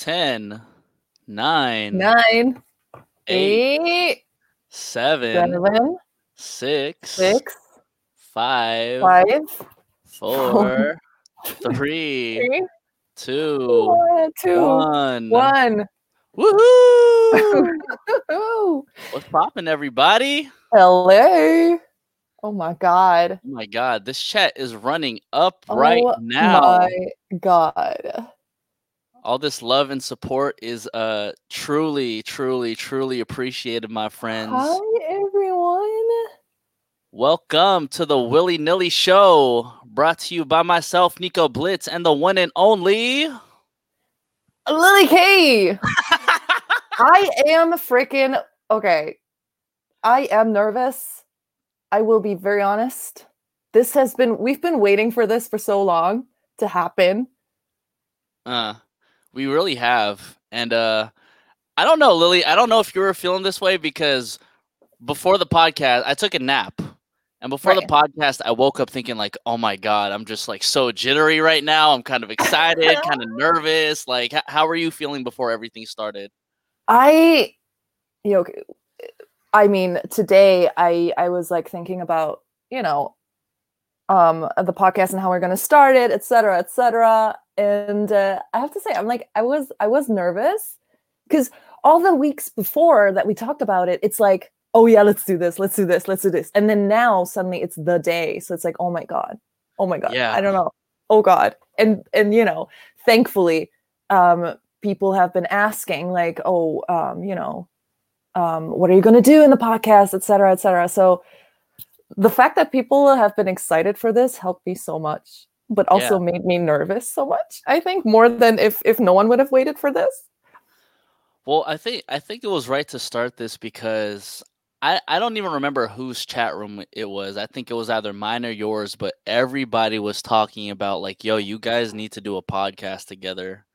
10, 9, Nine, 8, eight, 7, seven, 6, six, 5, five, 4, 3, three, 2, one, two, 1. one. Woohoo! What's poppin', everybody? LA oh my god. Oh my god, this chat is running up oh right now. oh now. my god. All this love and support is uh truly, truly, truly appreciated, my friends. Hi everyone. Welcome to the Willy Nilly Show, brought to you by myself, Nico Blitz, and the one and only. Lily K. I am freaking okay. I am nervous. I will be very honest. This has been we've been waiting for this for so long to happen. Uh, we really have, and uh, I don't know, Lily. I don't know if you were feeling this way because before the podcast, I took a nap. And before the podcast, I woke up thinking like, "Oh my god, I'm just like so jittery right now. I'm kind of excited, kind of nervous. Like, h- how are you feeling before everything started?" I you know I mean today I I was like thinking about, you know, um the podcast and how we're going to start it, et cetera, et cetera. And uh, I have to say I'm like I was I was nervous because all the weeks before that we talked about it, it's like, oh yeah, let's do this, let's do this, let's do this. And then now suddenly it's the day. So it's like, oh my God. Oh my God. Yeah. I don't know. Oh God. And and you know, thankfully, um, people have been asking, like, oh, um, you know, um, what are you gonna do in the podcast, et cetera, et cetera. So the fact that people have been excited for this helped me so much, but also made me nervous so much. I think more than if if no one would have waited for this. Well, I think I think it was right to start this because I I don't even remember whose chat room it was. I think it was either mine or yours, but everybody was talking about like, "Yo, you guys need to do a podcast together."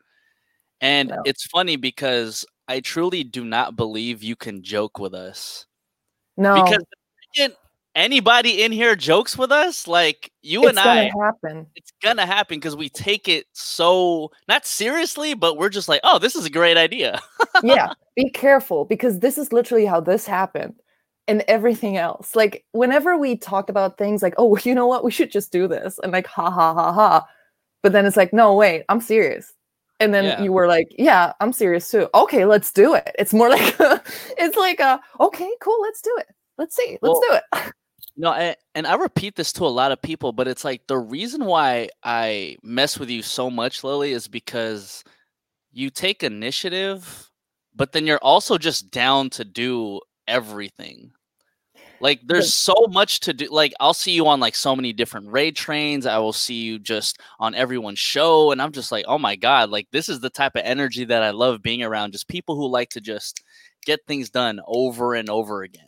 And Yeah. it's funny because I truly do not believe you can joke with us. No, Because the second anybody in here jokes with us, like you it's and I, It's gonna happen. it's gonna happen because we take it so not seriously, but we're just like, oh, this is a great idea. yeah, be careful because this is literally how this happened and everything else. Like whenever we talked about things like, oh, you know what, we should just do this and like ha ha ha ha. But then it's like, no, wait, I'm serious. And then Yeah. you were like, yeah, I'm serious too. Okay, let's do it. It's more like it's like a okay, cool, let's do it. Let's see. Let's Well, do it. No, and, and I repeat this to a lot of people, but it's like the reason why I mess with you so much, Lily, is because you take initiative, but then you're also just down to do everything. Like there's so much to do. Like I'll see you on like so many different raid trains. I will see you just on everyone's show, and I'm just like, oh my god, like this is the type of energy that I love being around. Just people who like to just get things done over and over again.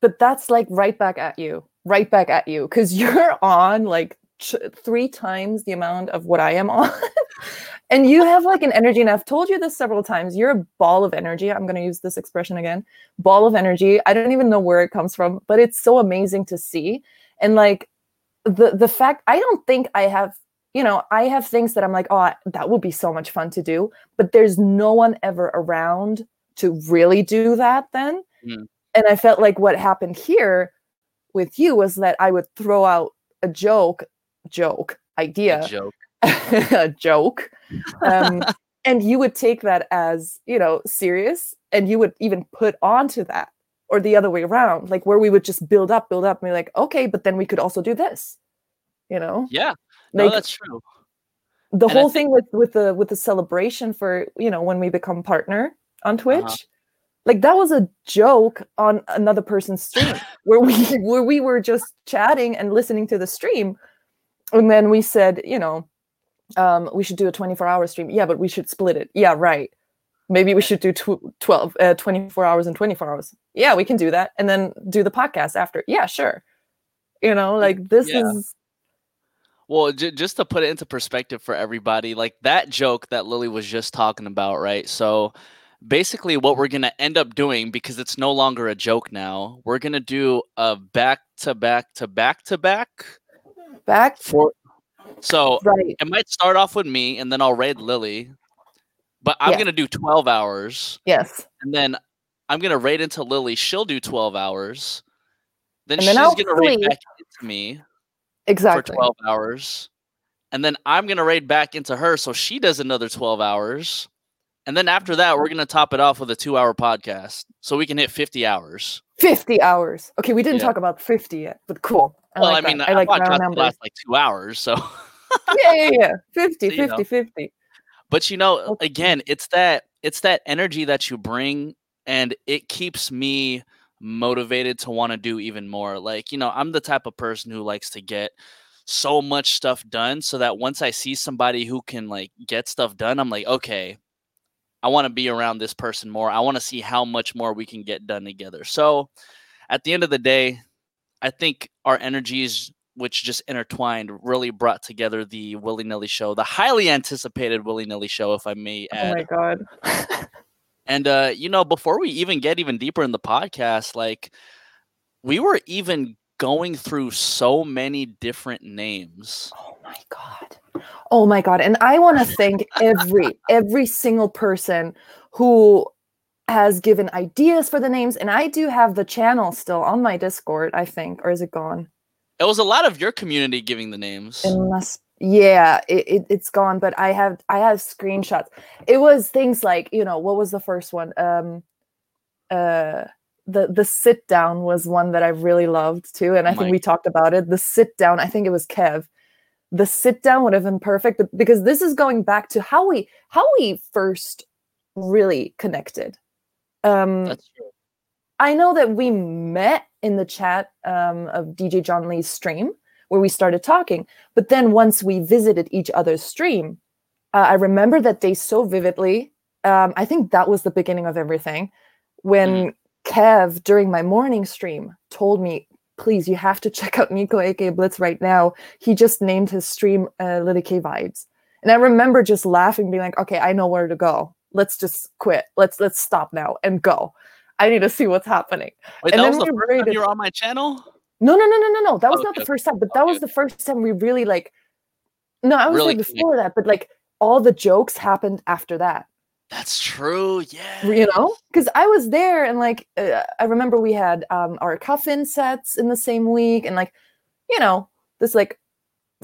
But that's like right back at you right back at you because you're on like ch- three times the amount of what i am on. And you have like an energy and i've told you this several times you're a ball of energy i'm going to use this expression again ball of energy i don't even know where it comes from but it's so amazing to see. And like the the fact i don't think i have you know i have things that i'm like oh that would be so much fun to do but there's no one ever around to really do that then. Mm. And I felt like what happened here with you was that I would throw out a joke, joke A idea, joke. a joke, um, and you would take that as you know serious, and you would even put onto that, or the other way around, like where we would just build up, build up, and be like, okay, but then we could also do this, you know, Yeah, no, like that's true. the and whole think- thing with with the with the celebration for you know when we become partner on Twitch, like that was a joke on another person's stream where we where we were just chatting and listening to the stream, and then we said, you know, um, we should do a twenty four hour stream. Yeah, but we should split it. Yeah, right. Maybe we should do tw- 12, uh, 24 hours and 24 hours. Yeah, we can do that. And then do the podcast after. Yeah, sure. You know, like this Yeah. is Well, j- just to put it into perspective for everybody, like that joke that Lily was just talking about, right? So basically, what we're going to end up doing, because it's no longer a joke now, we're going to do a back to back to back to back back for. So right. it might start off with me and then I'll raid Lily. but I'm Yeah. gonna do 12 hours, Yes. and then I'm gonna raid into Lily. She'll do 12 hours. Then And she's I'll gonna raid back into me Exactly. for 12 hours. And then I'm gonna raid back into her, so she does another 12 hours. And then after that, we're gonna top it off with a two-hour podcast, so we can hit 50 hours. 50 hours. Okay, we didn't Yeah. talk about 50 yet, but cool. I well, like I mean, that. a I like round numbers. lasts like two hours, so. yeah, yeah, yeah. 50, So, you know. 50, 50. but you know Okay. again it's that it's that energy that you bring and it keeps me motivated to want to do even more like you know i'm the type of person who likes to get so much stuff done so that once i see somebody who can like get stuff done i'm like okay i want to be around this person more i want to see how much more we can get done together so at the end of the day i think our energies which just intertwined really brought together the Willy Nilly show, the highly anticipated Willy Nilly show, if I may Oh my god. And uh, you know, before we even get even deeper in the podcast, like we were even going through so many different names. Oh my god. Oh my god. And I want to thank every every single person who has given ideas for the names and I do have the channel still on my Discord, I think, or is it gone? It was a lot of your community giving the names. Unless yeah, it, it it's gone, but I have I have screenshots. It was things like, you know, what was the first one? Um uh the the sit down was one that I really loved too, and I think we talked about it. The sit down, I think it was Kev. The sit down would have been perfect but- because this is going back to how we how we first really connected. Um That's true. I know that we met in the chat um, of DJ John Lee's stream where we started talking. But then once we visited each other's stream, uh, I remember that day so vividly. Um, I think that was the beginning of everything. When Kev, during my morning stream, told me, please, you have to check out Nico aka Blitz right now. He just named his stream uh, Lily K Vibes. And I remember just laughing, being like, okay, I know where to go. Let's just quit. Let's let's stop now and go. I need to see what's happening. Wait, and that then was the we first time you were on my channel? No, no, no, no, no, no. That was not Okay, the first time, but that was okay. the first time we really like. No, I was Really like before that, but like all the jokes happened after that. That's true. Yeah. You know, because I was there and like uh, I remember we had um our coffin sets in the same week and like, you know, this like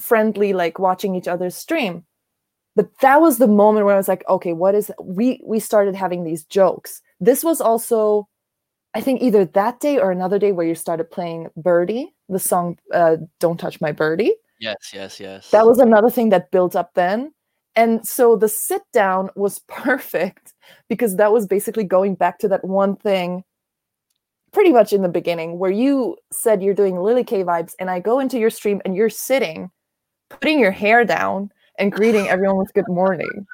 friendly like watching each other's stream. But that was the moment where I was like, okay, what is we we started having these jokes. This was also I think either that day or another day where you started playing Birdie, the song uh, Don't Touch My Birdie. Yes, yes, yes. That was another thing that built up then. And so the sit down was perfect because that was basically going back to that one thing pretty much in the beginning where you said you're doing Lily K vibes and I go into your stream and you're sitting, putting your hair down and greeting everyone with good morning.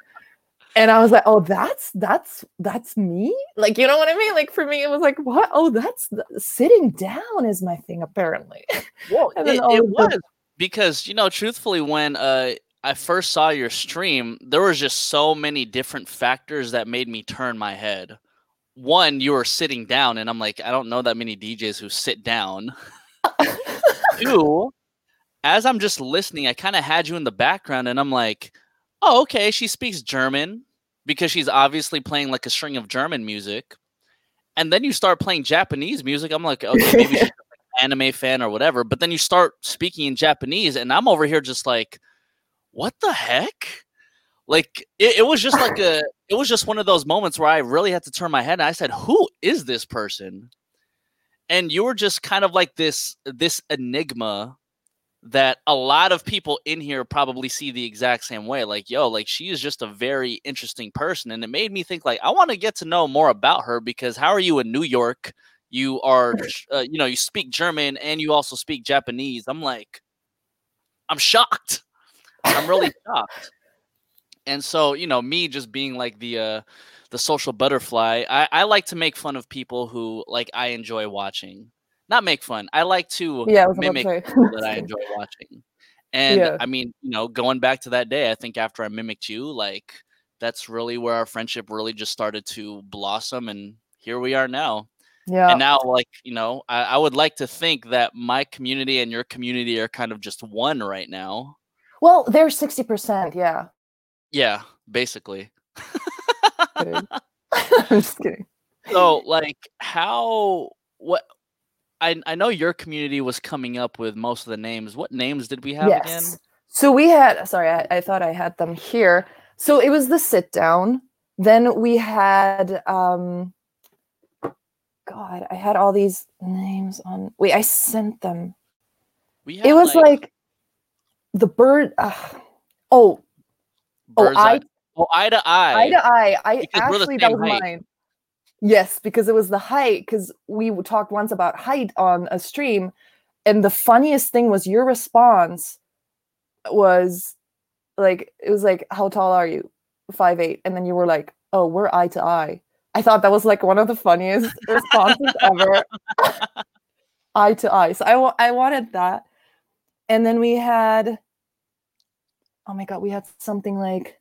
And I was like, "Oh, that's that's that's me." Like, you know what I mean? Like for me it was like, "What? Oh, that's the, sitting down is my thing apparently." Well, And it, it was because you know, truthfully, when uh, I first saw your stream, there was just so many different factors that made me turn my head. One, you were sitting down, and I'm like, I don't know that many DJs who sit down. Two, as I'm just listening, I kind of had you in the background, and I'm like, oh, okay, she speaks German because she's obviously playing like a string of German music. And then you start playing Japanese music. I'm like, okay, maybe she's an anime fan or whatever. But then you start speaking in Japanese, and I'm over here just like, what the heck? Like it, it was just like a it was just one of those moments where I really had to turn my head and I said, Who is this person? And you were just kind of like this this enigma that a lot of people in here probably see the exact same way. Like, yo, like she is just a very interesting person. And it made me think like I want to get to know more about her because how are you in New York? You are uh, you know, you speak German and you also speak Japanese. I'm like I'm shocked. I'm really shocked. And so, you know, me just being like the uh the social butterfly, I, I like to make fun of people who like I enjoy watching. Not make fun. I like to yeah, to mimic people that I enjoy watching. And Yeah. I mean, you know, going back to that day, I think after I mimicked you, like that's really where our friendship really just started to blossom and here we are now. Yeah. And now like, you know, I, I would like to think that my community and your community are kind of just one right now. Well, they're 60%, yeah. Yeah, basically. I'm just kidding. So, like, how what? I I know your community was coming up with most of the names. What names did we have yes. again? So we had. Sorry, I, I thought I had them here. So it was the sit down. Then we had. um God, I had all these names on. Wait, I sent them. We It had, was like, the bird. Uh, oh, oh, bird's I eye- oh, eye to eye. eye to eye. I Because actually that was height. mine. Yes, because it was the height. Because we talked once about height on a stream, and the funniest thing was your response was like it was like, "How tall are you?" Five eight, and then you were like, "Oh, we're eye to eye." I thought that was like one of the funniest responses ever. eye to eye. So I I wanted that, and then we had. Oh my god, we had something like.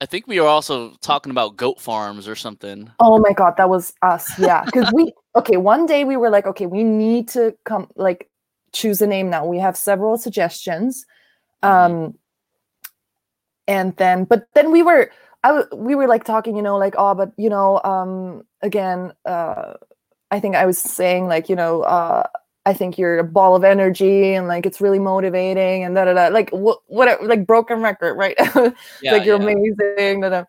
I think we were also talking about goat farms or something. Oh my god, that was us. Yeah, because we okay. One day we were like, okay, we need to come like choose a name now. We have several suggestions, Mhm. um, and then but then we were I w- we were like talking, you know, like oh, but you know, um, again, uh, I think I was saying like you know, uh, I think you're a ball of energy and like it's really motivating and da da da. Like what whatever, like broken record, right? Yeah, like you're yeah. amazing. da, da.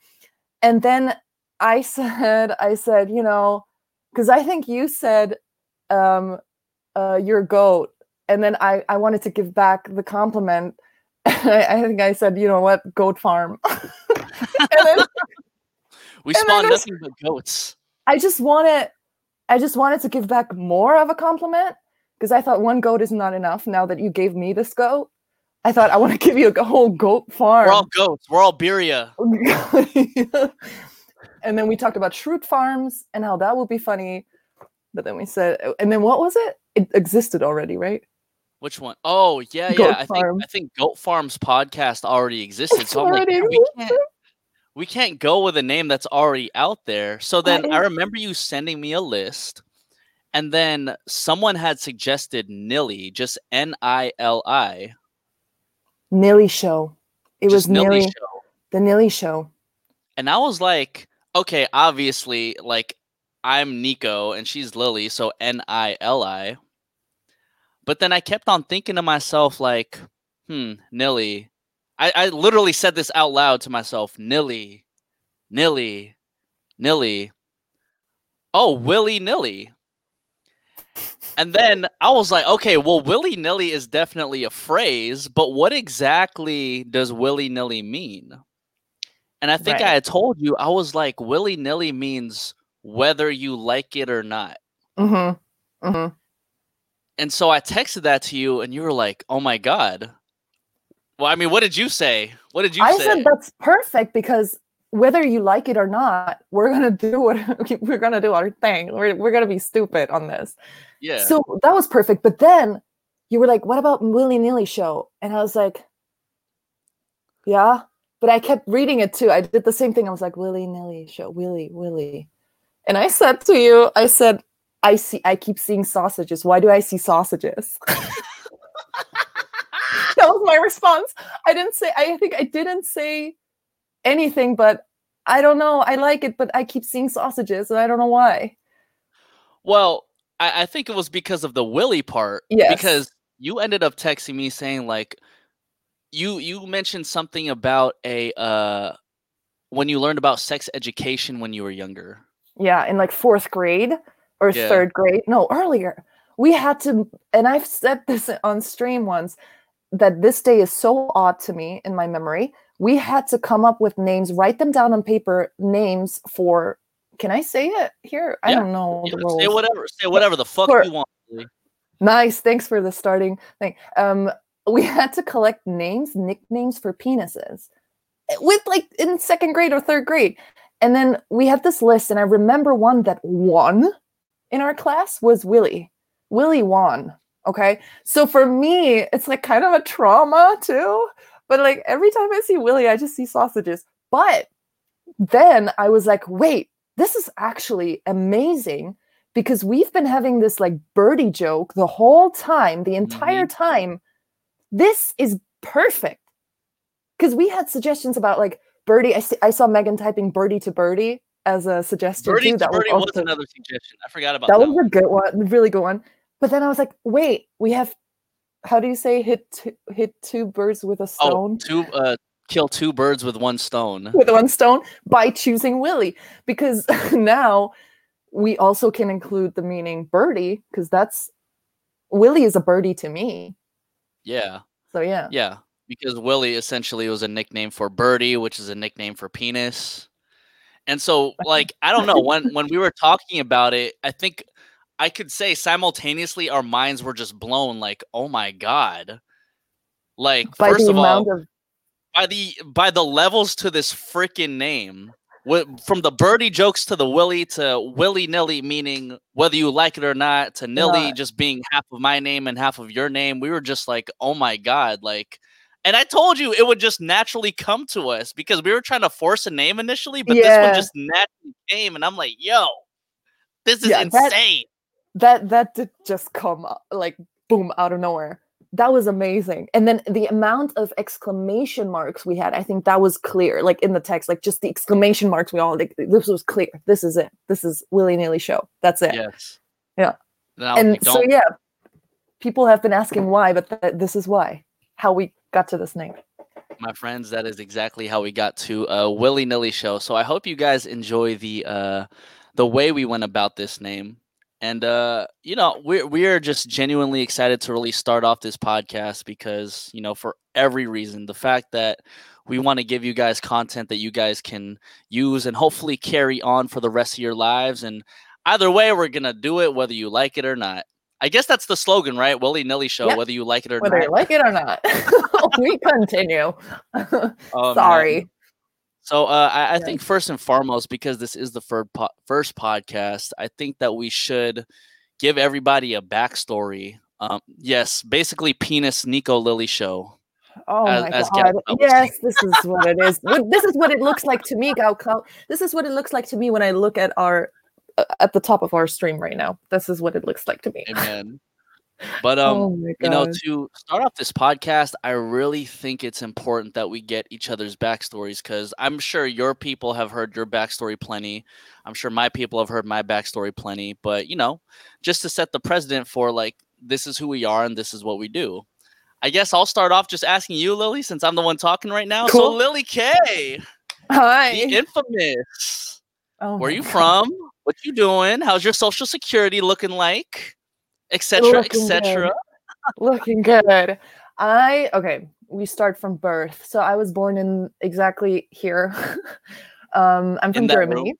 And then I said, I said, you know, because I think you said um uh you're a goat. And then I, I wanted to give back the compliment. I, I think I said, you know what, goat farm. and then We and then spawned there's- nothing but goats. I just wanted I just wanted to give back more of a compliment because I thought one goat is not enough. Now that you gave me this goat, I thought I want to give you a whole goat farm. We're all goats. We're all Beria. and then we talked about Schrute Farms and how that would be funny. But then we said, and then what was it? It existed already, right? Which one? Oh yeah, Goat yeah. I think I think Goat Farms podcast already existed. It's so I'm like, already we can't we can't go with a name that's already out there. So then I is- remember you sending me a list, and then someone had suggested Nilly, just N I L I. Nilly Show. It was just Nili Nilly, Show. the Nilly Show. And I was like, okay, obviously, like I'm Nico and she's Lily, so N I L I. But then I kept on thinking to myself, like, hmm, Nilly. I, I literally said this out loud to myself, Nilly, Nilly, Nilly. Oh, Willy Nilly. And then I was like, okay, well, willy nilly is definitely a phrase, but what exactly does willy nilly mean? And I think I had told you, I was like, willy nilly means whether you like it or not. Mm-hmm. Mm-hmm. And so I texted that to you, and you were like, oh my God. Well, I mean, what did you say? What did you I say? I said that's perfect because whether you like it or not, we're gonna do what we're gonna do our thing. We're we're gonna be stupid on this. yeah. So that was perfect. But then you were like, what about Willy Nilly show? And I was like, yeah. But I kept reading it too. I did the same thing. I was like, Willy Nilly show, Willy, Willy. And I said to you, I said, I see I keep seeing sausages. Why do I see sausages? that was my response. I didn't say I think I didn't say anything, but I don't know. I like it, but I keep seeing sausages and I don't know why. Well, I, I think it was because of the Willy part. Yes. Because you ended up texting me saying like you you mentioned something about a uh when you learned about sex education when you were younger. yeah, in like fourth grade or Yeah. third grade. No, earlier. We had to, and I've said this on stream once that this day is so odd to me in my memory. We had to come up with names, write them down on paper, names for. Can I say it here? I Yeah. don't know Yeah, the rules. say whatever, say whatever the fuck for- you want. Nice. Thanks for the starting thing. Um, we had to collect names, nicknames for penises eh, with like in second grade or third grade. And then we had this list, and I remember one that won in our class was Willie. Willie won. Okay. So for me, it's like kind of a trauma too. But like every time I see Willie, I just see sausages. But then I was like, wait, this is actually amazing because we've been having this like birdie joke the whole time, the entire mm-hmm. time. This is perfect. Because we had suggestions about like Birdie. I, see, I saw Megan typing Birdie to Birdie as a suggestion Birdie too. to That Birdie was, was another suggestion. I forgot about that that. was one. a good one, really good one. But then I was like, wait, we have. How do you say hit two, hit two birds with a Oh, stone? two uh, kill two birds with one stone. with one stone by choosing Willie because now we also can include the meaning birdie because that's Willie is a birdie to me. Yeah, So yeah. yeah. Because Willie essentially was a nickname for Birdie, which is a nickname for penis. And so, like, I don't know when when we were talking about it, I think I could say simultaneously our minds were just blown. Like, oh my god! Like, By first of all, of by the by the levels to this freaking name from the birdie jokes to the willy to willy nilly meaning whether you like it or not to nilly Not. just being half of my name and half of your name we were just like oh my god like and i told you it would just naturally come to us because we were trying to force a name initially but this Yeah. one just naturally came and i'm like yo this is Yeah, insane that that did just come like boom out of nowhere. That was amazing. And then the amount of exclamation marks we had, I think that was clear. Like in the text, like just the exclamation marks we all like this was clear. This is it. This is Willy Nilly show. That's it. yes Yeah. and, and so yeah people have been asking why but th- this is why how we got to this name my friends that is exactly how we got to a willy-nilly show so i hope you guys enjoy the uh the way we went about this name and uh you know we're we're just genuinely excited to really start off this podcast because you know for every reason the fact that we want to give you guys content that you guys can use and hopefully carry on for the rest of your lives and either way we're gonna do it whether you like it or not. I guess that's the slogan right? Willy-nilly show Yep. whether you like it or whether not. you like it or not. We continue. Oh, man. So uh, I, I Yeah. think first and foremost, because this is the first po- first podcast, I think that we should give everybody a backstory. Um, yes, basically, penis Nico Lily show. oh As- my as god yes this is what it is this is what it looks like to me Gao this is what it looks like to me when i look at our uh, at the top of our stream right now this is what it looks like to me Amen. But um, oh you know, to start off this podcast, I really think it's important that we get each other's backstories because I'm sure your people have heard your backstory plenty. I'm sure my people have heard my backstory plenty. But you know, just to set the precedent for like this is who we are and this is what we do. I guess I'll start off just asking you, Lily, since I'm the one talking right now. So, Lily K, hi the infamous. oh Where you God. from? What you doing? How's your social security looking like? Etc. Etc. looking good i okay we start from birth so i was born in exactly here um i'm from that room? germany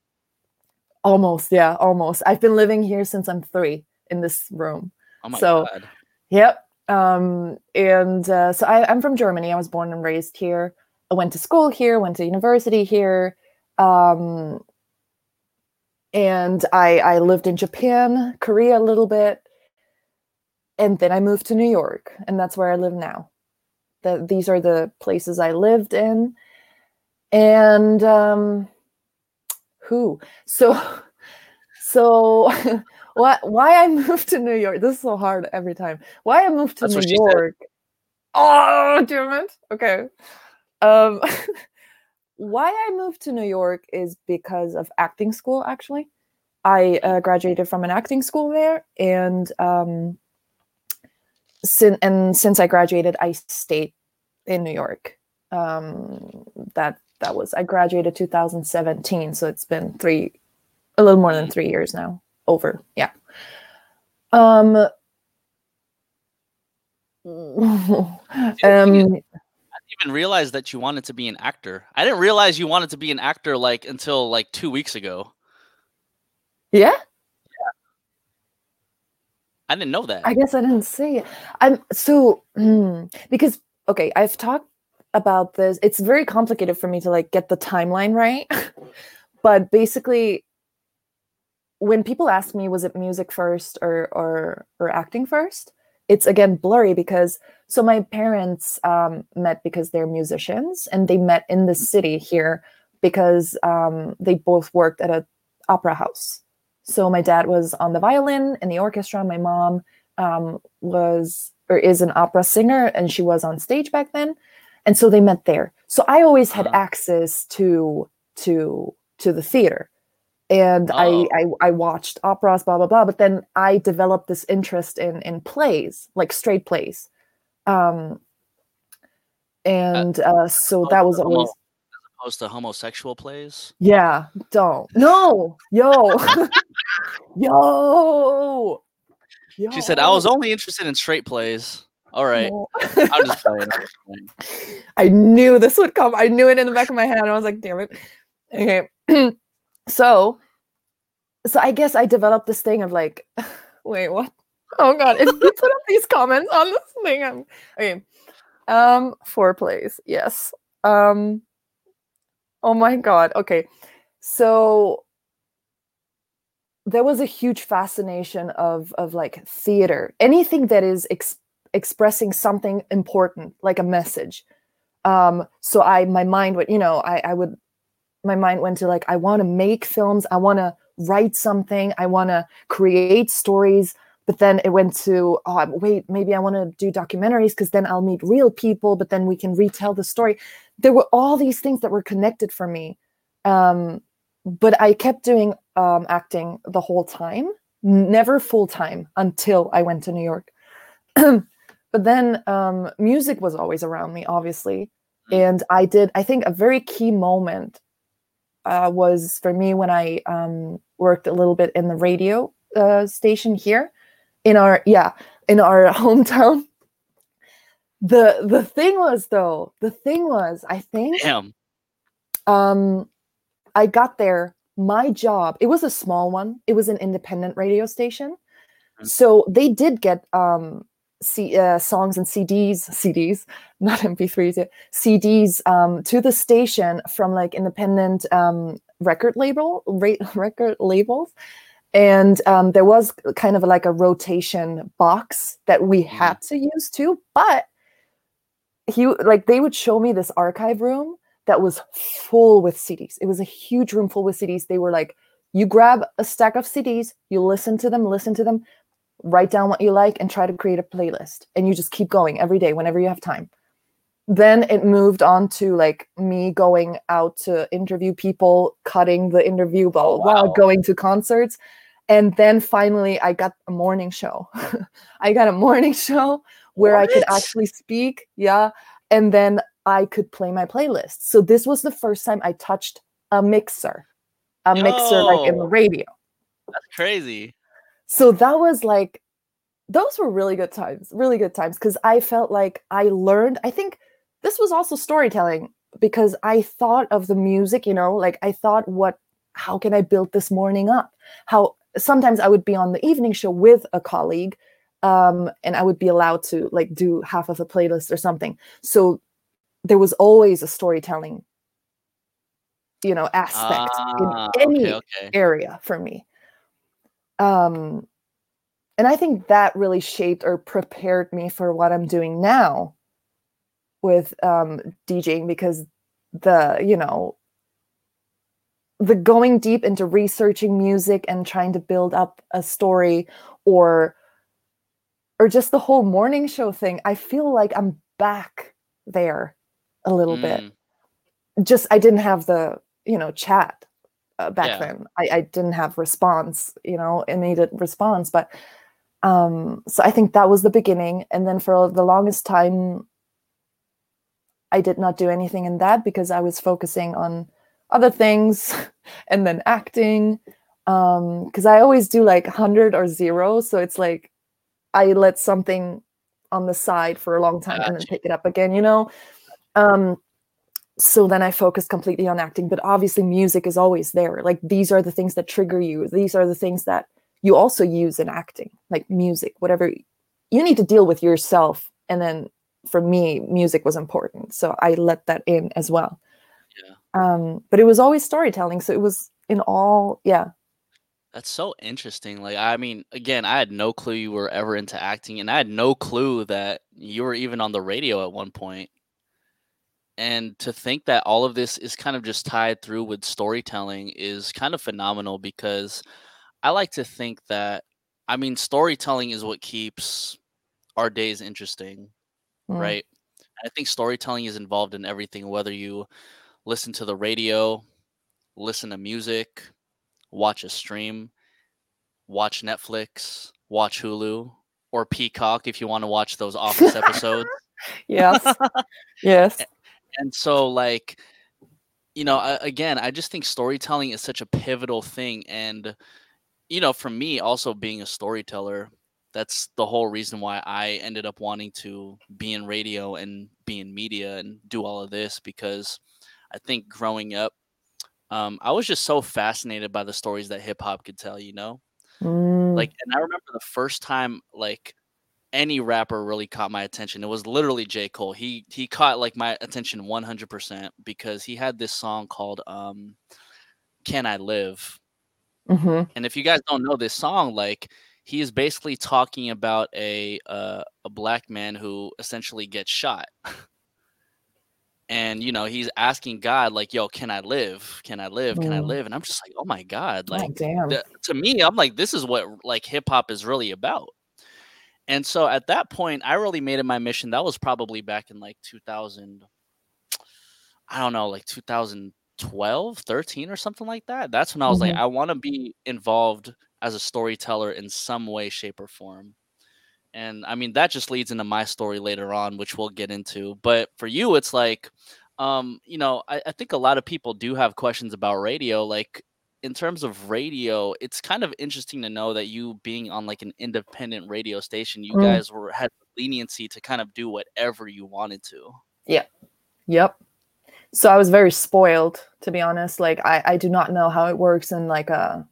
almost yeah almost i've been living here since i'm three in this room Oh my So- god. yep um and uh, so I, i'm from germany i was born and raised here i went to school here went to university here um and i i lived in japan korea a little bit and then I moved to New York, and that's where I live now. That these are the places I lived in, and um, who? So, so what? Why I moved to New York? This is so hard every time. Why I moved to That's New she said. York? Oh, damn it! Okay. Um, why I moved to New York is because of acting school. Actually, I uh, graduated from an acting school there, and um, sin- and since I graduated, I stayed in New York. Um, that that was I graduated 2017, so it's been three, a little more than three years now. Over, yeah. Um. um. didn't even realize that you wanted to be an actor. I didn't realize you wanted to be an actor like until like two weeks ago. Yeah, I didn't know that. I guess I didn't see it. I'm so hmm, because okay, I've talked about this. It's very complicated for me to like get the timeline right. but basically when people ask me was it music first or or or acting first, it's again blurry because so my parents um, met because they're musicians and they met in the city here because um, they both worked at a opera house. So my dad was on the violin in the orchestra. My mom um, was or is an opera singer, and she was on stage back then. and so they met there so i always had Uh-huh. access to to to the theater and I, Oh. I i watched operas blah blah blah but then i developed this interest in in plays like straight plays um and uh so that was always opposed to homosexual plays. yeah don't no yo yo yo She said, "I was only interested in straight plays." All right, No. I'm just playing. I'm just playing. I knew this would come. I knew it in the back of my head. I was like, damn it. Okay. so so I guess I developed this thing of like, wait, what? Oh god, if you put up these comments on this thing, I'm okay. Um, four plays, yes. Um oh my god. Okay. So there was a huge fascination of of like theater. Anything that is ex- expressing something important, like a message um so i my mind would, you know i i would my mind went to like i want to make films i want to write something i want to create stories but then it went to oh wait maybe i want to do documentaries because then i'll meet real people but then we can retell the story there were all these things that were connected for me um but i kept doing um acting the whole time never full time until i went to new york but then um, music was always around me obviously Mm. and i did i think a very key moment uh, was for me when i um, worked a little bit in the radio uh, station here in our yeah in our hometown the the thing was though the thing was i think Damn. um i got there my job it was a small one it was an independent radio station Mm. so they did get um C, uh, songs and cds cds not mp3s yet cds um to the station from like independent um record label ra- record labels and um there was kind of like a rotation box that we had to use too but he like they would show me this archive room that was full with CDs. It was a huge room full with CDs. They were like, you grab a stack of CDs, you listen to them, listen to them, write down what you like, and try to create a playlist. And you just keep going every day whenever you have time. Then it moved on to like me going out to interview people, cutting the interview, blah, blah, blah, wow. going to concerts. And then finally, I got a morning show. I got a morning show where I could actually speak. Yeah. And then I could play my playlist. So this was the first time I touched a mixer, a mixer like in the radio. That's crazy. So that was like, those were really good times, really good times because I felt like I learned. I think this was also storytelling because I thought of the music, you know, like I thought, what, how can I build this morning up? How sometimes I would be on the evening show with a colleague um, and I would be allowed to like do half of a playlist or something. So there was always a storytelling, you know, aspect Ah, in any okay, okay. area for me. Um, and I think that really shaped or prepared me for what I'm doing now with um, DJing because the, you know, the going deep into researching music and trying to build up a story or or just the whole morning show thing i feel like i'm back there a little bit. Mm, just i didn't have the you know chat uh, back Yeah. then. I, I didn't have response you know immediate response but um so i think that was the beginning and then for the longest time i did not do anything in that because i was focusing on other things and then acting um because i always do like 100 or 0 so it's like i let something on the side for a long time and then pick it up again you know? Um so then i focused completely on acting but obviously music is always there. Like these are the things that trigger you. These are the things that you also use in acting like music whatever. You need to deal with yourself and then for me music was important so i let that in as well. Yeah. um but it was always storytelling so it was in all yeah That's so interesting. Like, I mean, again, I had no clue you were ever into acting, and I had no clue that you were even on the radio at one point. And to think that all of this is kind of just tied through with storytelling is kind of phenomenal because I like to think that, I mean, storytelling is what keeps our days interesting, Mm. right? I think storytelling is involved in everything, whether you listen to the radio, listen to music, watch a stream, watch Netflix, watch Hulu, or Peacock if you want to watch those Office episodes. yes. yes. And so, like, you know, I, again, I just think storytelling is such a pivotal thing. And, you know, for me, also being a storyteller, that's the whole reason why I ended up wanting to be in radio and be in media and do all of this because I think growing up, um, I was just so fascinated by the stories that hip hop could tell, you know? Mm. Like, and I remember the first time, like, any rapper really caught my attention. It was literally J. Cole. He he caught like my attention 100% because he had this song called um Can I Live? hmm And if you guys don't know this song, like he is basically talking about a uh, a black man who essentially gets shot. and you know, he's asking God like, "Yo, can I live? Can I live? Can I Mm. live?" And I'm just like, "Oh my god." Oh, Like damn. the, to me, I'm like, this is what like hip hop is really about. And so at that point, I really made it my mission. That was probably back in like 2000, I don't know, like 2012, 13 or something like that. That's when I was like, Mhm. I want to be involved as a storyteller in some way, shape, or form. And I mean, that just leads into my story later on, which we'll get into. But for you, it's like, um, you know, I, I think a lot of people do have questions about radio. Like, in terms of radio, it's kind of interesting to know that you being on like an independent radio station, you Mm. guys were had leniency to kind of do whatever you wanted to. Yeah. Yep. So I was very spoiled, to be honest. Like I, I do not know how it works in like a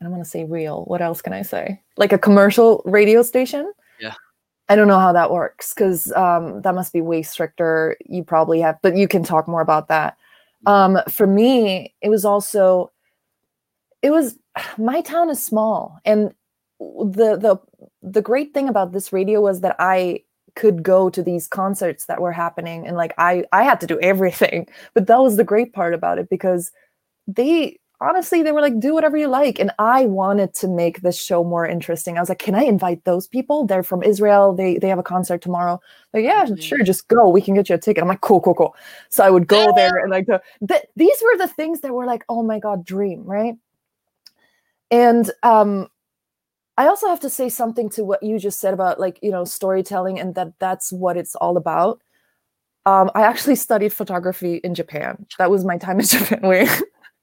I don't want to say real. What else can I say? Like a commercial radio station. Yeah. I don't know how that works because um, that must be way stricter. You probably have, but you can talk more about that. Um, for me, it was also, it was my town is small, and the the the great thing about this radio was that I could go to these concerts that were happening and like I I had to do everything. But that was the great part about it because they honestly they were like do whatever you like and I wanted to make this show more interesting. I was like, "Can I invite those people? They're from Israel. They they have a concert tomorrow." Like, "Yeah, Mhm. sure, just go. We can get you a ticket." I'm like, "Cool, cool, cool." So I would go there and like the, the these were the things that were like, "Oh my god, dream," right? And um I also have to say something to what you just said about like, you know, storytelling and that that's what it's all about. Um, I actually studied photography in Japan. That was my time in Japan. Where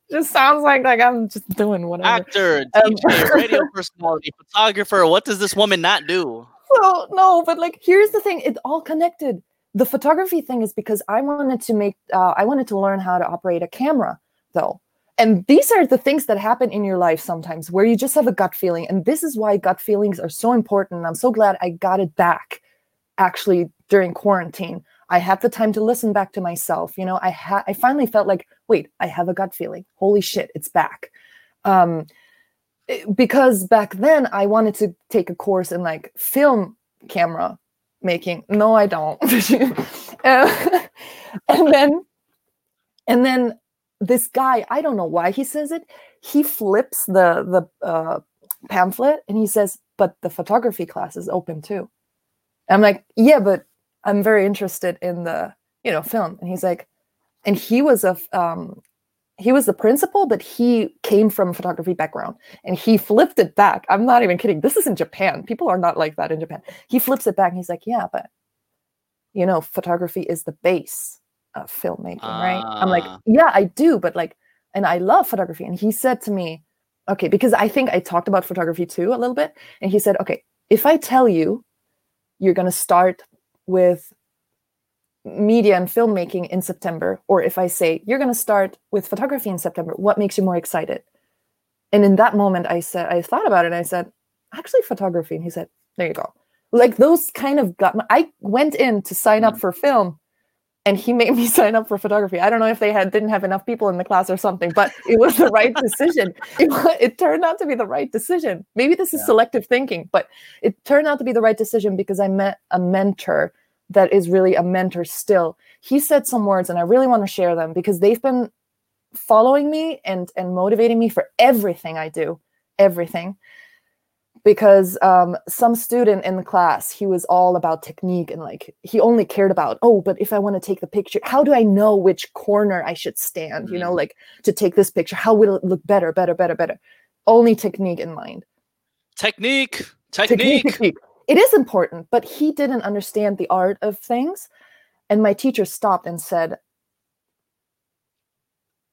just sounds like like I'm just doing whatever. Actor, Um, DJ, radio personality, photographer. What does this woman not do? So no, but like here's the thing: it all connected. The photography thing is because I wanted to make, uh, I wanted to learn how to operate a camera, though. And these are the things that happen in your life sometimes, where you just have a gut feeling, and this is why gut feelings are so important. I'm so glad I got it back, actually during quarantine. I had the time to listen back to myself. You know, I had, I finally felt like, wait, I have a gut feeling. Holy shit, it's back. Um, eh, because back then I wanted to take a course in like film camera making. No, I don't. And then, and then this guy, I don't know why he says it. He flips the the uh, pamphlet and he says, "But the photography class is open too." I'm like, "Yeah, but I'm very interested in the you know film." And he's like, and he was a um, he was the principal, but he came from a photography background and he flipped it back. I'm not even kidding. This is in Japan. People are not like that in Japan. He flips it back and he's like, yeah, but you know, photography is the base of filmmaking, right? I'm like, Ah. yeah, I do, but like, and I love photography. And he said to me, okay, because I think I talked about photography too a little bit. And he said, okay, if I tell you you're going to start with media and filmmaking in September, or if I say you're going to start with photography in September, what makes you more excited? And in that moment, I said, I thought about it and I said, actually, photography. And he said, there you go. Like those kind of got, I went in to sign up Mm. for film and he made me sign up for photography. I don't know if they had didn't have enough people in the class or something, but it was the right decision. It, it turned out to be the right decision. Maybe this is Yeah. selective thinking, but it turned out to be the right decision because I met a mentor that is really a mentor still. He said some words and I really want to share them because they've been following me and and motivating me for everything I do, everything. because um, some student in the class he was all about technique and like he only cared about oh but if i want to take the picture how do i know which corner i should stand you know Mhm. like to take this picture how will it look better better better better only technique in mind Technique, technique, technique. technique. It is important, but he didn't understand the art of things. And my teacher stopped and said,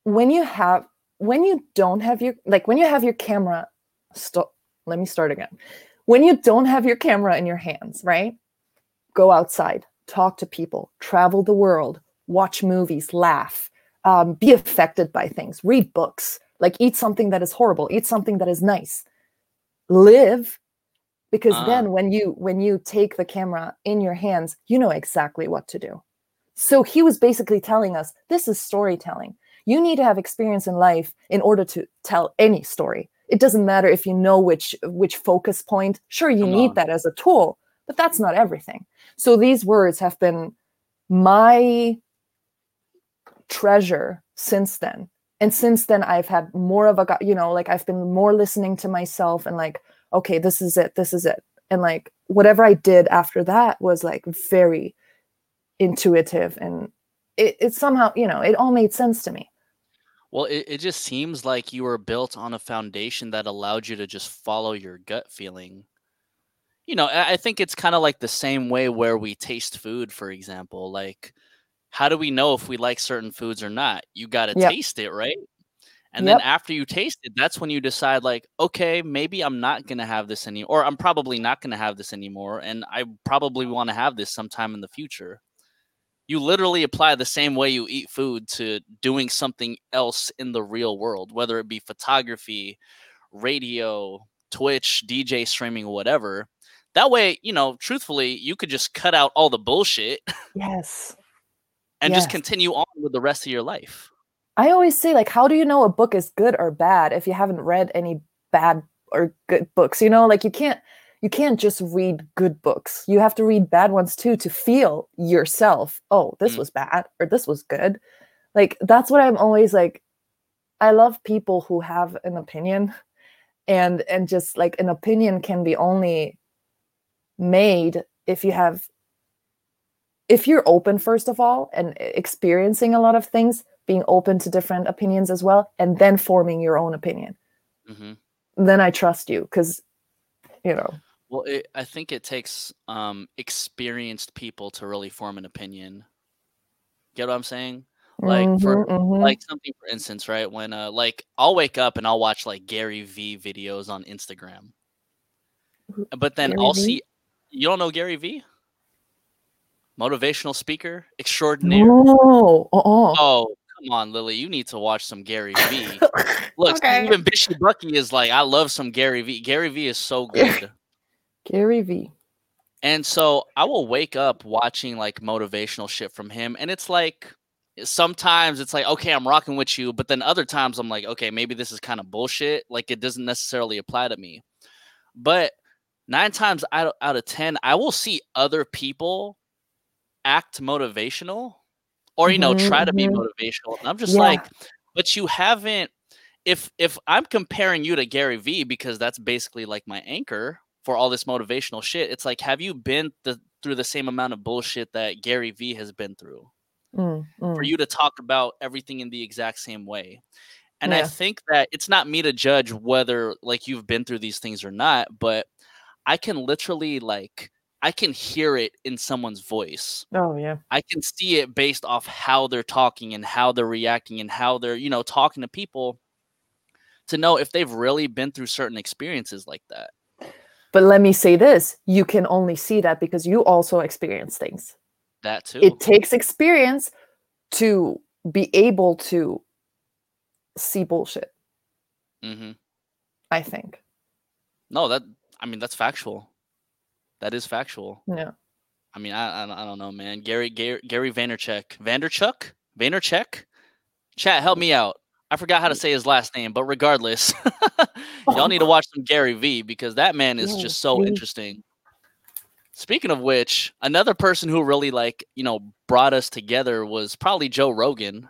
when you have, when you don't have your, like when you have your camera, stop, let me start again. When you don't have your camera in your hands, right? Go outside, talk to people, travel the world, watch movies, laugh, um, be affected by things, read books, like eat something that is horrible, eat something that is nice, live because Ah. then when you when you take the camera in your hands you know exactly what to do. So he was basically telling us this is storytelling. You need to have experience in life in order to tell any story. It doesn't matter if you know which which focus point. Sure you need on. that as a tool but that's not everything. So these words have been my treasure since then. And since then i've had more of a you know like i've been more listening to myself and like okay this is it this is it and like whatever i did after that was like very intuitive and it, it somehow you know it all made sense to me Well, it, it just seems like you were built on a foundation that allowed you to just follow your gut feeling. You know, I think it's kind of like the same way where we taste food, for example. Like, how do we know if we like certain foods or not? You got to Yep. taste it, right? And then after you taste it, that's when you decide, like, okay, maybe I'm not going to have this any, or I'm probably not going to have this anymore. And I probably want to have this sometime in the future. You literally apply the same way you eat food to doing something else in the real world, whether it be photography, radio, Twitch, DJ streaming, whatever. That way, you know, truthfully, you could just cut out all the bullshit yes and just continue on with the rest of your life. I always say like how do you know a book is good or bad if you haven't read any bad or good books? You know like you can't you can't just read good books. You have to read bad ones too to feel yourself oh this Mm. was bad or this was good. Like that's what i'm always like i love people who have an opinion and and just like an opinion can be only made if you have if you're open first of all and experiencing a lot of things being open to different opinions as well and then forming your own opinion hmm then i trust you because you know Well, it, I think it takes um, experienced people to really form an opinion. Get what I'm saying? Like for Mhm, mhm. like something for instance, right? When uh, like I'll wake up and I'll watch like Gary V videos on Instagram, but then Gary I'll V? see. You don't know Gary V? Motivational speaker extraordinaire. no uh-uh. Oh, come on, Lily. You need to watch some Gary V. Look, Okay. even Bishy Bucky is like, I love some Gary V. Gary V is so good. gary v And so I will wake up watching like motivational shit from him. And it's like sometimes it's like, okay, I'm rocking with you. But then other times I'm like, okay, maybe this is kind of bullshit. Like it doesn't necessarily apply to me. But nine times out, out of 10, I will see other people act motivational or, you know, Mhm, try to be mhm. motivational. And I'm just Yeah. like, but you haven't. If if I'm comparing you to Gary Vee because that's basically like my anchor for all this motivational shit, it's like, have you been the, through the same amount of bullshit that Gary Vee has been through Mm, for you to talk about everything in the exact same way? And I think that it's not me to judge whether like you've been through these things or not, but I can literally like I can hear it in someone's voice. oh yeah I can see it based off how they're talking and how they're reacting and how they're, you know, talking to people to know if they've really been through certain experiences like that. but let me say this you can only see that because you also experience things That too. it takes experience to be able to see bullshit Mm-hmm. i think No, that I mean that's factual. That is factual. yeah I mean, I I, don't- I don't know, man. Gary Gary Gary Vaynerchuk, Vanderchuk, Vaynerchuk. Chat, help me out. I forgot how to say his last name, but regardless, y'all need to watch some Gary V because that man is Yeah, just so interesting. Speaking of which, another person who really like you know brought us together was probably Joe Rogan.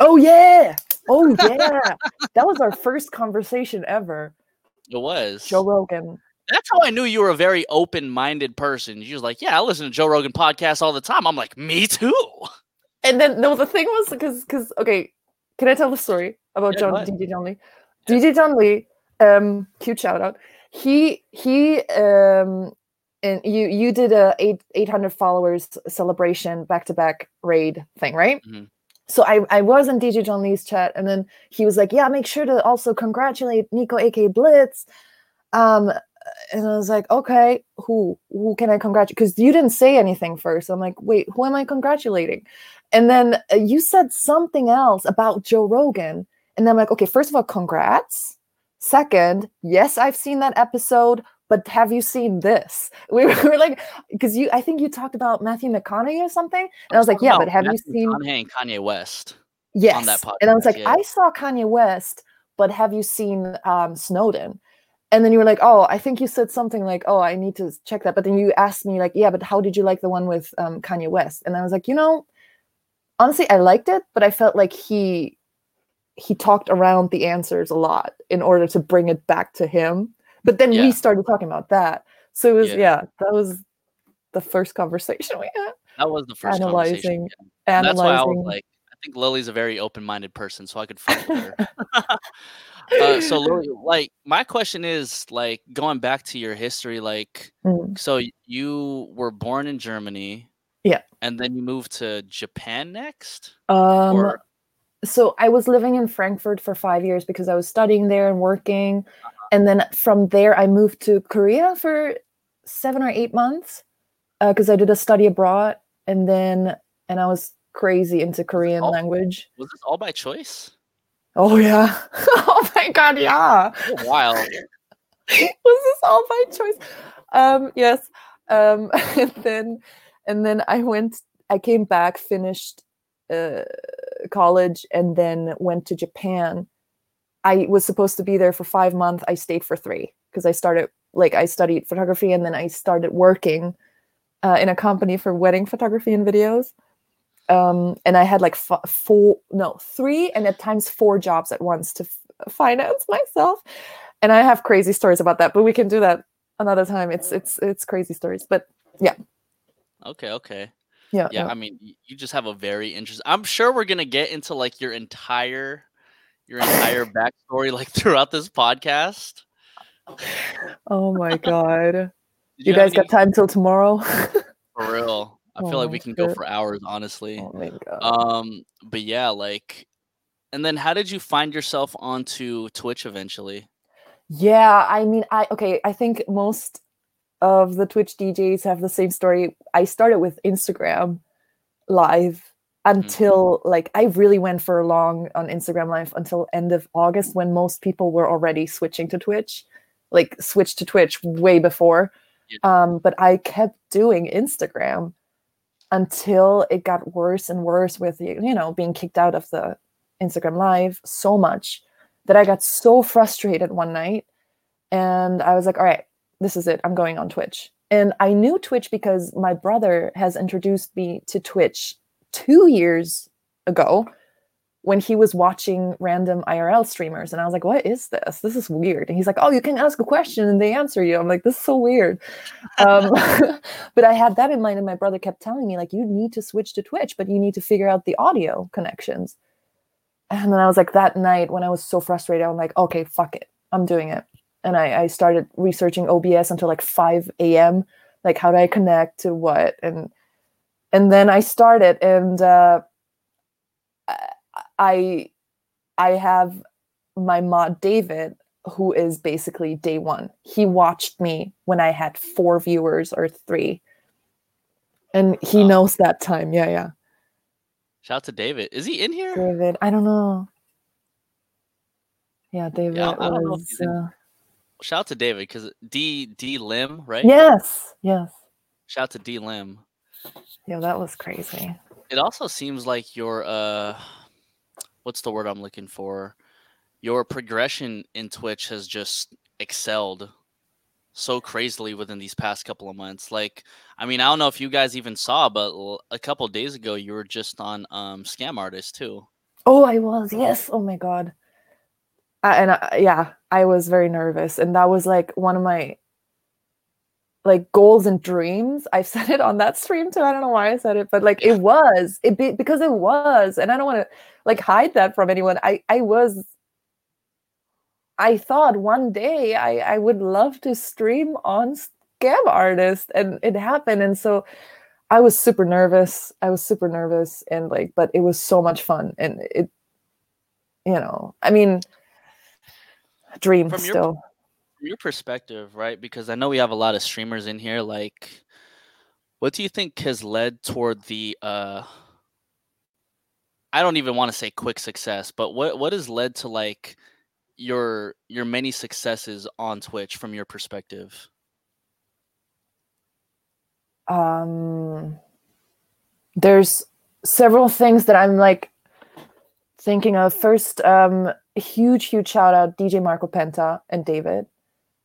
oh yeah oh yeah that was our first conversation ever It was joe rogan That's how I knew you were a very open-minded person. You was like, "Yeah, I listen to Joe Rogan podcast all the time." I'm like, "Me too." And then no, the thing was because because okay, can I tell the story about Yeah, John ahead. DJ John Lee? DJ John Lee, um, cute shout out. He he um and you you did a eight eight hundred followers celebration back to back raid thing, right? Mhm. So I I was in DJ John Lee's chat, and then he was like, "Yeah, make sure to also congratulate Nico, aka Blitz." Um, and I was like, "Okay, who who can I congratulate?" Because you didn't say anything first. I'm like, "Wait, who am I congratulating?" And then uh, you said something else about Joe Rogan, and I'm like, "Okay, first of all, congrats." Second, yes, I've seen that episode, but have you seen this? We were like, because you, I think you talked about Matthew McConaughey or something, and I was like, "Yeah, but have Matthew you seen?" McConaughey and Kanye West? Yes. that and I was like, yeah. I saw Kanye West, but have you seen um, Snowden? And then you were like, oh, I think you said something like, oh, I need to check that. But then you asked me, like, yeah, but how did you like the one with um, Kanye West? And I was like, you know, honestly, I liked it, but I felt like he he talked around the answers a lot in order to bring it back to him. But then Yeah. we started talking about that. So it was, Yeah. yeah, that was the first conversation we had. That was the first conversation. Analyzing. And That's why I was analyzing. like, I think Lily's a very open-minded person, so I could fuck with her. uh, so like, my question is, like, going back to your history, like, Mm. so you were born in Germany, Yeah. and then you moved to Japan next, Um, or so I was living in Frankfurt for five years because I was studying there and working. Uh-huh. And then from there, I moved to Korea for seven or eight months because I did a study abroad. And then, and I was crazy into Korean all- language. was this all by choice? Oh, yeah. oh, my God. Yeah. Oh, Wild. was this all by choice? Um, yes. Um, and then, and then I went. I came back, finished uh, college, and then went to Japan. I was supposed to be there for five months. I stayed for three because I started like I studied photography, and then I started working uh, in a company for wedding photography and videos. Um, and I had like f- four, no, three, and at times four jobs at once to f- finance myself and I have crazy stories about that, but we can do that another time. It's it's it's crazy stories, but yeah. Okay, okay. yeah, Yeah, I mean, you just have a very interesting. I'm sure we're gonna get into like your entire, your entire backstory like throughout this podcast. Oh my god, you have guys got time till tomorrow? for real? I Oh feel like we can go for hours, honestly. oh my god. Um, but yeah, like, and then how did you find yourself onto Twitch eventually? Yeah, I mean, I okay. I think most of the Twitch DJs have the same story. I started with Instagram live until like I really went for long on Instagram live until end of August when most people were already switching to Twitch, like switched to Twitch way before. Um, but I kept doing Instagram until it got worse and worse with you know being kicked out of the Instagram live so much that I got so frustrated one night and I was like, all right, this is it. I'm going on Twitch. And I knew Twitch because my brother has introduced me to Twitch two years ago when he was watching random IRL streamers. And I was like, what is this? This is weird. And he's like, oh, you can ask a question and they answer you. I'm like, this is so weird. Um, but I had that in mind. And my brother kept telling me, like, you need to switch to Twitch, but you need to figure out the audio connections. And then I was like, that night when I was so frustrated, I'm like, okay, fuck it. I'm doing it. And I, I started researching OBS until like 5 a.m. Like, how do I connect to what? And and then I started, and uh, I I have my mod David, who is basically day one. He watched me when I had four viewers or three, and he Oh. knows that time. Yeah, yeah. Shout out to David. Is he in here? David, I don't know. Yeah, David I don't was. Uh, Shout out to David because D D Lim, right? yes, yes. Shout out to D Lim. Yeah, that was crazy. It also seems like your uh, what's the word I'm looking for? Your progression in Twitch has just excelled so crazily within these past couple of months. Like, I mean, I don't know if you guys even saw, but a couple days ago you were just on um Scam Artist too. Oh, I was. Yes. Oh my god. I, and I, yeah, I was very nervous, and that was like one of my like goals and dreams. I've said it on that stream too. I don't know why I said it, but like it was it be, because it was, and I don't want to like hide that from anyone. I I was. I thought one day I I would love to stream on Scam Artist, and it happened, and so I was super nervous. I was super nervous, and like, but it was so much fun, and it, you know, I mean, dream From your still. from your perspective, right? Because I know we have a lot of streamers in here. Like, what do you think has led toward the? uh I don't even want to say quick success, but what what has led to like your your many successes on Twitch from your perspective? um there's several things that i'm like thinking of first um huge huge shout out dj marco penta and david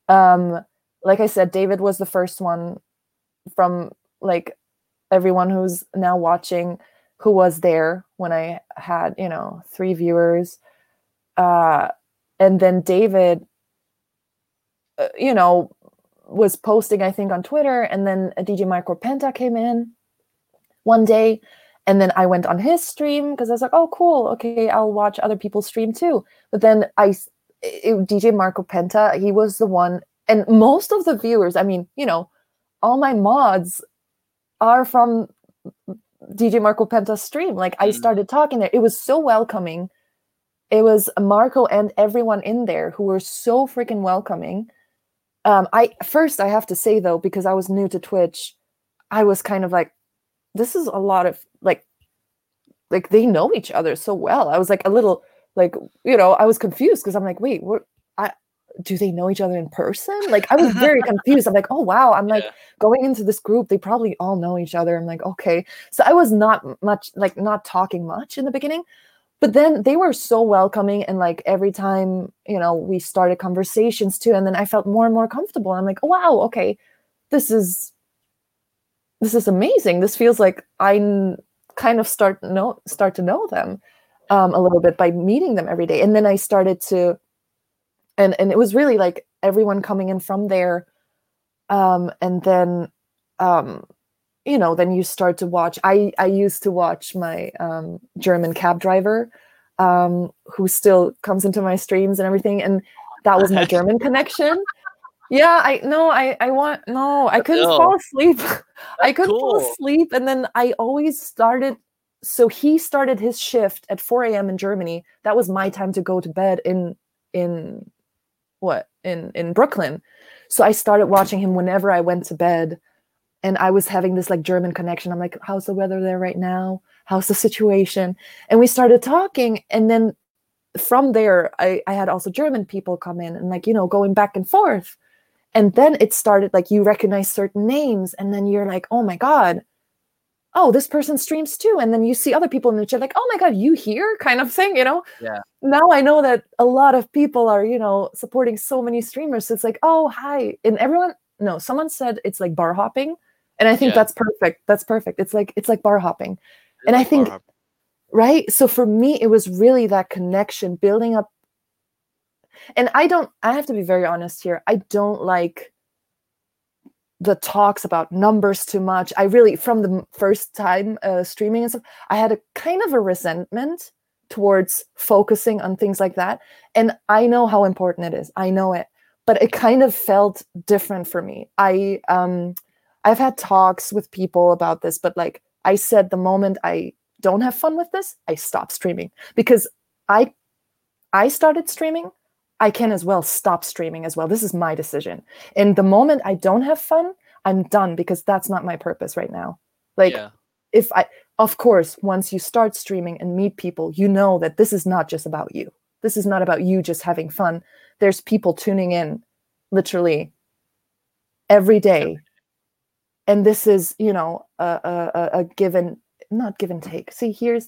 um like i said david was the first one from like everyone who's now watching who was there when i had you know three viewers uh and then david uh, you know was posting, I think, on Twitter, and then DJ Marco Penta came in one day, and then I went on his stream because I was like, "Oh, cool, okay, I'll watch other people's stream too." But then I, it, DJ Marco Penta, he was the one, and most of the viewers, I mean, you know, all my mods are from DJ Marco Penta's stream. Like I started talking there, it was so welcoming. It was Marco and everyone in there who were so freaking welcoming um, I first I have to say though, because I was new to Twitch, I was kind of like, this is a lot of like, like they know each other so well. I was like a little like, you know, I was confused because I'm like, wait, what? I do they know each other in person? Like I was very confused. I'm like, oh wow. I'm like Yeah. going into this group, they probably all know each other. I'm like, okay. So I was not much like not talking much in the beginning, but then they were so welcoming and like every time you know we started conversations too and then i felt more and more comfortable i'm like oh, wow okay this is this is amazing this feels like i kind of start know start to know them um, a little bit by meeting them every day. And then i started to and and it was really like everyone coming in from there um and then um you know then you start to watch i i used to watch my um german cab driver um who still comes into my streams and everything and that was my german connection. Yeah i no i i want no i couldn't Yo, fall asleep. I couldn't fall asleep and then i always started so he started his shift at 4 a.m in germany that was my time to go to bed in in what in in brooklyn so i started watching him whenever i went to bed and I was having this like German connection. I'm like, how's the weather there right now? How's the situation? And we started talking. And then from there, I, I had also German people come in and like, you know, going back and forth. And then it started like you recognize certain names, and then you're like, oh my God, oh, this person streams too. And then you see other people in the chat, like, oh my God, you here? Kind of thing, you know? Yeah. Now I know that a lot of people are, you know, supporting so many streamers. It's like, oh, hi. And everyone, no, someone said it's like bar hopping and i think Yeah. that's perfect that's perfect it's like it's like bar hopping It's And I think- right so for me it was really that connection building up and i don't i have to be very honest here i don't like the talks about numbers too much. I really from the first time uh, streaming and stuff i had a kind of a resentment towards focusing on things like that. And i know how important it is. I know it. But it kind of felt different for me. I um i've had talks with people about this but like i said the moment i don't have fun with this i stop streaming. Because i i started streaming i can as well stop streaming as well this is my decision and the moment i don't have fun i'm done because that's not my purpose right now like yeah. if I, of course, once you start streaming and meet people, you know that this is not just about you. This is not about you just having fun. There's people tuning in literally every day. And this is, you know, a, a, a- given, not give and take. See, here's,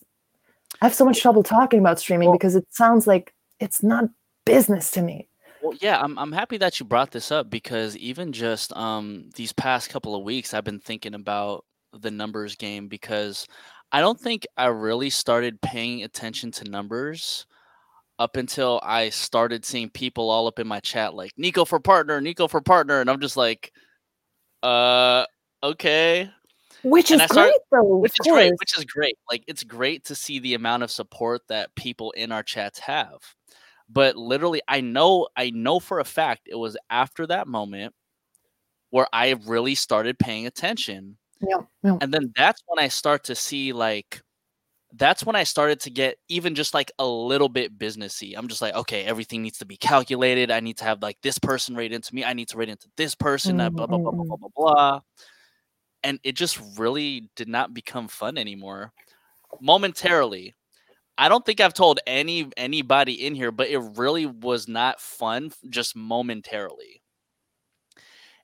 I have so much trouble talking about streaming Well- because it sounds like it's not business to me. Well, yeah, I'm I'm happy that you brought this up because even just um these past couple of weeks, I've been thinking about the numbers game because I don't think I really started paying attention to numbers up until I started seeing people all up in my chat like Nico for partner, Nico for partner, and I'm just like, Uh, okay. Which And is I started- great though. which is great which is great like it's great to see the amount of support that people in our chats have but literally i know i know for a fact it was after that moment where i really started paying attention. Yeah, yeah. and then that's when i start to see like that's when i started to get even just like a little bit businessy. I'm just like okay everything needs to be calculated. I need to have like this person rate into me. I need to rate into this person uh, Mm, blah blah blah blah mm, blah blah blah. And it just really did not become fun anymore. Momentarily i don't think i've told any anybody in here but it really was not fun just momentarily.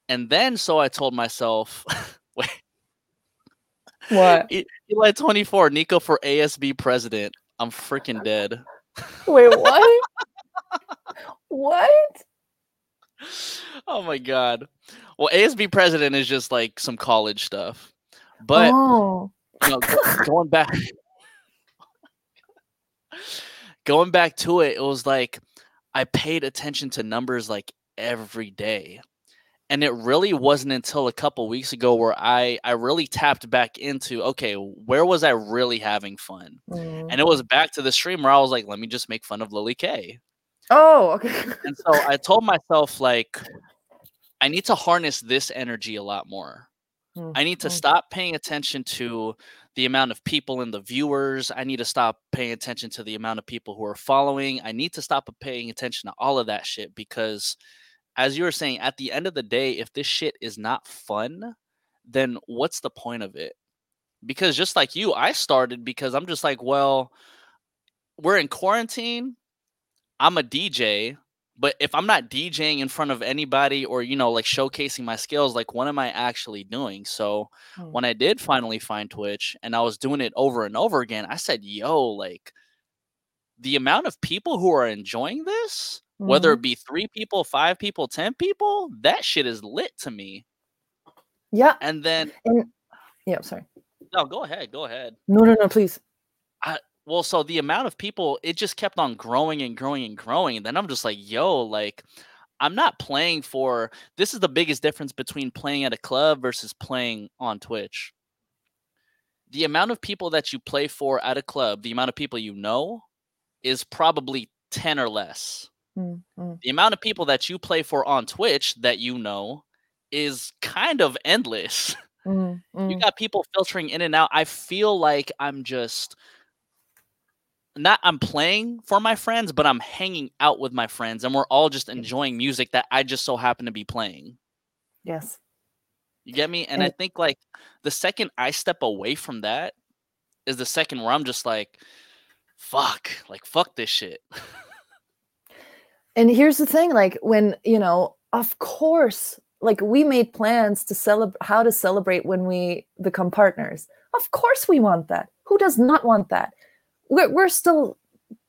And then so i told myself wait. What? Eli 24 nico for asb president. I'm freaking dead. Wait, what? what? oh my god. Well asb president is just like some college stuff. But oh, you know, going back going back to it it was like i paid attention to numbers like every day and it really wasn't until a couple weeks ago where i i really tapped back into okay where was i really having fun mm. and it was back to the stream where i was like let me just make fun of lily k oh, okay. and so i told myself like i need to harness this energy a lot more Mm, I need to stop paying attention to the amount of people and the viewers. I need to stop paying attention to the amount of people who are following. I need to stop paying attention to all of that shit because, as you were saying, at the end of the day, if this shit is not fun, then what's the point of it? Because just like you, I started because I'm just like, well, we're in quarantine. I'm a DJ, but if I'm not DJing in front of anybody or, you know, like showcasing my skills, like what am I actually doing? So Mm. when I did finally find Twitch and I was doing it over and over again, I said, yo, like the amount of people who are enjoying this, whether Mhm. it be three people, five people, 10 people, that shit is lit to me. Yeah. And then, Yeah. Sorry. no, go ahead, go ahead. No, no, no. Please. Well so the amount of people it just kept on growing and growing and growing and then i'm just like yo like i'm not playing for this is the biggest difference between playing at a club versus playing on twitch the amount of people that you play for at a club the amount of people you know is probably 10 or less Mm, mm. the amount of people that you play for on twitch that you know is kind of endless Mm, you got people filtering in and out. I feel like I'm just not I'm playing for my friends, but I'm hanging out with my friends and we're all just enjoying music that I just so happen to be playing. Yes. You get me? And I think like the second I step away from that is the second where I'm just like fuck, like fuck this shit. And here's the thing like when, you know, of course, like we made plans to celebrate how to celebrate when we become partners. Of course we want that. Who does not want that? We're we're still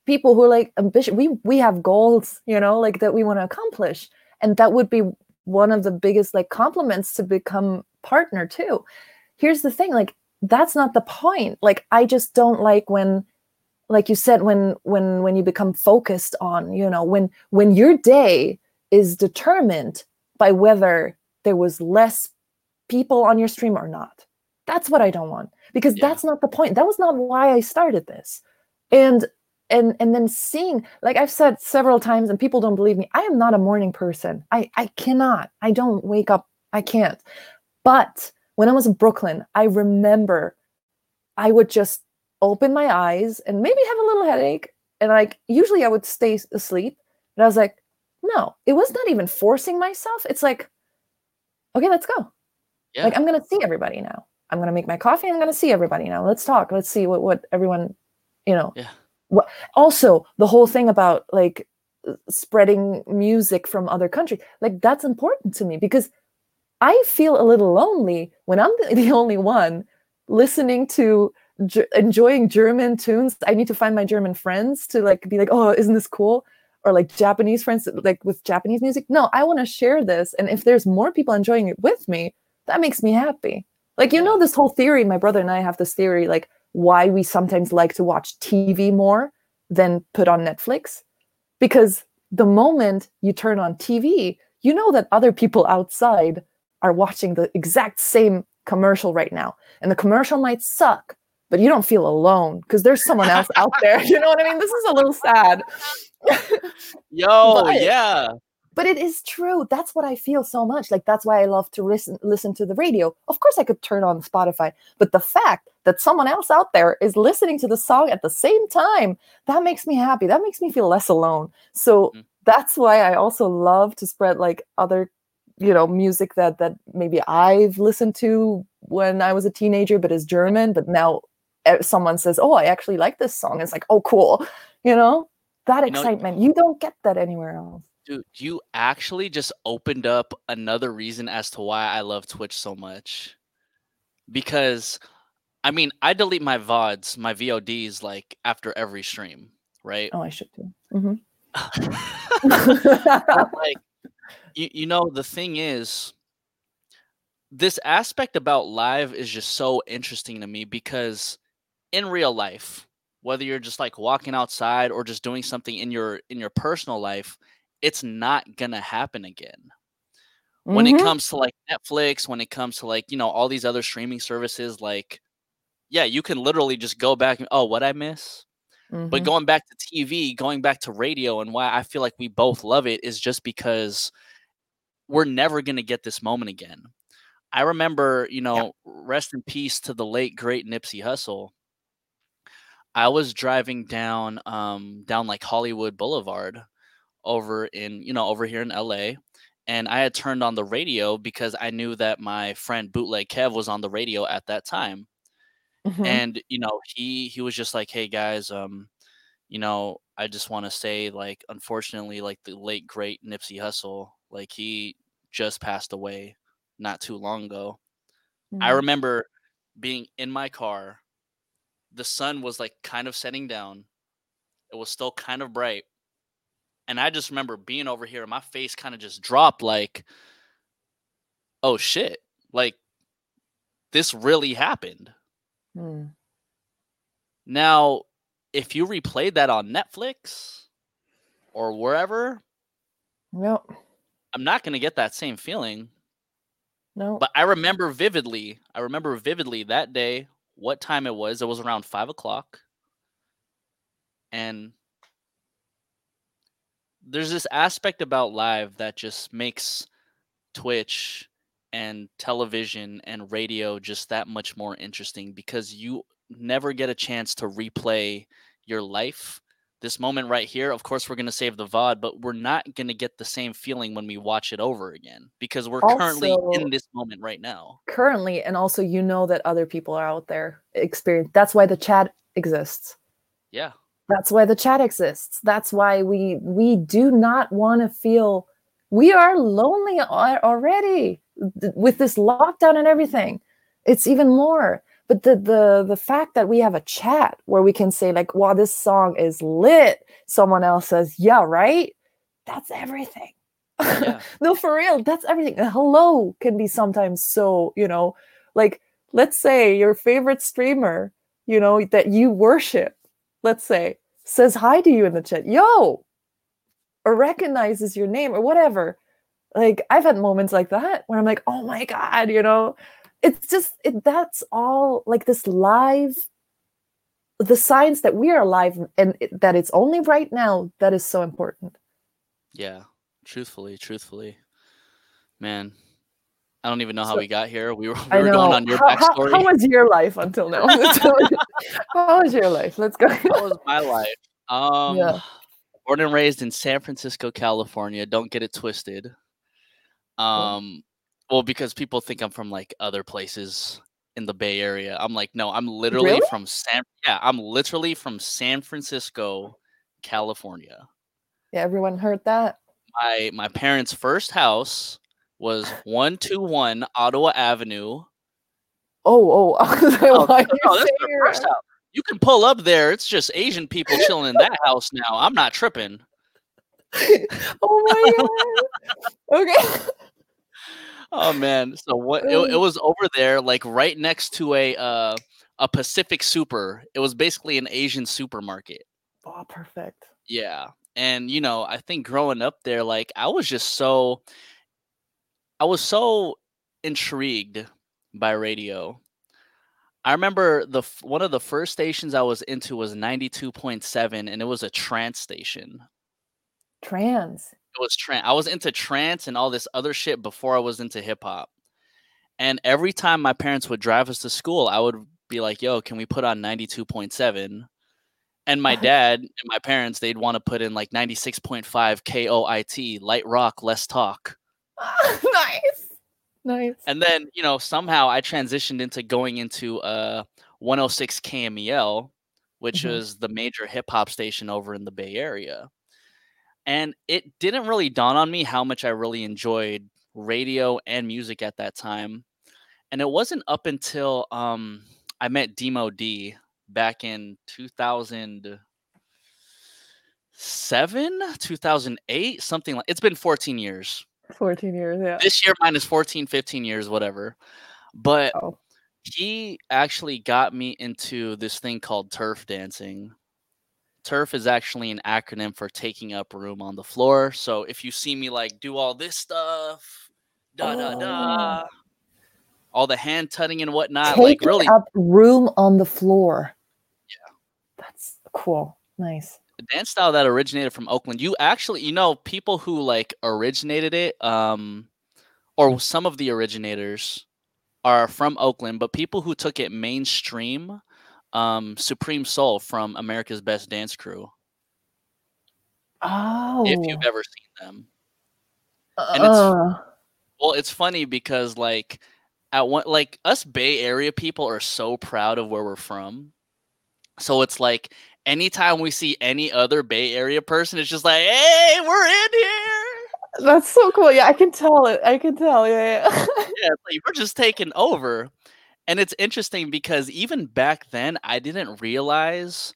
people who are like ambitious. We we have goals, you know, like that we want to accomplish. And that would be one of the biggest like compliments to become partner too. Here's the thing, like that's not the point. Like I just don't like when like you said when when when you become focused on you know when when your day is determined by whether there was less people on your stream or not that's what i don't want because Yeah. that's not the point that was not why i started this and and and then seeing like i've said several times and people don't believe me i am not a morning person. I i cannot. I don't wake up. I can't. But when i was in brooklyn i remember i would just open my eyes and maybe have a little headache. And like usually i would stay asleep. And i was like no it was not even forcing myself. It's like okay let's go. Yeah. like i'm gonna see everybody now. I'm gonna make my coffee i'm gonna see everybody now. Let's talk. Let's see what what everyone you know Yeah. what also the whole thing about like spreading music from other countries like that's important to me because i feel a little lonely when i'm the, only one listening to enjoying german tunes. I need to find my german friends to like be like oh isn't this cool? Or like japanese friends like with japanese music. No i want to share this and if there's more people enjoying it with me that makes me happy. Like you know this whole theory my brother and i have this theory like why we sometimes like to watch tv more than put on netflix because the moment you turn on tv you know that other people outside are watching the exact same commercial right now. And the commercial might suck, but you don't feel alone because there's someone else out there. You know what I mean? This is a little sad. Yo, but, yeah. But it is true. That's what I feel so much. Like that's why I love to listen listen to the radio. Of course I could turn on Spotify, but the fact that someone else out there is listening to the song at the same time, that makes me happy. That makes me feel less alone. So mm-hmm. that's why I also love to spread like other you know music that that maybe I've listened to when I was a teenager but is German but now eh, someone says oh I actually like this song it's like oh cool you know that excitement know, you don't get that anywhere else dude you actually just opened up another reason as to why I love Twitch so much? Because I mean I delete my VODs my VODs like after every stream right? Oh I should too. Mm-hmm. like you, you know the thing is this aspect about live is just so interesting to me because in real life whether you're just like walking outside or just doing something in your in your personal life it's not gonna happen again mm-hmm. when it mm-hmm. comes to like netflix when it comes to like you know all these other streaming services like yeah you can literally just go back and oh what i miss mm-hmm. but going back to tv going back to radio and why i feel like we both love it is just because we're never going to get this moment again. I remember, you know, rest in peace to the late great Nipsey Hussle. I was driving down um down like Hollywood Boulevard over in, you know, over here in LA and I had turned on the radio because I knew that my friend Bootleg Kev was on the radio at that time. Mm-hmm. And you know, he he was just like, "Hey guys, um you know, I just want to say like unfortunately like the late great Nipsey Hussle like he just passed away not too long ago. Mm-hmm. I remember being in my car. The sun was like kind of setting down. It was still kind of bright. And I just remember being over here and my face kind of just dropped like oh shit. Like this really happened. Mm. Now, if you replayed that on Netflix or wherever, Yep. I'm not going to get that same feeling. No. But I remember vividly, I remember vividly that day what time it was. It was around five o'clock. And there's this aspect about live that just makes Twitch and television and radio just that much more interesting because you never get a chance to replay your life this moment right here, of course, we're going to save the VOD, but we're not going to get the same feeling when we watch it over again because we're also, currently in this moment right now. Currently, and also you know that other people are out there experience. That's why the chat exists. Yeah. That's why the chat exists. That's why we we do not want to feel we are lonely already with this lockdown and everything. It's even more but the the the fact that we have a chat where we can say like wow this song is lit someone else says yeah right that's everything yeah. no for real that's everything hello can be sometimes so you know like let's say your favorite streamer you know that you worship let's say says hi to you in the chat yo! or recognizes your name or whatever. Like i've had moments like that where i'm like oh my god you know? It's just it, that's all like this live the signs that we are alive and it, that it's only right now that is so important. Yeah truthfully truthfully. Man i don't even know how so, we got here we were, we were going on your how, backstory how, how, was your life until now how was your life let's go how was my life um yeah. born and raised in san francisco california don't get it twisted um well, because people think I'm from like other places in the Bay Area. I'm like, no, I'm literally really? from San. Yeah, I'm literally from San Francisco, California. Yeah, everyone heard that. My my parents' first house was one two one Ottawa Avenue. Oh, oh, oh, no, that's first house. You can pull up there. It's just Asian people chilling in that house now. I'm not tripping. oh my god. okay oh man so what it, it, was over there like right next to a uh a pacific super it was basically an asian supermarket oh perfect yeah and you know i think growing up there like i was just so i was so intrigued by radio. I remember the one of the first stations I was into was 92.7 and it was a trance station. Trans. It was trance. I was into trance and all this other shit before I was into hip hop. And every time my parents would drive us to school, I would be like, "Yo, can we put on 92.7?" And my dad and my parents, they'd want to put in like 96.5 KOIT, light rock, less talk. nice. Nice. And then, you know, somehow I transitioned into going into uh 106 KMEL, which Mhm. was the major hip hop station over in the Bay Area. And it didn't really dawn on me how much I really enjoyed radio and music at that time. And it wasn't up until um I met Demo D back in 2007, 2008, something like it's been 14 years. 14 years, yeah. This year minus 14, 15 years, whatever. But Oh. he actually got me into this thing called turf dancing. Turf is actually an acronym for taking up room on the floor. So if you see me like do all this stuff, da da oh. da, all the hand tutting and whatnot, like really up room on the floor. Yeah. That's cool. Nice. Dance style that originated from Oakland. You actually, you know, people who like originated it, um, or some of the originators are from Oakland, but people who took it mainstream, um, Supreme Soul from America's Best Dance Crew. Oh. If you've ever seen them, and it's- uh, well, it's funny because like at one, like us Bay Area people are so proud of where we're from. So it's like anytime we see any other Bay Area person, it's just like, hey, we're in here. that's so cool. Yeah, I can tell it. I can tell. Yeah. yeah. yeah, like we're just taking over. And it's interesting because even back then, I didn't realize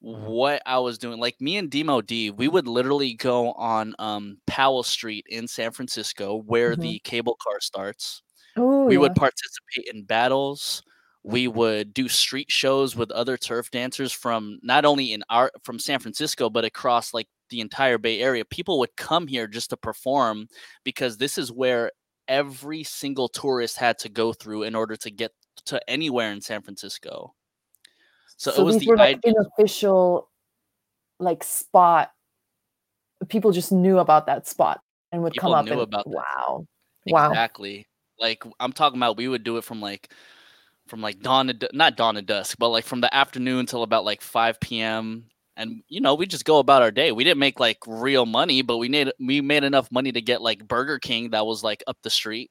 what I was doing. Like me and Demo D, we would literally go on um, Powell Street in San Francisco, where Mhm. the cable car starts. oh, we yeah. would participate in battles. We would do street shows with other turf dancers from not only in our from San Francisco, but across like the entire Bay Area. People would come here just to perform because this is where every single tourist had to go through in order to get to anywhere in San Francisco. So, it was these the were like idea. unofficial, like spot. People just knew about that spot and would come up knew and about that wow, wow. Exactly. Like I'm talking about, we would do it from like from like dawn to not dawn to dusk, but like from the afternoon till about like 5 p.m. And you know, we just go about our day. We didn't make like real money, but we made we made enough money to get like Burger King that was like up the street.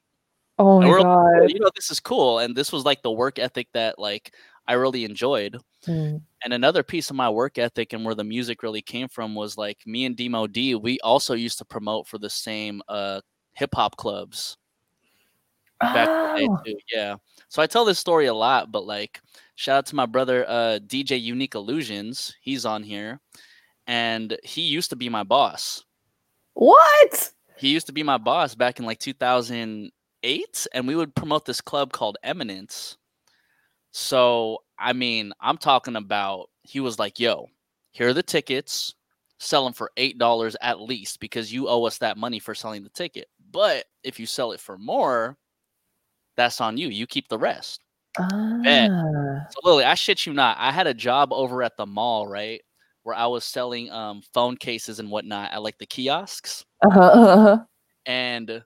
Oh my we're like, "Oh, god. you know, this is cool. And this was like the work ethic that like I really enjoyed. Mm. And another piece of my work ethic and where the music really came from was like me and Demo D, we also used to promote for the same uh hip hop clubs back in the day Oh, too. Yeah. So I tell this story a lot, but like shout out to my brother uh DJ Unique Illusions. He's on here. And he used to be my boss. what? He used to be my boss back in like 2008 and we would promote this club called Eminence. So, I mean, I'm talking about he was like, "Yo, here are the tickets. Sell them for $8 at least because you owe us that money for selling the ticket. But if you sell it for more, that's on you. You keep the rest." Bet. Ah. So Lily, I shit you not. I had a job over at the mall, right? Where I was selling um phone cases and whatnot at like the kiosks. Uh-huh, uh-huh. And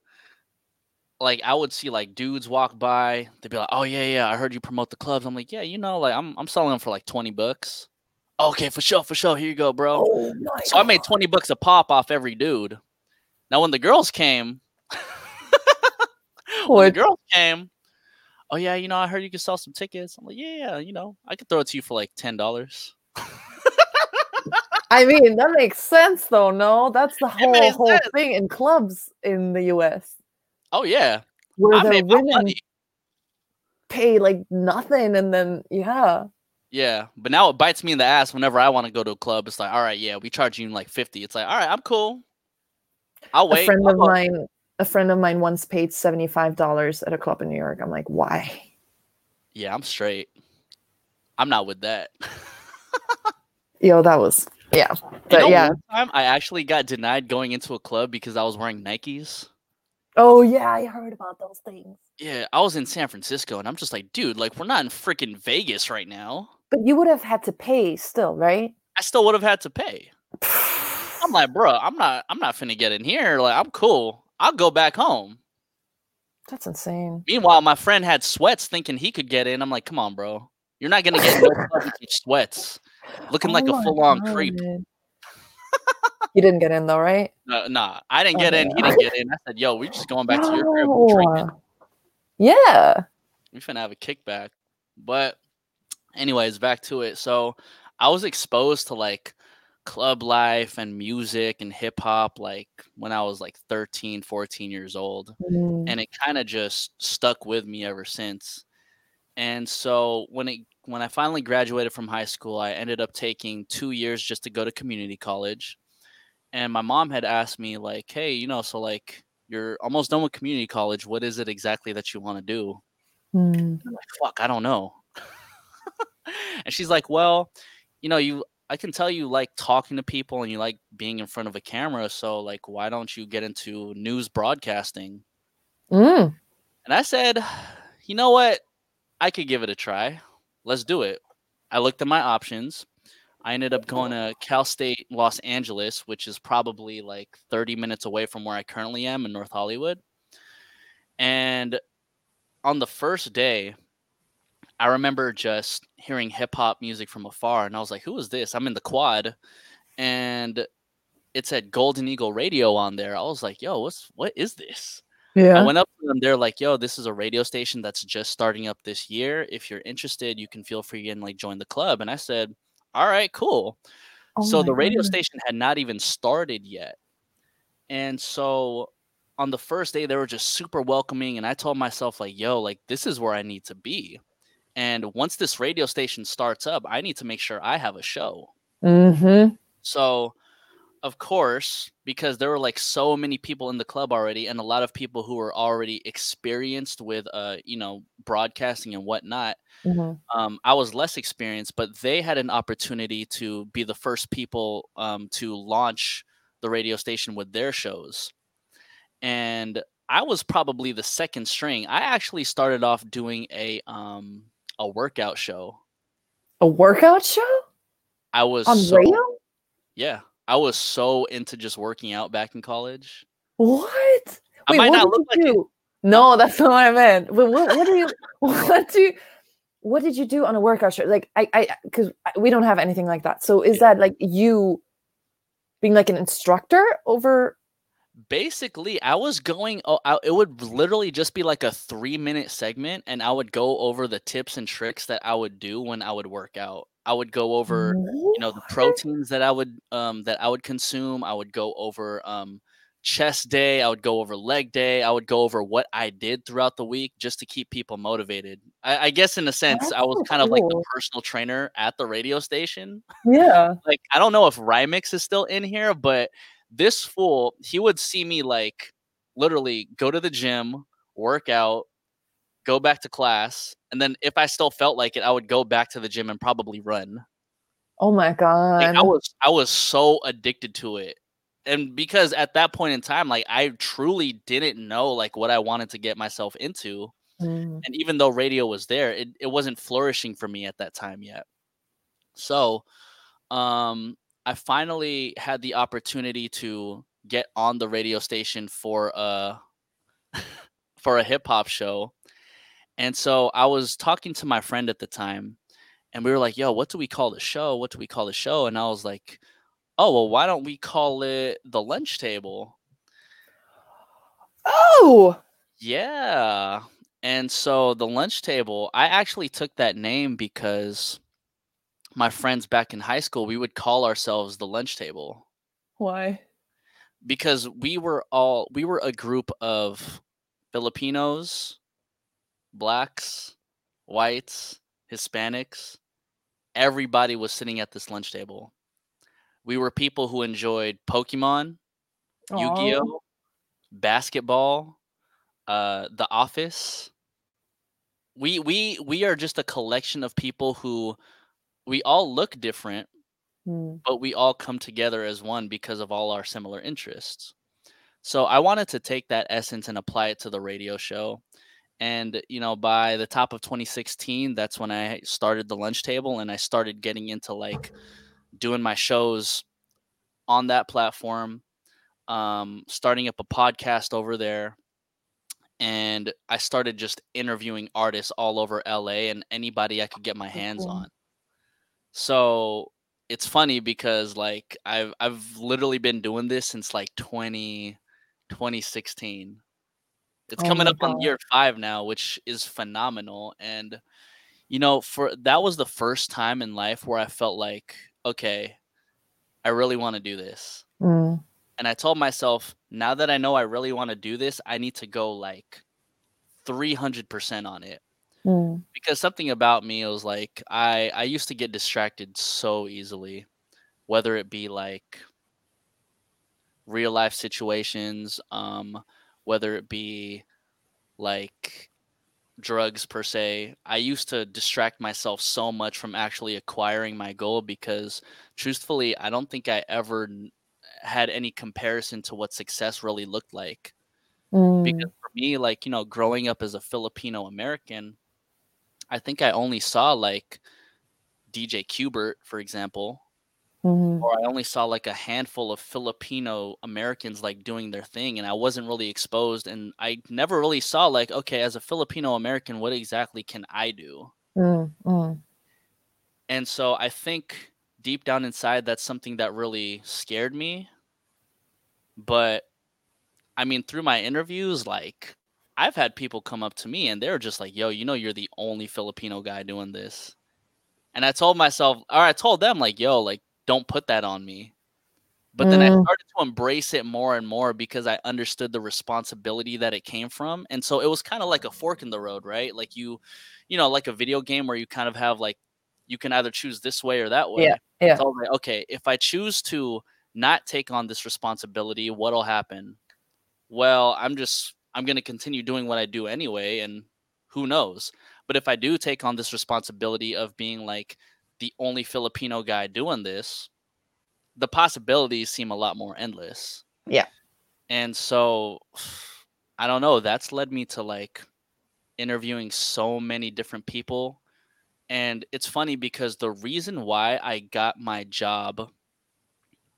like I would see like dudes walk by, they'd be like, Oh yeah, yeah, I heard you promote the clubs. I'm like, Yeah, you know, like I'm I'm selling them for like 20 bucks. Okay, for sure, for sure. Here you go, bro. Oh So I made 20 bucks a pop off every dude. Now when the girls came, when the girls came, oh yeah, you know, I heard you could sell some tickets. I'm like, yeah, you know, I could throw it to you for like ten dollars. I mean, that makes sense though, no? That's the whole whole sense. thing in clubs in the US Oh yeah, where I the women pay like nothing and then yeah. Yeah, but now it bites me in the ass whenever I want to go to a club. It's like, all right, yeah, we charge you like fifty. It's like, all right, I'm cool. I'll wait. a friend I'll of go." mine a friend of mine once paid $75 at a club in New York. I'm like, why? Yeah, I'm straight. I'm not with that. Yo, that was yeah. You But know, yeah. time I actually got denied going into a club because I was wearing Nikes. Oh yeah, I heard about those things. Yeah, I was in San Francisco and I'm just like, dude, like we're not in freaking Vegas right now. But you would have had to pay still, right? I still would have had to pay. I'm like, bro, I'm not I'm not finna get in here. Like, I'm cool. I'll go back home. That's insane. Meanwhile, my friend had sweats thinking he could get in. I'm like, come on, bro. You're not gonna get no sweats. Looking like Oh a full on creep. You didn't get in though, right? No, nah, I didn't Oh, get in. He didn't get in. I said, yo, we're just going back to your crib. Drinking. Yeah. we finna have a kickback. But anyways, back to it. So I was exposed to like club life and music and hip hop like when I was like 13, 14 years old. Mm. And it kind of just stuck with me ever since. And so when it when I finally graduated from high school, I ended up taking two years just to go to community college. And my mom had asked me, like, hey, you know, so like you're almost done with community college. What is it exactly that you want to do? Mm. I'm like, fuck, I don't know. and she's like, well, you know, you I can tell you like talking to people and you like being in front of a camera. So like, why don't you get into news broadcasting? Mm. And I said, you know what? I could give it a try. Let's do it. I looked at my options. I ended up going to Cal State Los Angeles, which is probably like 30 minutes away from where I currently am in North Hollywood. And on the first day, I remember just hearing hip hop music from afar. And I was like, who is this? I'm in the quad. And it said Golden Eagle Radio on there. I was like, yo, what's what is this? Yeah. I went up to them. They're like, "Yo, this is a radio station that's just starting up this year. If you're interested, you can feel free and like join the club." And I said, "All right, cool." Oh so the radio God. station had not even started yet, and so on the first day they were just super welcoming. And I told myself, like, "Yo, like this is where I need to be." And once this radio station starts up, I need to make sure I have a show. Mm-hmm. So, of course, because there were like so many people in the club already, and a lot of people who were already experienced with, uh, you know, broadcasting and whatnot. Mm-hmm. Um, I was less experienced, but they had an opportunity to be the first people um, to launch the radio station with their shows, and I was probably the second string. I actually started off doing a um, a workout show. A workout show I was on so, radio? yeah, I was so into just working out back in college. What? I Wait, might what not look you like it. No, that's not what I meant. But what, what do you what do you what did you do on a workout show? Like I I because we don't have anything like that. So is that like you being like an instructor over? Basically, I was going. Oh, I, it would literally just be like a three-minute segment, and I would go over the tips and tricks that I would do when I would work out. I would go over, you know, the proteins that I would um that I would consume. I would go over um chest day. I would go over leg day. I would go over what I did throughout the week just to keep people motivated. I, I guess in a sense, That's I was so kind of like the personal trainer at the radio station. Yeah. like I don't know if Rymix is still in here, but this fool, he would see me like literally go to the gym, work out, go back to class, and then if I still felt like it, I would go back to the gym and probably run. Oh my Like god. I was I was so addicted to it. And because at that point in time, like I truly didn't know like what I wanted to get myself into. Mm. And even though radio was there, it, it wasn't flourishing for me at that time yet. So um I finally had the opportunity to get on the radio station for a for a hip hop show. And so I was talking to my friend at the time and we were like, "Yo, what do we call the show? What do we call the show?" And I was like, "Oh, well, why don't we call it the lunch table?" Oh. Yeah. And so the lunch table, I actually took that name because my friends back in high school, we would call ourselves the lunch table Why? because we were all we were a group of Filipinos, blacks, whites, Hispanics. Everybody was sitting at this lunch table. We were people who enjoyed Pokemon, Yu-Gi-Oh, basketball, uh, The Office. We we we are just a collection of people who we all look different, Mm. but we all come together as one because of all our similar interests. So I wanted to take that essence and apply it to the radio show. And, you know, by the top of 2016, that's when I started the lunch table and I started getting into like doing my shows on that platform, um, starting up a podcast over there. And I started just interviewing artists all over LA and anybody I could get my hands on. So it's funny because like I've I've literally been doing this since like 20 2016. It's Oh coming up on year 5 now, which is phenomenal and you know, for that was the first time in life where I felt like, okay, I really want to do this. Mm, And I told myself, now that I know I really want to do this, I need to go like 300% on it. Mm, Because something about me was like I I used to get distracted so easily, whether it be like real life situations, um, whether it be like drugs per se. I used to distract myself so much from actually acquiring my goal because truthfully, I don't think I ever had any comparison to what success really looked like. Because mm, for me, like, you know, growing up as a Filipino American, I think I only saw like DJ Qbert, for example, mhm, or I only saw like a handful of Filipino Americans like doing their thing, and I wasn't really exposed, and I never really saw like, okay, as a Filipino American, what exactly can I do? mm, mm. And so I think deep down inside, that's something that really scared me. But I mean, through my interviews, like I've had people come up to me and they're just like, yo, you know, you're the only Filipino guy doing this. And I told myself, or I told them, like, yo, like, don't put that on me. But then I Mm. started to embrace it more and more because I understood the responsibility that it came from. And so it was kind of like a fork in the road, right? Like you, you know, like a video game where you kind of have like, you can either choose this way or that way. Yeah, yeah. So like, okay, if I choose to not take on this responsibility, what'll happen? Well, I'm just, I'm going to continue doing what I do anyway. And who knows? But if I do take on this responsibility of being like the only Filipino guy doing this, the possibilities seem a lot more endless. Yeah. And so I don't know, that's led me to like interviewing so many different people. And it's funny because the reason why I got my job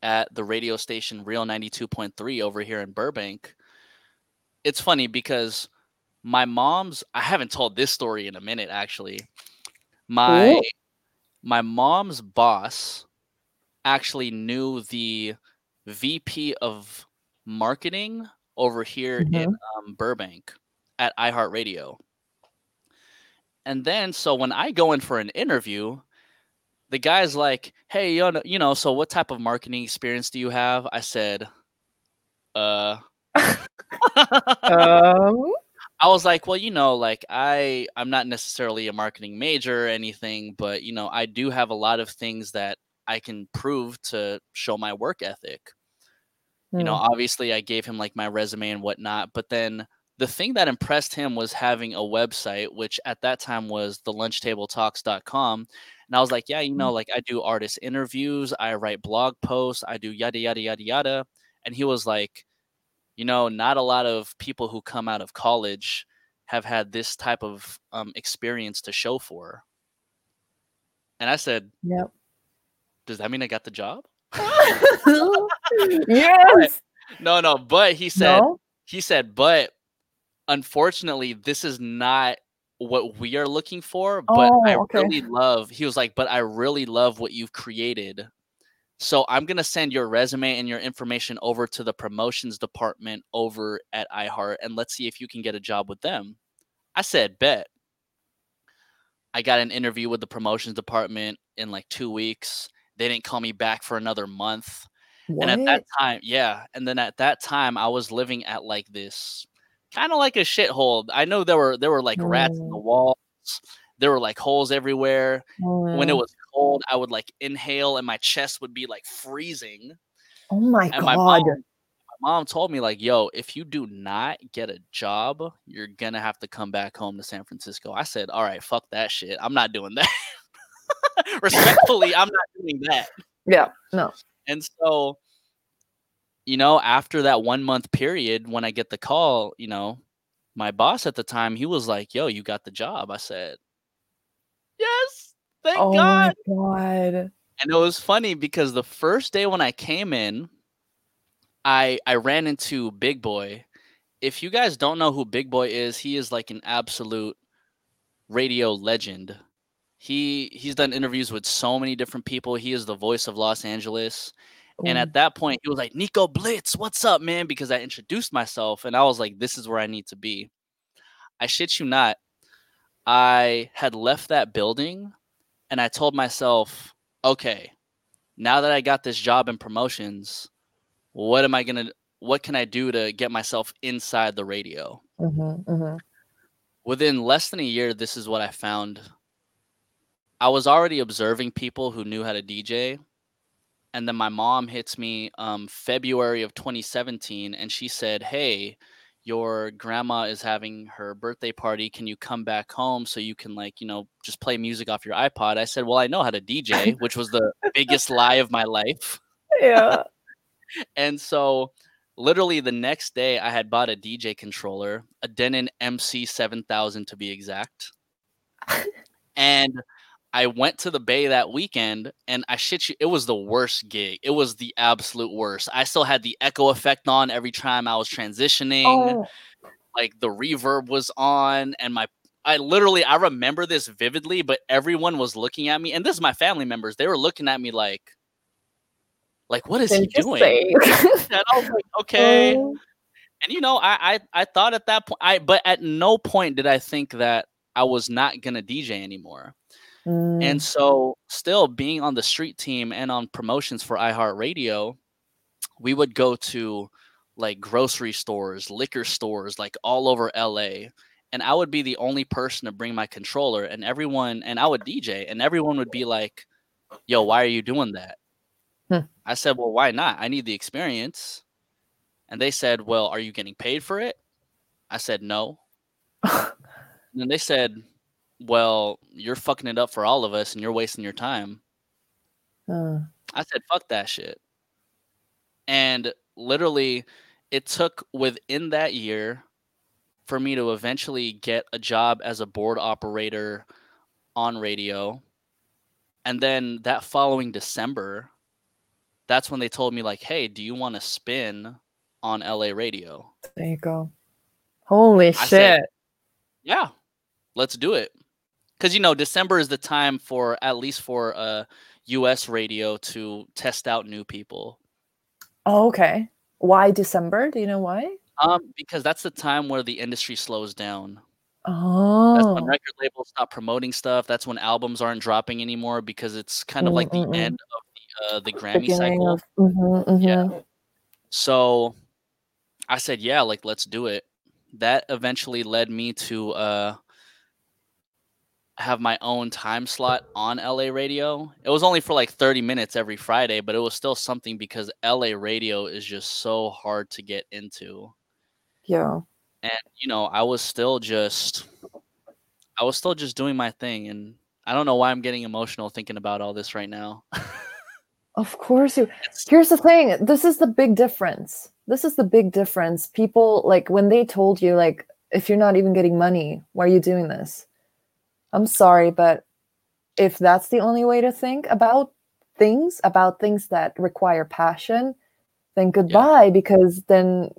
at the radio station Real 92.3 over here in Burbank, it's funny because my mom's I haven't told this story in a minute actually. My Ooh. my mom's boss actually knew the VP of marketing over here in Mhm. um, Burbank at iHeartRadio. And then, so when I go in for an interview, the guy's like, "Hey, you know, you know, so what type of marketing experience do you have?" I said, "Uh." Um, I was like, well, you know, like I I'm not necessarily a marketing major or anything, but you know, I do have a lot of things that I can prove to show my work ethic. You know, mm, obviously I gave him like my resume and whatnot, but then the thing that impressed him was having a website, which at that time was the lunchtabletalks.com. And I was like, yeah, you know, like I do artist interviews, I write blog posts, I do yada yada yada yada. And he was like, you know, not a lot of people who come out of college have had this type of um, experience to show for. And I said, Yep. does that mean I got the job? yes. No, no, but he said, No. he said, but unfortunately, this is not what we are looking for. But I Oh, okay. really love, he was like, but I really love what you've created. So I'm going to send your resume and your information over to the promotions department over at iHeart and let's see if you can get a job with them. I said, bet. I got an interview with the promotions department in like two weeks. They didn't call me back for another month. And at that time, yeah. And then at that time, I was living at like this kind of like a shithole. I know there were there were like rats in the walls. There were like holes everywhere. When it mm. was cold, I would like inhale and my chest would be like freezing. Oh my And my god. mom my mom told me like, "Yo, if you do not get a job, you're gonna have to come back home to San Francisco." I said, "All right, fuck that shit. I'm not doing that." Respectfully, I'm not doing that. Yeah. No. And so you know, after that one month period, when I get the call, you know, my boss at the time, he was like, "Yo, you got the job." I said, "Yes, thank Oh God." my god. And it was funny because the first day when I came in, I I ran into Big Boy. If you guys don't know who Big Boy is, he is like an absolute radio legend. He he's done interviews with so many different people. He is the voice of Los Angeles. And at that point, he was like, Nico Blitz, what's up, man? Because I introduced myself and I was like, this is where I need to be. I shit you not. I had left that building and I told myself, okay, now that I got this job in promotions, what am I going to, what can I do to get myself inside the radio? Mhm, mhm. Within less than a year, this is what I found. I was already observing people who knew how to DJ and then my mom hits me um February of 2017 and she said, "Hey, your grandma is having her birthday party. Can you come back home so you can like, you know, just play music off your iPod?" I said, "Well, I know how to DJ," which was the biggest lie of my life. Yeah. And so literally the next day I had bought a DJ controller, a Denon MC7000 to be exact. and I went to the Bay that weekend and I shit you, it was the worst gig. It was the absolute worst. I still had the echo effect on every time I was transitioning. Oh, Like the reverb was on and my I literally I remember this vividly, but everyone was looking at me and this is my family members. They were looking at me like like what is he doing? And I was like, okay. Oh, And you know, I, I I thought at that point I but at no point did I think that I was not gonna DJ anymore. Mm, And so, still being on the street team and on promotions for iHeartRadio, we would go to like grocery stores, liquor stores, like all over LA. And I would be the only person to bring my controller, and everyone, and I would DJ, and everyone would be like, Yo, why are you doing that? Hmm. I said, Well, why not? I need the experience. And they said, Well, are you getting paid for it? I said, No. And then they said, Well, you're fucking it up for all of us and you're wasting your time. uh, I said, fuck that shit. And literally, it took within that year for me to eventually get a job as a board operator on radio. And then that following December, that's when they told me, like, hey, do you want to spin on LA radio? there you go. Holy said- shit. Yeah, let's do it. Because, you know, December is the time for, at least for uh, US radio to test out new people. Oh, okay. Why December? Do you know why? Um, because that's the time where the industry slows down. Oh. That's Oh. when record labels stop promoting stuff. That's when albums aren't dropping anymore because it's kind of like the mm, mm. end of the uh, the Grammy cycle. of mhm, Yeah. mhm. So I said, yeah, like let's do it. That eventually led me to uh have my own time slot on LA radio. It was only for like 30 minutes every Friday, but it was still something because LA radio is just so hard to get into. Yeah. and you know i was still just i was still just doing my thing and i don't know why i'm getting emotional thinking about all this right now Of course you Here's the thing. This is the big difference. This is the big difference. People like when they told you like if you're not even getting money, why are you doing this? I'm sorry, but if that's the only way to think about things, about things that require passion, then goodbye because then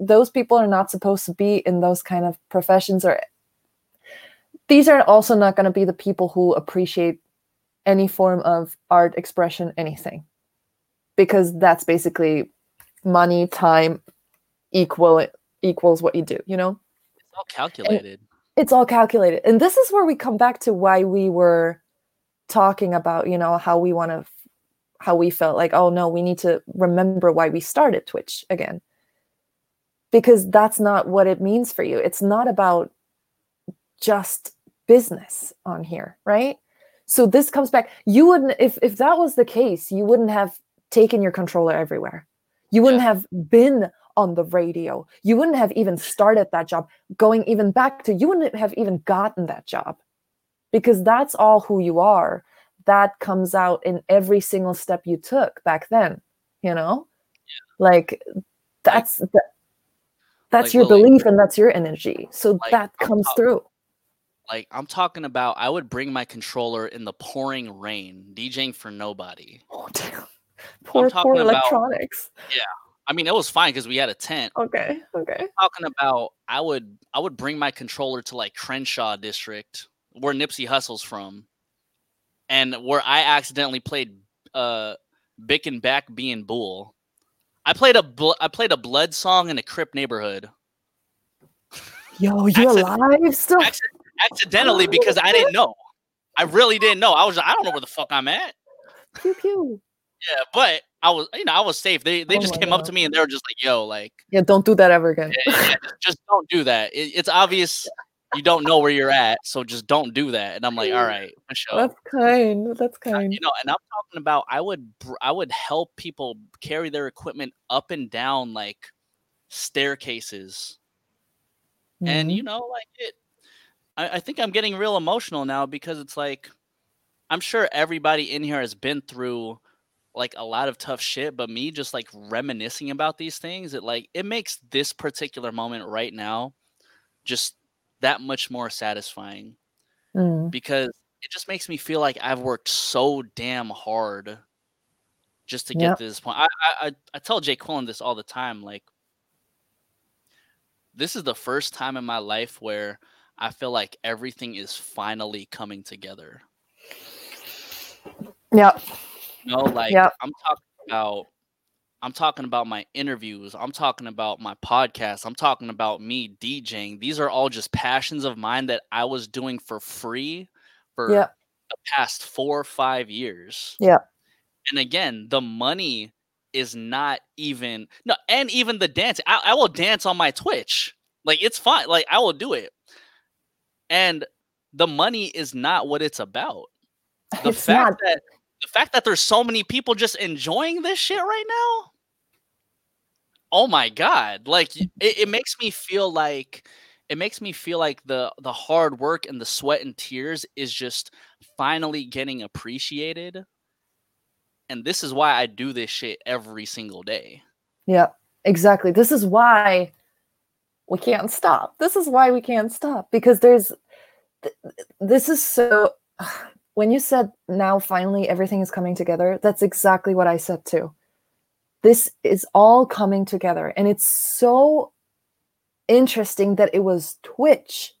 those people are not supposed to be in those kind of professions or these are also not going to be the people who appreciate any form of art expression anything. Because that's basically money time equal equals what you do you know? It's all calculated it's all calculated. And this is where we come back to why we were talking about you know how we want to how we felt like oh no we need to remember why we started twitch again. Because that's not what it means for you. It's not about just business on here right? So this comes back. You wouldn't if if that was the case you wouldn't have taken your controller everywhere. You wouldn't have been on the radio you wouldn't have even started that job going even back to you wouldn't have even gotten that job because that's all who you are that comes out in every single step you took back then you know Like that's that, that's Like, your Lily- belief and that's your energy. So Like, that comes talk- through. Like I'm talking about, I would bring my controller in the pouring rain, DJing for nobody. Oh, damn. Poor, poor about- electronics. I mean, it was fine because we had a tent. Okay, okay. Talking about, I would, I would bring my controller to like Crenshaw District, where Nipsey Hussle's from, and where I accidentally played uh Bicken Back Being Bool. I played a bl- I played a blood song in a Crip neighborhood. Yo, you alive still? Acc- accidentally because I didn't know. I really didn't know. I was I don't know where the fuck I'm at. Pew pew. Yeah, but I was you know I was safe. They they Oh just came up to me and they were just like, "Yo, like Yeah, don't do that ever again. yeah, just- don't do that. It, it's obvious you don't know where you're at, so just don't do that." And I'm like, "All right, for sure." That's kind. That's kind. You know, and I'm talking about I would I would help people carry their equipment up and down like staircases. and Mhm. you know like it I, I think i'm getting real emotional now because it's like i'm sure everybody in here has been through like a lot of tough shit but me just like reminiscing about these things it like it makes this particular moment right now just that much more satisfying Mm. because it just makes me feel like i've worked so damn hard just to get Yep. to this point i i, I- tell jay quillen this all the time like this is the first time in my life where I feel like everything is finally coming together. Yeah. Know, like Yep. I'm talking about I'm talking about my interviews, I'm talking about my podcast, I'm talking about me DJing. These are all just passions of mine that I was doing for free for Yep. the past 4 or 5 years. Yeah. And again, the money is not even no, and even the dance. I, I will dance on my Twitch. Like it's fine. Like I will do it. And the money is not what it's about. The It's fact not. that the fact that there's so many people just enjoying this shit right now. Oh my god. Like it, it makes me feel like it makes me feel like the the hard work and the sweat and tears is just finally getting appreciated and this is why I do this shit every single day. Yeah, exactly. This is why we can't stop. This is why we can't stop because there's th- this is so when you said now finally everything is coming together, that's exactly what I said too. This is all coming together and it's so interesting that it was Twitch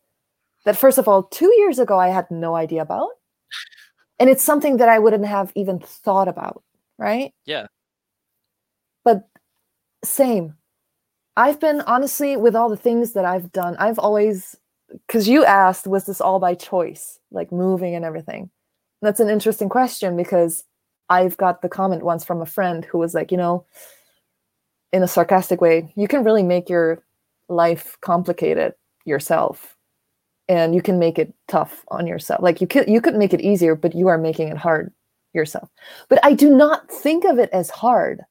that first of all 2 years ago I had no idea about. And it's something that I wouldn't have even thought about, right? Yeah. But same. I've been honestly with all the things that I've done, I've always because you asked, was this all by choice, like moving and everything? That's an interesting question because I've got the comment once from a friend who was like, you know, in a sarcastic way, you can really make your life complicated yourself and you can make it tough on yourself. Like you could you could make it easier, but you are making it hard yourself. But I do not think of it as hard.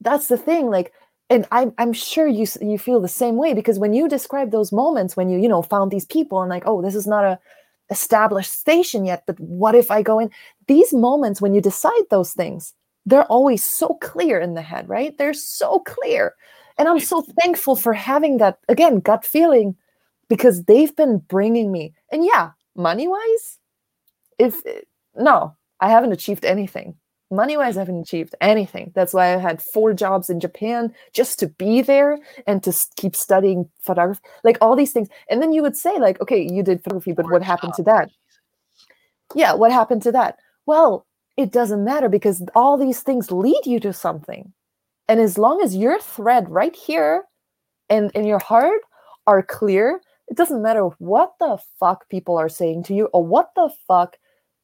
That's the thing. Like and I'm I'm sure you you feel the same way because when you describe those moments when you you know found these people and like oh this is not a established station yet but what if I go in? These moments when you decide those things they're always so clear in the head right? They're so clear. And I'm so thankful for having that again gut feeling because they've been bringing me. And yeah money wise if no I haven't achieved anything money wise i haven't achieved anything. That's why i had four jobs in japan just to be there and to keep studying photography like all these things. And then you would say like okay you did photography but what happened to that? yeah what happened to that? Well it doesn't matter because all these things lead you to something. And as long as your thread right here and in your heart are clear it doesn't matter what the fuck people are saying to you or what the fuck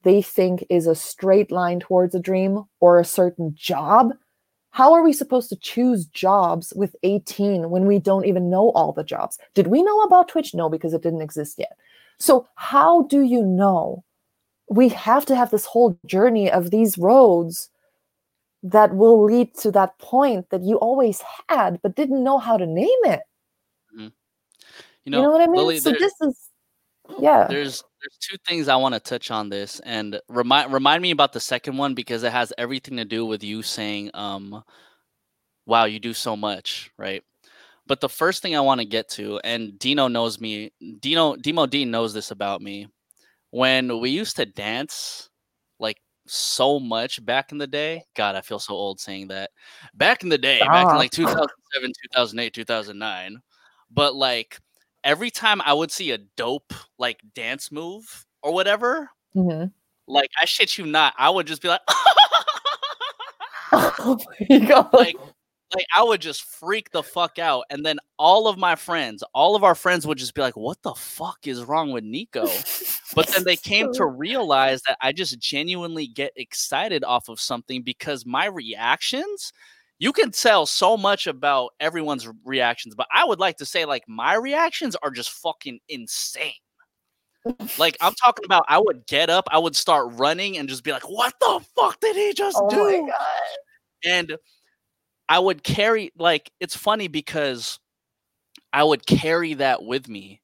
they think is a straight line towards a dream or a certain job. How are we supposed to choose jobs with 18 when we don't even know all the jobs? Did we know about Twitch? No, because it didn't exist yet. So, how do you know? We have to have this whole journey of these roads that will lead to that point that you always had, but didn't know how to name it. Mm-hmm. You You know, know, what I mean? Lily, so, this is, yeah. there's there's two things I want to touch on this and remind remind me about the second one because it has everything to do with you saying um wow, you do so much, right? But the first thing I want to get to, and Dino knows me, Dino Demo Dean knows this about me. When we used to dance like so much back in the day, God, I feel so old saying that. Back in the day, back in like 2007, 2008, 2009. But like every time I would see a dope like dance move or whatever, Mhm. like I shit you not, I would just be like, Oh my god. like, like I would just freak the fuck out, and then all of my friends, all of our friends would just be like, "What the fuck is wrong with Nico?" But then they came to realize that I just genuinely get excited off of something because my reactions. You can tell so much about everyone's reactions, but I would like to say, like, my reactions are just fucking insane. Like I'm talking about, I would get up, I would start running, and just be like, "What the fuck did he just Oh do?" and I would carry like it's funny because I would carry that with me.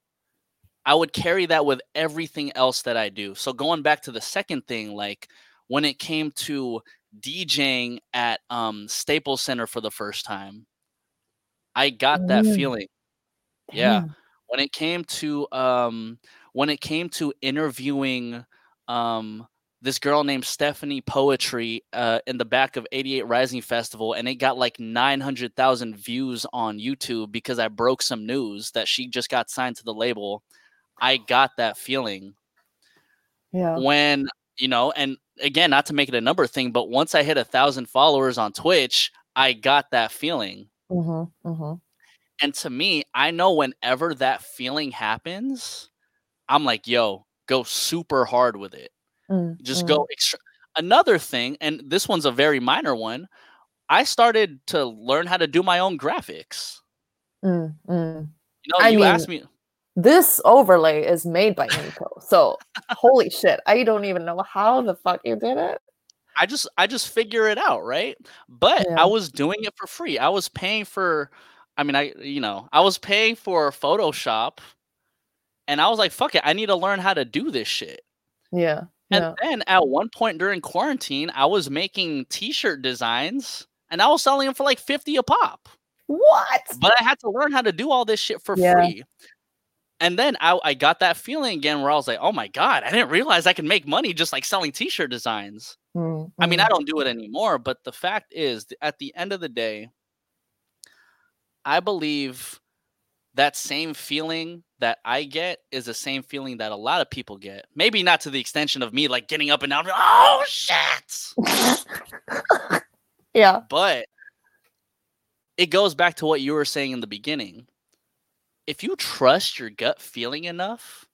I would carry that with everything else that I do. So going back to the second thing, like when it came to DJing at um Staples Center for the first time, I got that Mm. feeling. Yeah. When it came to um when it came to interviewing um this girl named Stephanie Poetri uh, in the back of 88 Rising Festival, and it got like 900,000 views on YouTube because I broke some news that she just got signed to the label. I got that feeling Yeah. when, you know, and again, not to make it a number thing, but once I hit a thousand followers on Twitch, I got that feeling. Mm-hmm. Mm-hmm. And to me, I know whenever that feeling happens, I'm like, yo, go super hard with it. Mm, Just mm. go extra. Another thing, and this one's a very minor one. I started to learn how to do my own graphics. Mm, mm. You know, I you asked me. This overlay is made by Nico. So holy shit. I don't even know how the fuck you did it. I just I just figure it out, right? But Yeah. I was doing it for free. I was paying for I mean, I you know, I was paying for Photoshop and I was like, fuck it, I need to learn how to do this shit. Yeah. And Yeah. then at one point during quarantine, I was making t-shirt designs and I was selling them for like 50 a pop. What? But I had to learn how to do all this shit for Yeah. free. And then I, I got that feeling again where I was like, oh my God, I didn't realize I could make money just like selling t-shirt designs. Mm, I mean. I don't do it anymore, but the fact is, at the end of the day, I believe that same feeling that I get is the same feeling that a lot of people get. Maybe not to the extension of me like getting up and down, oh shit, yeah. but it goes back to what you were saying in the beginning. If you trust your gut feeling enough,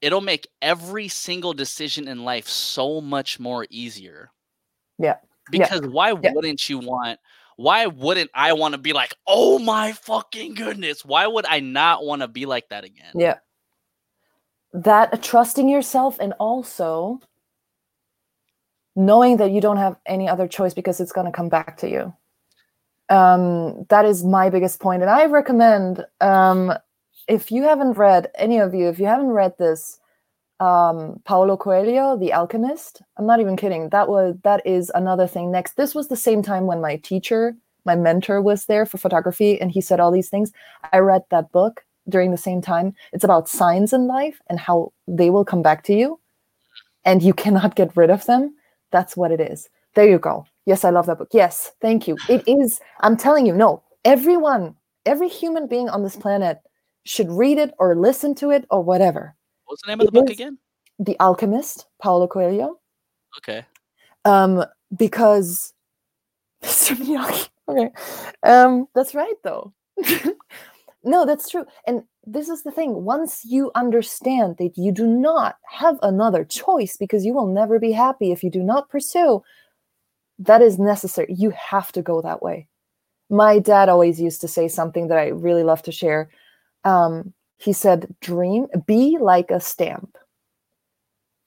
it'll make every single decision in life so much more easier. Yeah. Yeah. Because why Yeah. wouldn't you want why wouldn't I want to be like, "Oh my fucking goodness. Why would I not want to be like that again?" Yeah. That uh, trusting yourself and also knowing that you don't have any other choice because it's going to come back to you. Um, that is my biggest point. And I recommend, um, if you haven't read, any of you, if you haven't read this, um, Paulo Coelho, The Alchemist, I'm not even kidding. That was, that is another thing next. This was the same time when my teacher, my mentor was there for photography and he said all these things. I read that book during the same time. It's about signs in life and how they will come back to you and you cannot get rid of them. That's what it is. There you go. Yes, I love that book. Yes, thank you. It is, I'm telling you, no, everyone, every human being on this planet should read it or listen to it or whatever. What's the name of the book again? The Alchemist, Paulo Coelho. Okay. Um, because Mr. Miyagi. Okay. Um, that's right though. no, that's true. And this is the thing. Once you understand that you do not have another choice because you will never be happy if you do not pursue, that is necessary. You have to go that way. My dad always used to say something that I really love to share. Um, he said, Dream, be like a stamp.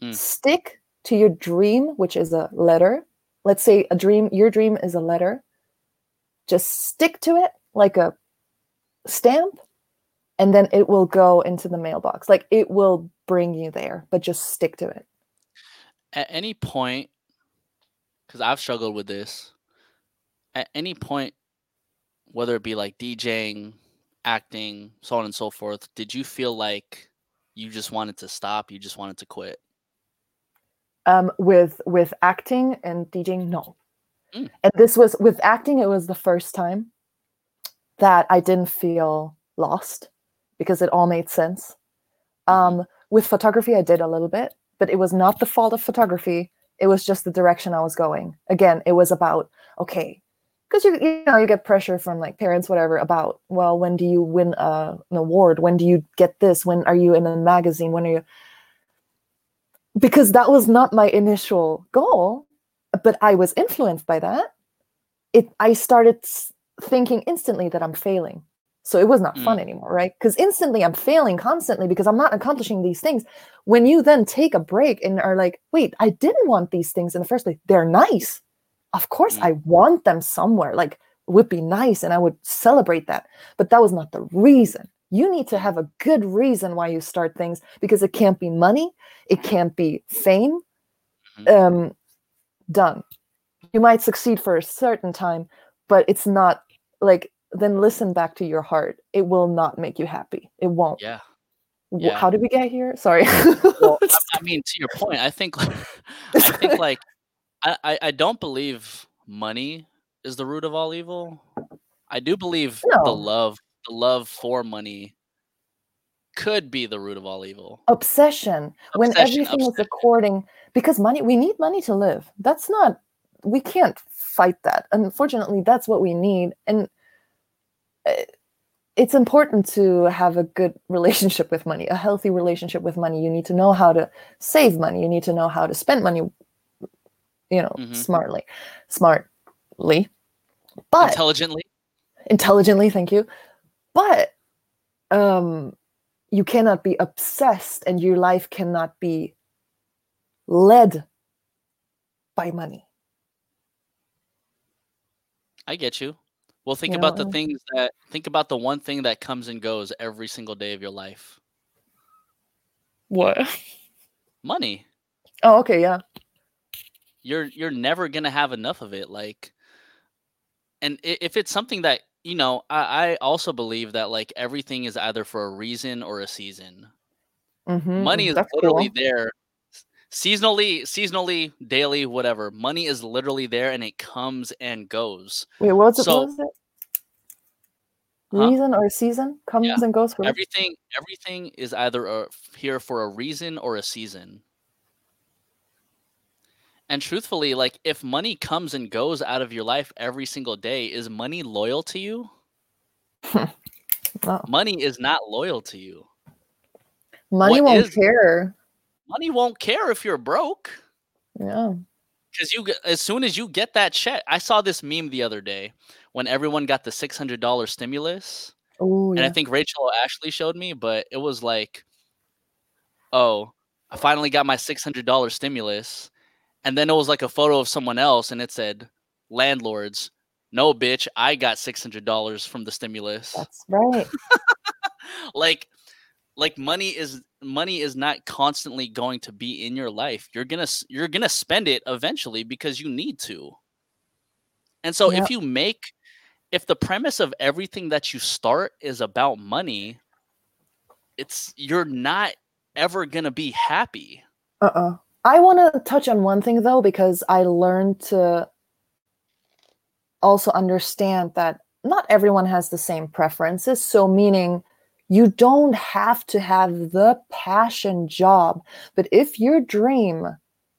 Mm. Stick to your dream, which is a letter. Let's say a dream, your dream is a letter. Just stick to it like a stamp, and then it will go into the mailbox. Like it will bring you there, but just stick to it. At any point cuz I've struggled with this. At any point whether it be like DJing, acting, so on and so forth, did you feel like you just wanted to stop? You just wanted to quit? Um, with with acting and DJing, no. Mm. And this was with acting. It was the first time that I didn't feel lost because it all made sense. Mm-hmm. Um, with photography, I did a little bit, but it was not the fault of photography. It was just the direction I was going. Again, it was about okay, because you you know you get pressure from like parents, whatever, about well, when do you win a, an award? When do you get this? When are you in a magazine? When are you? Because that was not my initial goal, but I was influenced by that. It I started thinking instantly that I'm failing. So it was not fun Mm. anymore, right? Because instantly I'm failing constantly because I'm not accomplishing these things. When you then take a break and are like, wait, I didn't want these things in the first place. They're nice. Of course, Mm. I want them somewhere. Like, it would be nice and I would celebrate that. But that was not the reason. You need to have a good reason why you start things because it can't be money, it can't be fame. Mhm. Um, done. You might succeed for a certain time, but it's not like then listen back to your heart. It will not make you happy. It won't. Yeah. Yeah. How did we get here? Sorry. Well, I, I mean, to your point, I think, I think like, I, I, don't believe money is the root of all evil. I do believe No. the love, the love for money, could be the root of all evil. obsession when Obsession, everything is according because money we need money to live that's not we can't fight that unfortunately that's what we need and it's important to have a good relationship with money a healthy relationship with money. You need to know how to save money. You need to know how to spend money you know Mhm. smartly smartly. But Intelligently, intelligently thank you. But um you cannot be obsessed and your life cannot be led by money. I get you. Well, think You about know, the things that think about the one thing that comes and goes every single day of your life. what Money. oh okay yeah You're you're never gonna have enough of it. Like, and if it's something that you know, I, I also believe that like everything is either for a reason or a season. Mhm, Money is that's literally cool. there, seasonally, seasonally, daily, whatever. Money is literally there, and it comes and goes. wait what's it so- what was it Huh? reason or season comes and goes for Everything, everything is either a, here for a reason or a season. And truthfully, like if money comes and goes out of your life every single day, is money loyal to you? No. Money is not loyal to you. money what won't is- care Money won't care if you're broke. yeah Because you, as soon as you get that check, I saw this meme the other day when everyone got the six hundred dollar stimulus, oh and I think Rachel Ashley showed me, but it was like, oh, I finally got my six hundred dollar stimulus, and then it was like a photo of someone else, and it said, landlords, no bitch, I got six hundred dollars from the stimulus. that's right like like money is money is not constantly going to be in your life you're gonna you're gonna spend it eventually because you need to and so Yep. if you make if the premise of everything that you start is about money it's you're not ever gonna be happy Uh-uh. I want to touch on one thing though because I learned to also understand that not everyone has the same preferences. So meaning you don't have to have the passion job, but if your dream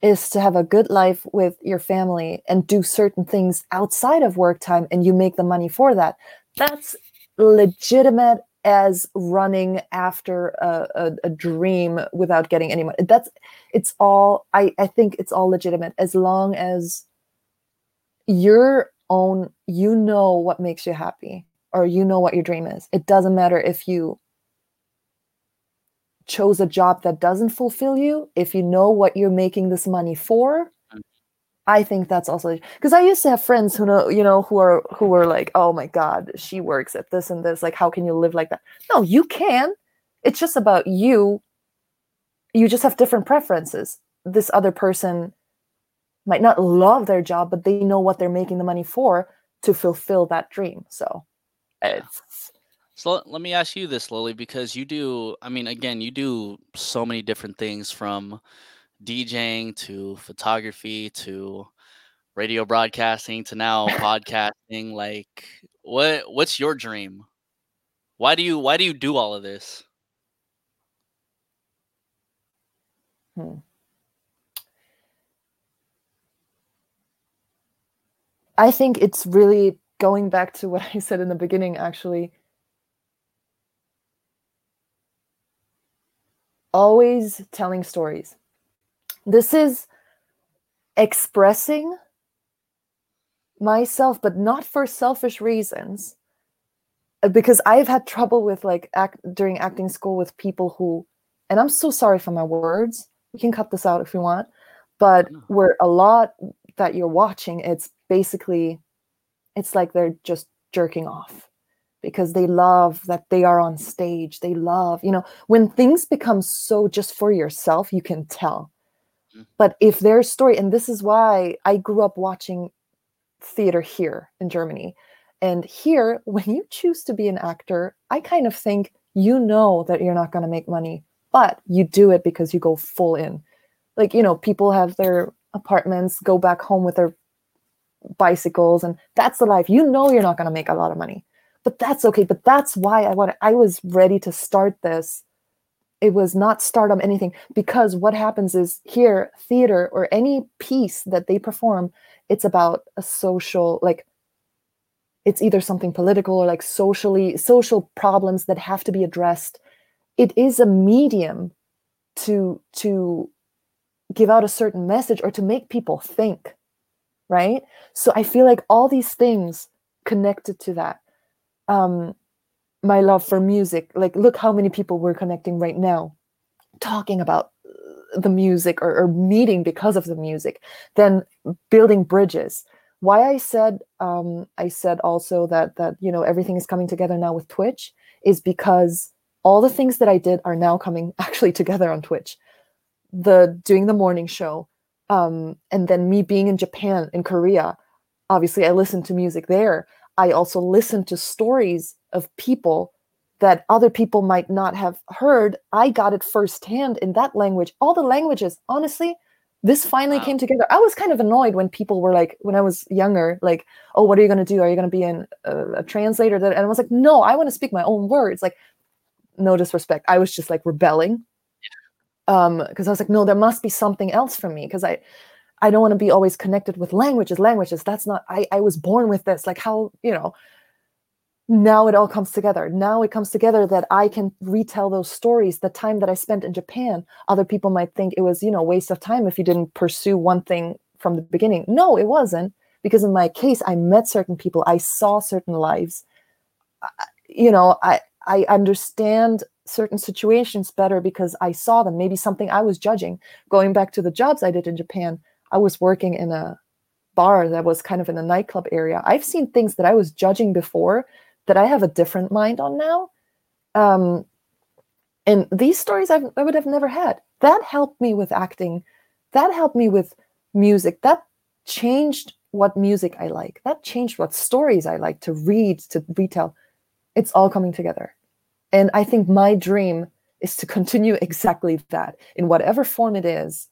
is to have a good life with your family and do certain things outside of work time and you make the money for that, that's legitimate as running after a, a, a dream without getting any money. That's it's all I, I think it's all legitimate as long as your own you know what makes you happy or you know what your dream is. It doesn't matter if you chose a job that doesn't fulfill you, if you know what you're making this money for. Mm. I think that's also because I used to have friends who know, you know, who are who were like, "Oh my god, she works at this and this. Like, how can you live like that?" No, you can. It's just about you. You just have different preferences. This other person might not love their job, but they know what they're making the money for to fulfill that dream. So It's So let- let me ask you this, Lily, because you do, I mean, again, you do so many different things from DJing to photography to radio broadcasting to now podcasting. Like, what what's your dream? Why do you why do you do all of this? Hmm. I think it's really going back to what I said in the beginning, actually. Always telling stories. This is expressing myself, but not for selfish reasons. Uh, Because I've had trouble with like act during acting school with people who, and I'm so sorry for my words. We can cut this out if you want, but where a lot that you're watching, it's basically, it's like they're just jerking off because they love that they are on stage. They love, you know, when things become so just for yourself, you can tell. Mm. But if their story, and this is why I grew up watching theater here in Germany. And here, when you choose to be an actor, I kind of think you know that you're not going to make money, but you do it because you go full in. Like, you know, people have their apartments, go back home with their bicycles, and that's the life. You know, you're not going to make a lot of money, but that's okay. But that's why I want, I was ready to start this. It was not stardom anything because what happens is here, theater or any piece that they perform, it's about a social, like, it's either something political or like socially social problems that have to be addressed it is a medium to to give out a certain message or to make people think right? So i feel like all these things connected to that. Um my love for music like look how many people we're connecting right now talking about uh, the music or, or meeting because of the music then building bridges. Why i said um i said also that that you know everything is coming together now with twitch is because all the things that i did are now coming actually together on twitch. The doing the morning show um and then me being in japan in korea obviously i listened to music there. I also listened to stories of people that other people might not have heard. I got it firsthand in that language. All the languages honestly this finally Wow. came together. I was kind of annoyed when people were like when i was younger like oh what are you going to do? Are you going to be in a, a translator? And i was like no i want to speak my own words. Like no disrespect. I was just like rebelling um because i was like no there must be something else for me because i i don't want to be always connected with languages languages that's not i i was born with this like how you know. Now it all comes together now it comes together that i can retell those stories the time that i spent in japan other people might think it was you know waste of time if you didn't pursue one thing from the beginning. No it wasn't because in my case i met certain people i saw certain lives. You know i i understand certain situations better because i saw them. Maybe something i was judging. Going back to the jobs i did in japan i was working in a bar that was kind of in a nightclub area. I've seen things that i was judging before that i have a different mind on now. Um and these stories I've, i would have never had. That helped me with acting. That helped me with music. That changed what music i like. That changed what stories i like to read to retell. It's all coming together and i think my dream is to continue exactly that in whatever form it is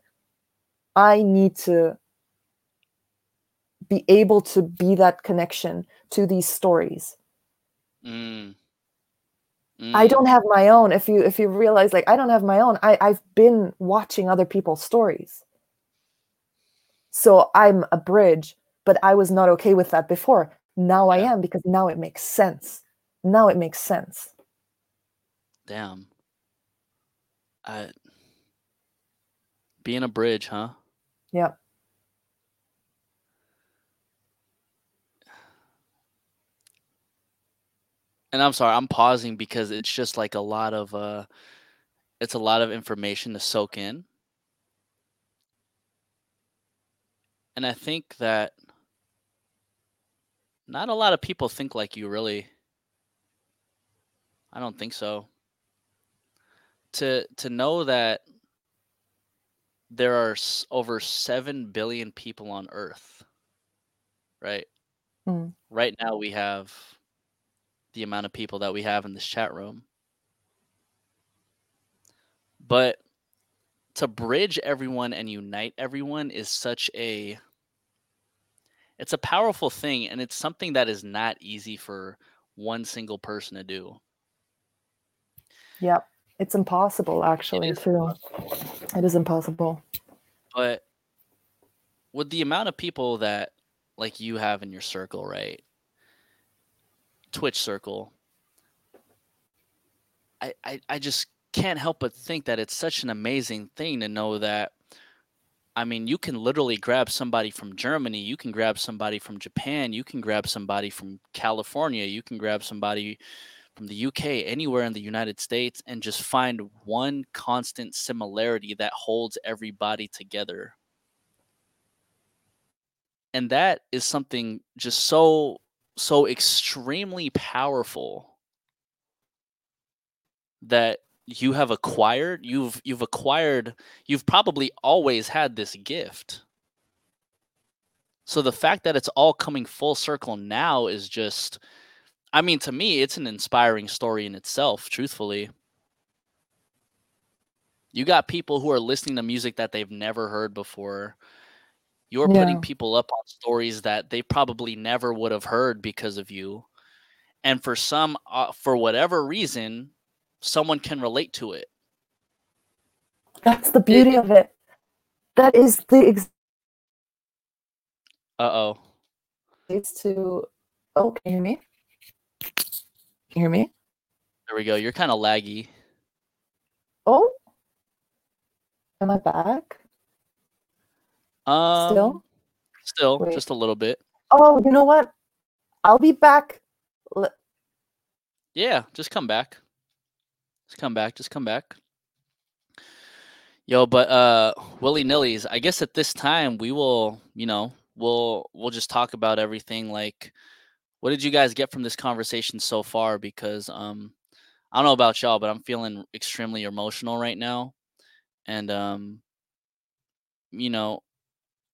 i need to be able to be that connection to these stories Mm. I Mm. don't have my own. If you if you realize like I don't have my own, I, I've been watching other people's stories. So I'm a bridge, but I was not okay with that before. Now I am because now it makes sense. Now it makes sense. Damn. I being a bridge, huh? Yeah. And I'm sorry, I'm pausing because it's just like a lot of uh it's a lot of information to soak in. And I think that not a lot of people think like you really. I don't think so. To to know that there are s- over 7 billion people on earth. Right? Mm. Right now we have the amount of people that we have in this chat room. But to bridge everyone and unite everyone is such a it's a powerful thing and it's something that is not easy for one single person to do. Yep. It's impossible actually is too. It is impossible. But with the amount of people that like you have in your circle, right? Twitch circle. I, I, I just can't help but think that it's such an amazing thing to know that I mean, you can literally grab somebody from Germany, you can grab somebody from Japan, you can grab somebody from California, you can grab somebody from the UK, anywhere in the United States, and just find one constant similarity that holds everybody together. And that is something just so, so extremely powerful that you have acquired you've you've acquired you've probably always had this gift so the fact that it's all coming full circle now is just i mean to me it's an inspiring story in itself truthfully you got people who are listening to music that they've never heard before you're Yeah. putting people up on stories that they probably never would have heard because of you and for some uh, for whatever reason someone can relate to it That's the beauty of it. That is the ex- uh-oh is to oh can you hear me? You hear me? There we go. You're kind of laggy. Oh am I back? Um, Still? Still, Wait. just a little bit. Oh, you know what? I'll be back. L- Yeah, just come back. Just come back. Just come back. Yo, but uh, willy nillies. I guess at this time we will, you know, we'll we'll just talk about everything. Like, what did you guys get from this conversation so far? Because um, I don't know about y'all, but I'm feeling extremely emotional right now, and um, you know,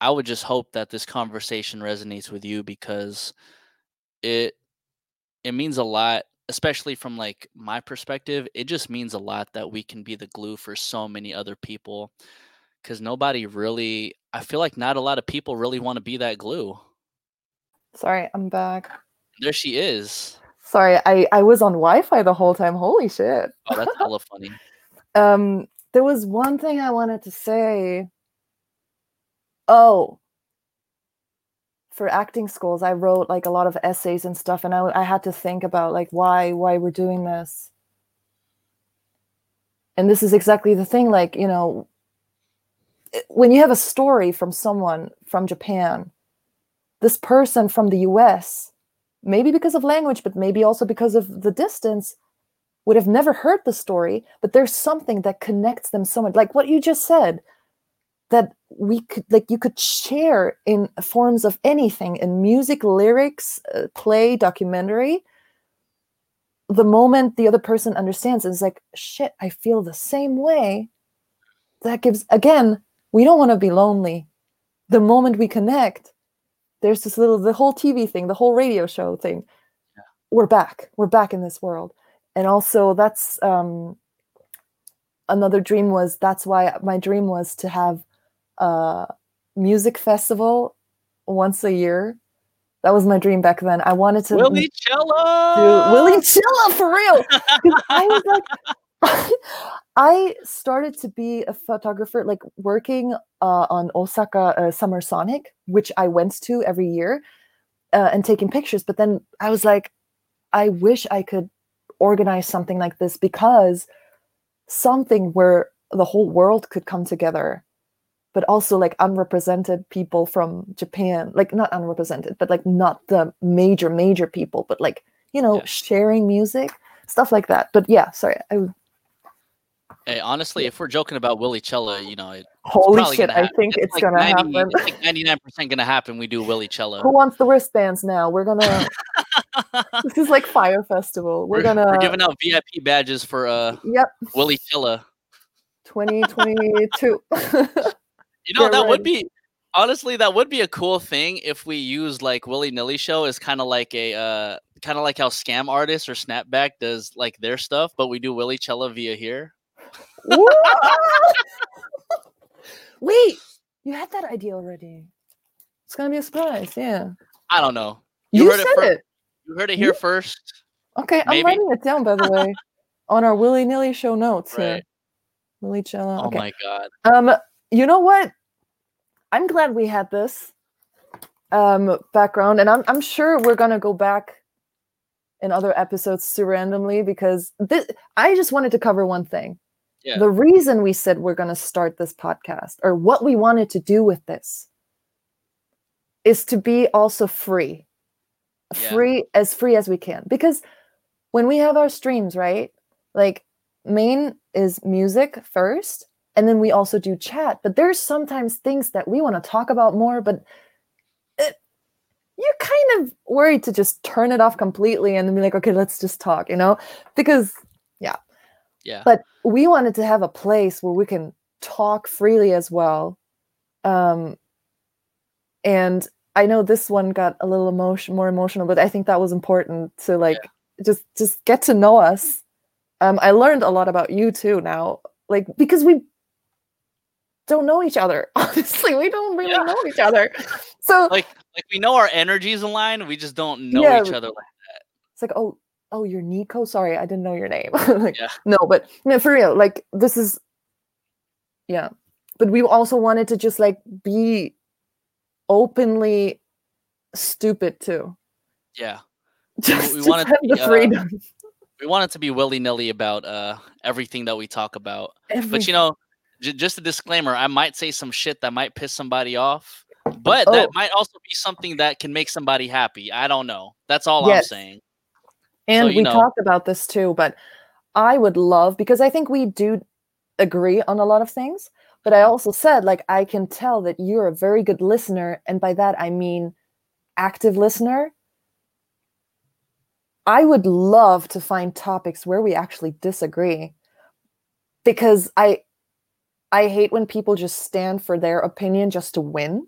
I would just hope that this conversation resonates with you because it it means a lot especially from like my perspective it just means a lot that we can be the glue for so many other people cuz nobody really I feel like not a lot of people really want to be that glue. Sorry, I'm back. There she is. Sorry, I I was on Wi-Fi the whole time. Holy shit. Oh, that's hella funny. Um, there was one thing I wanted to say. Oh, for acting schools, I wrote like a lot of essays and stuff, and I I had to think about like why why we're doing this. And this is exactly the thing, like you know, when you have a story from someone from Japan, this person from the U.S. Maybe because of language, but maybe also because of the distance, would have never heard the story, but there's something that connects them so much. Like what you just said, that we could, like, you could share in forms of anything in music, lyrics, uh, play, documentary. The moment the other person understands, it's like, shit, I feel the same way. That gives, again, we don't want to be lonely. The moment we connect, there's this little, the whole TV thing, the whole radio show thing. We're back. We're back in this world and also that's um another dream was that's why my dream was to have a music festival once a year that was my dream back then i wanted to Willie do willie chilla for real. i was like i started to be a photographer like working uh, on osaka uh, summer sonic which i went to every year uh, and taking pictures but then i was like i wish i could organize something like this because something where the whole world could come together but also like unrepresented people from japan like not unrepresented but like not the major major people but like you know Yeah. sharing music stuff like that but yeah sorry I, Hey, honestly, if we're joking about Willie Cello, you know, it, holy shit i think it's, like gonna 90 happen It's like 99% gonna happen. We do Willie Cello. who wants the wristbands now we're gonna this is like Fyre Festival we're, we're, gonna we're giving out VIP badges for uh yep Willie Cello. 2022 You know, Get that would be honestly that would be a cool thing if we use like Willy Nilly show is kind of like a uh kind of like how scam artists or Snapback does like their stuff, but we do Willie Cella via here. Wait, you had that idea already. It's gonna be a surprise. Yeah. I don't know. You, heard it said fir- it. You heard it here first. Okay, Maybe. I'm writing it down by the way on our willy nilly show notes here. Right. Willy Cella. Oh my god. Um, you know what? I'm glad we had this um background, and I'm I'm sure we're gonna go back in other episodes too randomly because this I just wanted to cover one thing. Yeah. The reason we said we're gonna start this podcast or what we wanted to do with this is to be also free. Yeah. Free as free as we can. Because when we have our streams, right? Like main is music first and then we also do chat but there's sometimes things that we want to talk about more but it, you're kind of worried to just turn it off completely and then be like okay let's just talk you know because Yeah. but we wanted to have a place where we can talk freely as well um and i know this one got a little emotion more emotional but i think that was important to like just just get to know us um i learned a lot about you too now like because we don't know each other honestly we don't really Yeah. know each other so like like we know our energies align, we just don't know Yeah, each other like that. it's like oh oh you're nico sorry i didn't know your name like, Yeah. no but no for real like this is yeah but we also wanted to just like be openly stupid too yeah. just we wanted to have be, the uh, freedom We want it to be willy nilly about uh everything that we talk about. But you know, j- just a disclaimer, I might say some shit that might piss somebody off, but Oh. that might also be something that can make somebody happy. I don't know. That's all I'm saying. And you we know- talked about this too but i would love because i think we do agree on a lot of things but i Mhm. also said like i can tell that you're a very good listener and by that i mean active listener i would love to find topics where we actually disagree because i i hate when people just stand for their opinion just to win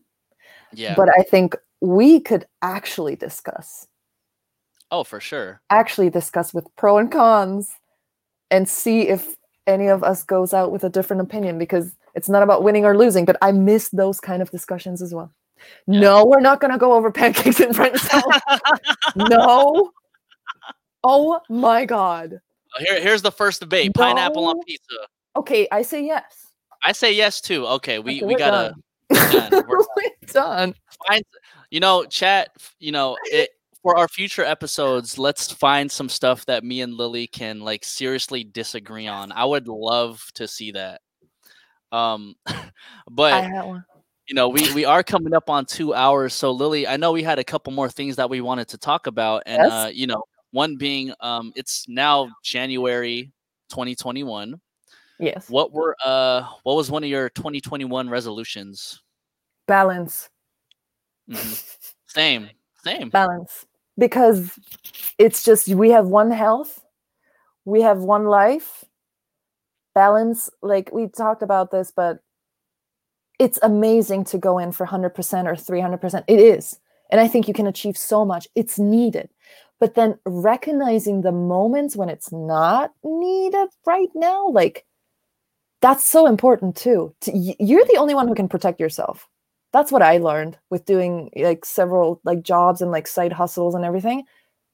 Yeah. but i think we could actually discuss oh, for sure. actually discuss with pro and cons and see if any of us goes out with a different opinion because it's not about winning or losing but i miss those kind of discussions as well Yeah. no we're not going to go over pancakes in french no oh my god Here, here's the first debate: pineapple on pizza. okay i say yes I say yes too. Okay, we Okay, we gotta done. done. We're We're done find. You know, chat. You know, it for our future episodes. Let's find some stuff that me and Lily can like seriously disagree on. I would love to see that. Um, but i had one you know, we we are coming up on two hours. So Lily, I know we had a couple more things that we wanted to talk about, and Yes. uh, you know, one being um, it's now January 2021. yes What were uh, what was one of your 2021 resolutions? balance Mhm. Same, same. balance because it's just we have one health we have one life balance like we talked about this but it's amazing to go in for 100% or 300% it is and i think you can achieve so much. It's needed. But then recognizing the moments when it's not needed right now like that's so important too. To, you're the only one who can protect yourself that's what i learned with doing like several like jobs and like side hustles and everything.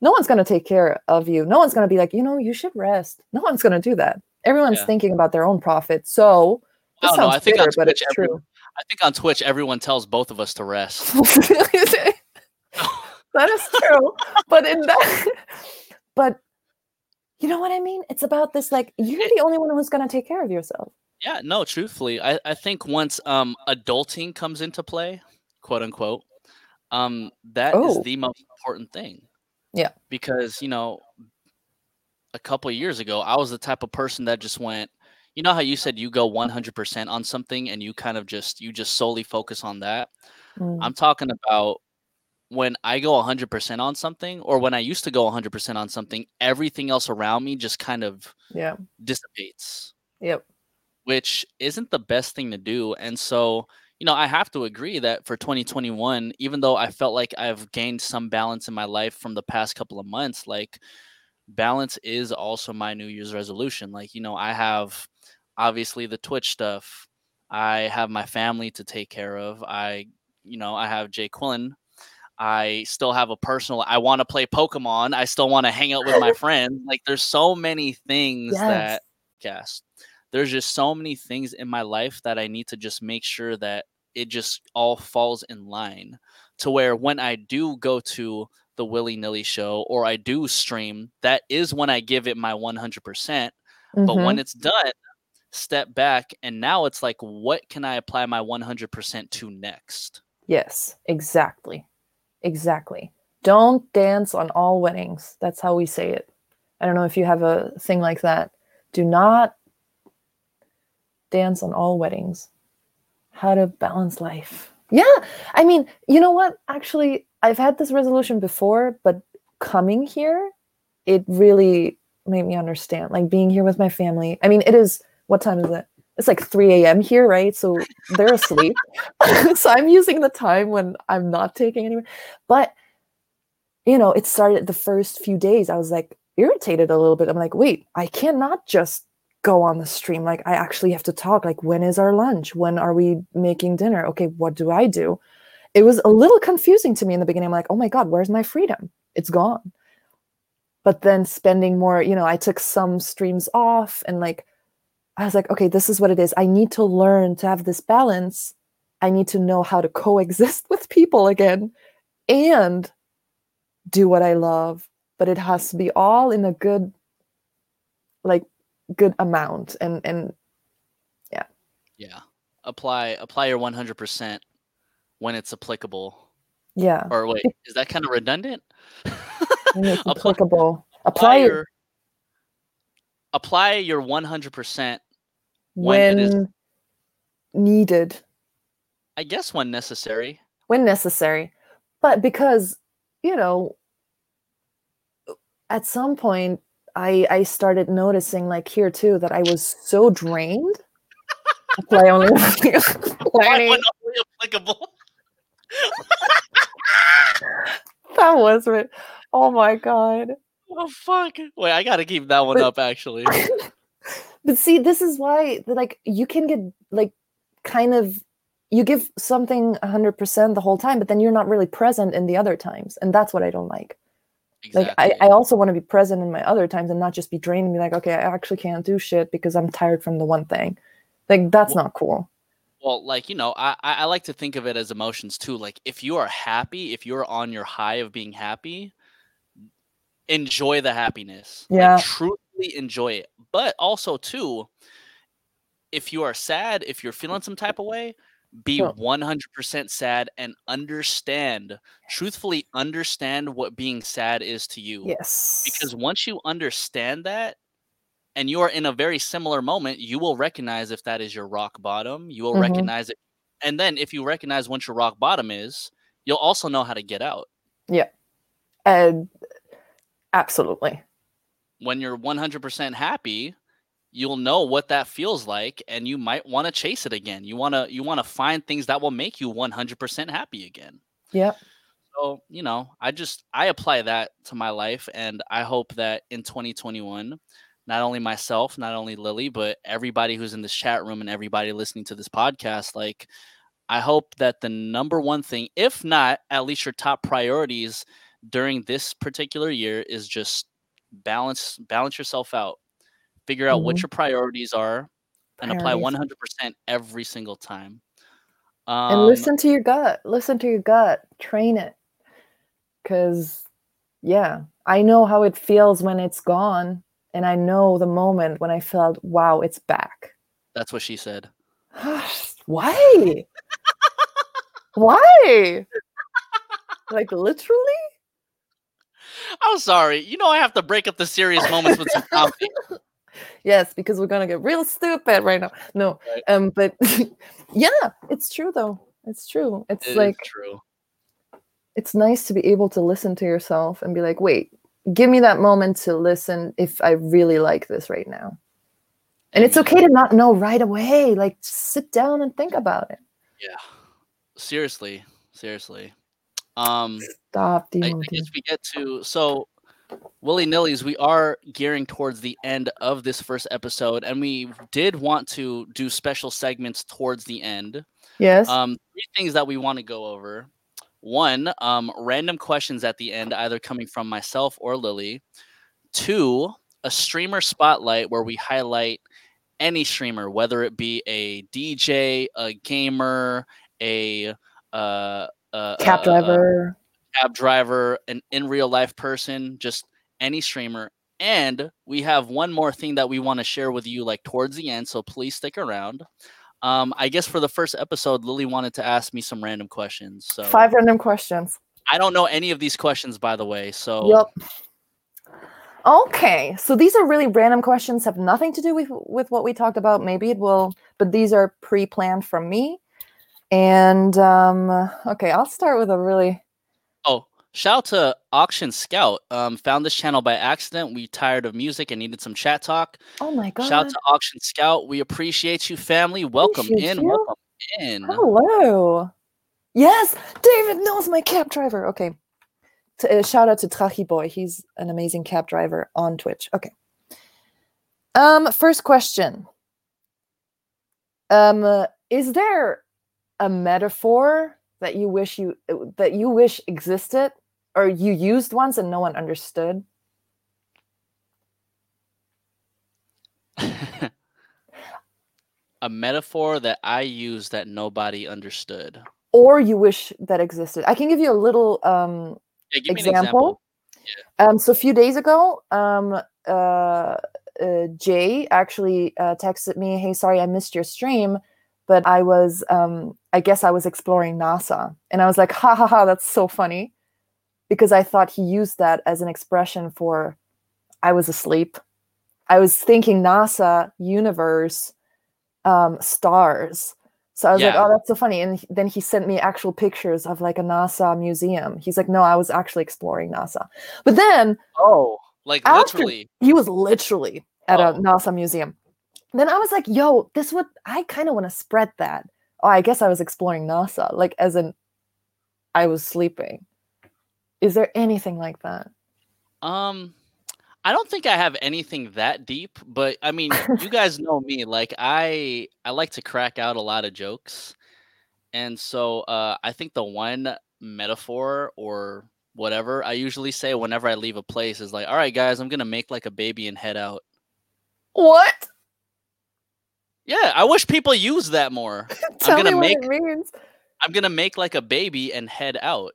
No one's going to take care of you. No one's going to be like you know you should rest. No one's going to do that. Everyone's Yeah. thinking about their own profit. So I don't know. I think on bitter, but it's every- true. I think on Twitch, everyone tells both of us to rest. that is true. But in that but you know what i mean? It's about this like you're the only one who's going to take care of yourself Yeah, no, truthfully, I, I think once um adulting comes into play, quote unquote, um, that is Oh. the most important thing. Yeah. Because, you know, a couple of years ago, I was the type of person that just went, you know how you said you go 100% on something and you kind of just you just solely focus on that. Mm, I'm talking about when I go 100% on something or when I used to go 100% on something, everything else around me just kind of yeah dissipates yep which isn't the best thing to do. And so, you know, I have to agree that for 2021, even though I felt like I've gained some balance in my life from the past couple of months, like balance is also my New Year's resolution. Like, you know, I have obviously the Twitch stuff. I have my family to take care of. I, you know, I have Jay Quillen. I still have a personal. I want to play Pokemon. I still want to hang out with my friends. Like, there's so many things Yes. that cast. There's just so many things in my life that I need to just make sure that it just all falls in line to where when I do go to the willy nilly show or I do stream, that is when I give it my 100%. But Mhm. when it's done, step back and now it's like, what can I apply my 100% to next? Yes, exactly. Exactly. Don't dance on all weddings. That's how we say it. I don't know if you have a thing like that. Do not dance on all weddings. How to balance life. Yeah. I mean, you know what? Actually, I've had this resolution before, but coming here, it really made me understand. Like being here with my family. I mean, it is what time is it? It's like 3 a.m. here, right? So they're asleep. so I'm using the time when I'm not taking anywhere. But you know, it started the first few days. I was like irritated a little bit. I'm like, wait, I cannot just go on the stream. Like, I actually have to talk. Like, when is our lunch? When are we making dinner? Okay, what do I do? It was a little confusing to me in the beginning. I'm like, oh my God, where's my freedom? It's gone. But then spending more, you know, I took some streams off and like, I was like, okay, this is what it is. I need to learn to have this balance. I need to know how to coexist with people again and do what I love. But it has to be all in a good, like, good amount. And and Yeah. Yeah apply apply your 100% when it's applicable. yeah, Or wait, is that kind of redundant? applicable. apply Apply your apply your 100% when it is- when needed, I guess when necessary. when necessary. But because, you know, at some point I I started noticing like here too that I was so drained. Apply only Apply when only applicable. that was it. Oh my god. Oh fuck. Wait, I gotta keep that one But- up actually. but see, this is why like you can get like kind of you give something 100% the whole time, but then you're not really present in the other times. And that's what I don't like. Like I, I also want to be present in my other times and not just be drained and be like, okay, I actually can't do shit because I'm tired from the one thing. Like that's Well- not cool. well, like you know, I I like to think of it as emotions too. Like if you are happy, if you're on your high of being happy, enjoy the happiness. Yeah. Like, truthfully enjoy it. But also too, if you are sad, if you're feeling some type of way, be Sure. 100% sad and understand, truthfully understand what being sad is to you. Yes. Because once you understand that and you are in a very similar moment, you will recognize if that is your rock bottom. You will Mhm. recognize it. And then if you recognize what your rock bottom is, you'll also know how to get out. Yeah. And absolutely. When you're 100% happy, you'll know what that feels like and you might want to chase it again. You want to you want to find things that will make you 100% happy again. Yep. So, you know, I just I apply that to my life and I hope that in 2021, not only myself, not only Lily, but everybody who's in this chat room and everybody listening to this podcast, like I hope that the number one thing, if not at least your top priorities during this particular year is just balance balance yourself out. Figure out what Mhm. your priorities are and apply 100% every single time. and Um, listen to your gut listen to your gut train it because yeah i know how it feels when it's gone and i know the moment when i felt wow it's back that's what she said. why why like literally I'm sorry. You know I have to break up the serious moments with some comedy. Yes because we're gonna get real stupid right now no Right. um but yeah it's true though it's true it's It like true. it's nice to be able to listen to yourself and be like, wait, give me that moment to listen if I really like this right now. And it's okay to not know right away. Like sit down and think about it. Yeah. Seriously. Seriously. Um Stop I, I guess we get to so willy nillies. We are gearing towards the end of this first episode, and we did want to do special segments towards the end. Yes. Um, three things that we want to go over. One, um, random questions at the end, either coming from myself or Lily. Two, a streamer spotlight where we highlight any streamer, whether it be a DJ, a gamer, a uh, uh, Cab uh, driver. Cab driver, an in real life person, just any streamer. And we have one more thing that we want to share with you, like towards the end. So please stick around. Um, I guess for the first episode, Lily wanted to ask me some random questions. So Five random questions. I don't know any of these questions, by the way. So Yep. Okay, so these are really random questions, have nothing to do with with what we talked about. Maybe it will, but these are pre-planned from me. And um, okay, I'll start with a really shout out to Auction Scout. Um, found this channel by accident. We tired of music and needed some chat talk. oh my god. Shout out to Auction Scout. We appreciate you, family. Welcome Appreciate in. you. Welcome in. Hello. Yes, David knows my cab driver. Okay. T- uh, shout out to Trachi Boy. He's an amazing cab driver on Twitch. Okay. Um, first question. Um, uh, is there a metaphor that you wish you that you wish existed or you used once and no one understood? a metaphor that I use that nobody understood. Or you wish that existed? I can give you a little um Yeah, give me an example. example. Um, so a few days ago, um, uh, uh, Jay actually uh, texted me, "Hey, sorry, I missed your stream, but I was, um, I guess I was exploring NASA," and I was like, "Ha ha ha, that's so funny," because I thought he used that as an expression for, I was asleep. I was thinking NASA, universe, um, stars. So I was like, "Oh, that's so funny." And then he sent me actual pictures of like a NASA museum. He's like, "No, I was actually exploring NASA." But then Oh, like literally. he was literally at a Oh. NASA museum. Then I was like, "Yo, this would I kind of want to spread that." Oh, I guess I was exploring NASA, like as in I was sleeping. Is there anything like that? Um, I don't think I have anything that deep, but I mean, you guys know me. Like I, I like to crack out a lot of jokes, and so uh, I think the one metaphor or whatever I usually say whenever I leave a place is like, "All right, guys, I'm gonna make like a baby and head out." What? Yeah, I wish people use that more. Tell gonna me what make- it means. I'm gonna make like a baby and head out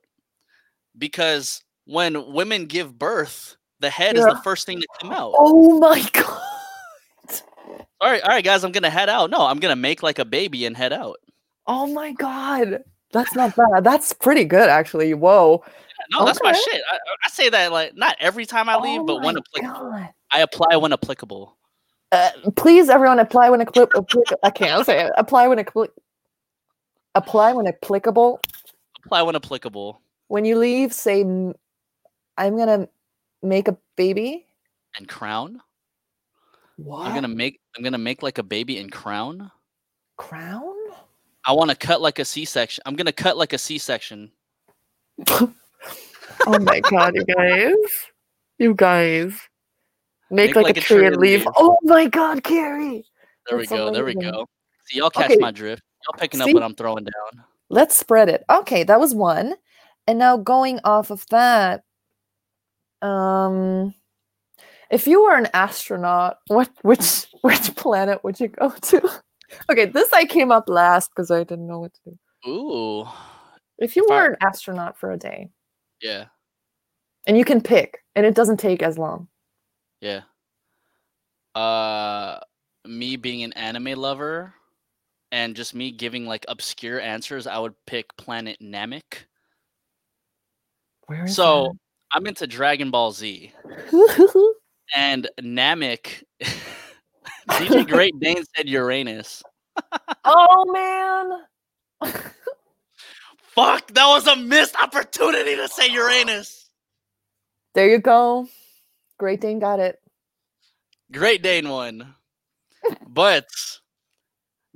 because when women give birth, the head is the first thing to come out. Oh my god. All right, all right, guys, I'm gonna head out. No, I'm gonna make like a baby and head out. Oh my god. That's not bad. That's pretty good actually. Whoa. No, that's my shit. I, I say that like not every time I leave, Oh but when applicable. God. I apply when applicable. Uh, please, everyone, apply when applicable. I can't say it. Apply when applicable. apply when applicable. Apply when applicable. When you leave, say, "I'm gonna make a baby." And crown. What? I'm gonna make. I'm gonna make like a baby and crown. crown. I want to cut like a C-section. I'm gonna cut like a C-section. Oh my god, you guys! You guys, make, Make like, like a tree and leave. leave. Oh my god, Carrie! There we That's go. There we go. See, y'all catch Okay. my drift. Y'all picking up what I'm throwing down. Let's spread it. Okay, that was one. And now going off of that, um, if you were an astronaut, what which which planet would you go to? Okay, this I came up last because I didn't know what to do. Ooh, If you If I- were an astronaut for a day, yeah, and you can pick, and it doesn't take as long. yeah. Uh, me being an anime lover, and just me giving like obscure answers, I would pick Planet Namek. Where is So I'm into Dragon Ball Z, and Namek. DJ Great Dane said Uranus. oh man! Fuck, that was a missed opportunity to say Uranus. There you go. Great Dane got it. Great Dane won. But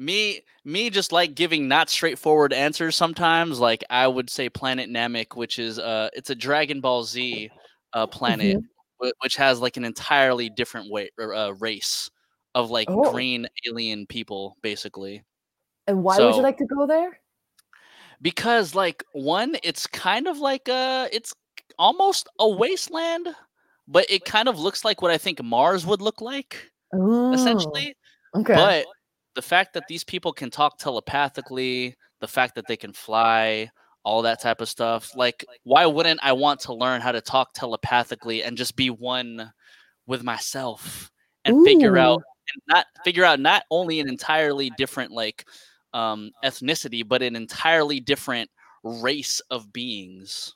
me me just like giving not straightforward answers sometimes like i would say planet namek which is uh it's a dragon ball z uh planet Mm-hmm. wh- which has like an entirely different way uh, race of like Oh. green alien people basically And why would you like to go there? because like one it's kind of like uh it's almost a wasteland but it kind of looks like what i think mars would look like Oh, essentially okay. But the fact that these people can talk telepathically, the fact that they can fly, all that type of stuff, like why wouldn't I want to learn how to talk telepathically and just be one with myself and figure out and not figure out not only an entirely different like um ethnicity, but an entirely different race of beings.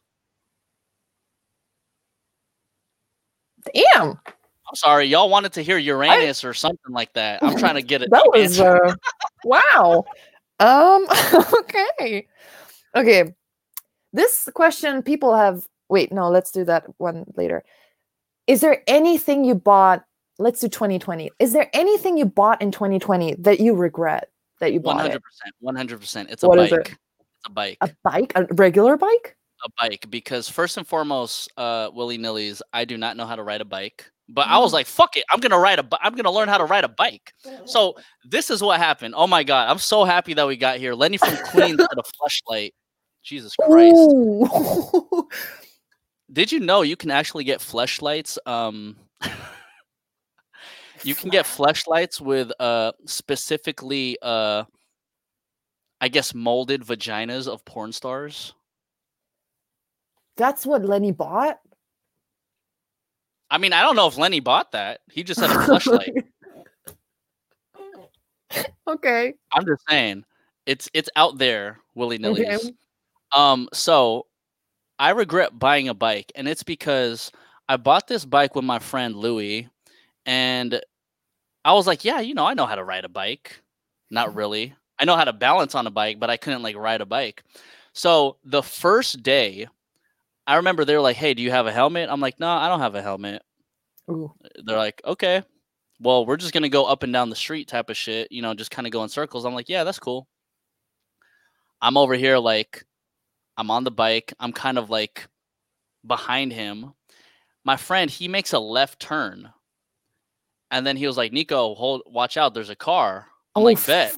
Damn, I'm sorry, y'all wanted to hear Uranus or something like that. I'm trying to get it. that was uh, wow. Um. Okay. Okay. This question people have. Wait, no. Let's do that one later. Is there anything you bought? Let's do 2020. Is there anything you bought in 2020 that you regret that you bought hundred it? percent. One hundred percent. It's a What bike. is it? It's a bike. A bike, a regular bike? a bike because first and foremost, uh, willy nillies, I do not know how to ride a bike. But I was Mm. like, "Fuck it, I'm gonna ride a. I'm gonna learn how to ride a bike." So this is what happened. Oh my god, I'm so happy that we got here. Lenny from Queens had a Fleshlight. Jesus Christ! Did you know you can actually get Fleshlights? Um, you can get Fleshlights with uh specifically uh, I guess molded vaginas of porn stars. That's what Lenny bought. I mean, I don't know if Lenny bought that. He just had a Fleshlight. okay. I'm just saying, it's it's out there, willy nilly. Okay. Um, so I regret buying a bike, and it's because I bought this bike with my friend Louie, and I was like, yeah, you know, I know how to ride a bike. Not really. I know how to balance on a bike, but I couldn't like ride a bike. So the first day, I remember they were like, "Hey, do you have a helmet?" I'm like, "No, I don't have a helmet." Ooh. they're like, okay, well, we're just gonna go up and down the street type of shit, you know, just kind of go in circles. I'm like, yeah, that's cool. I'm over here like, I'm on the bike. I'm kind of like behind him. My friend, he makes a left turn, and then he was like, Nico, hold, watch out, there's a car. I'm Oh, like, bet.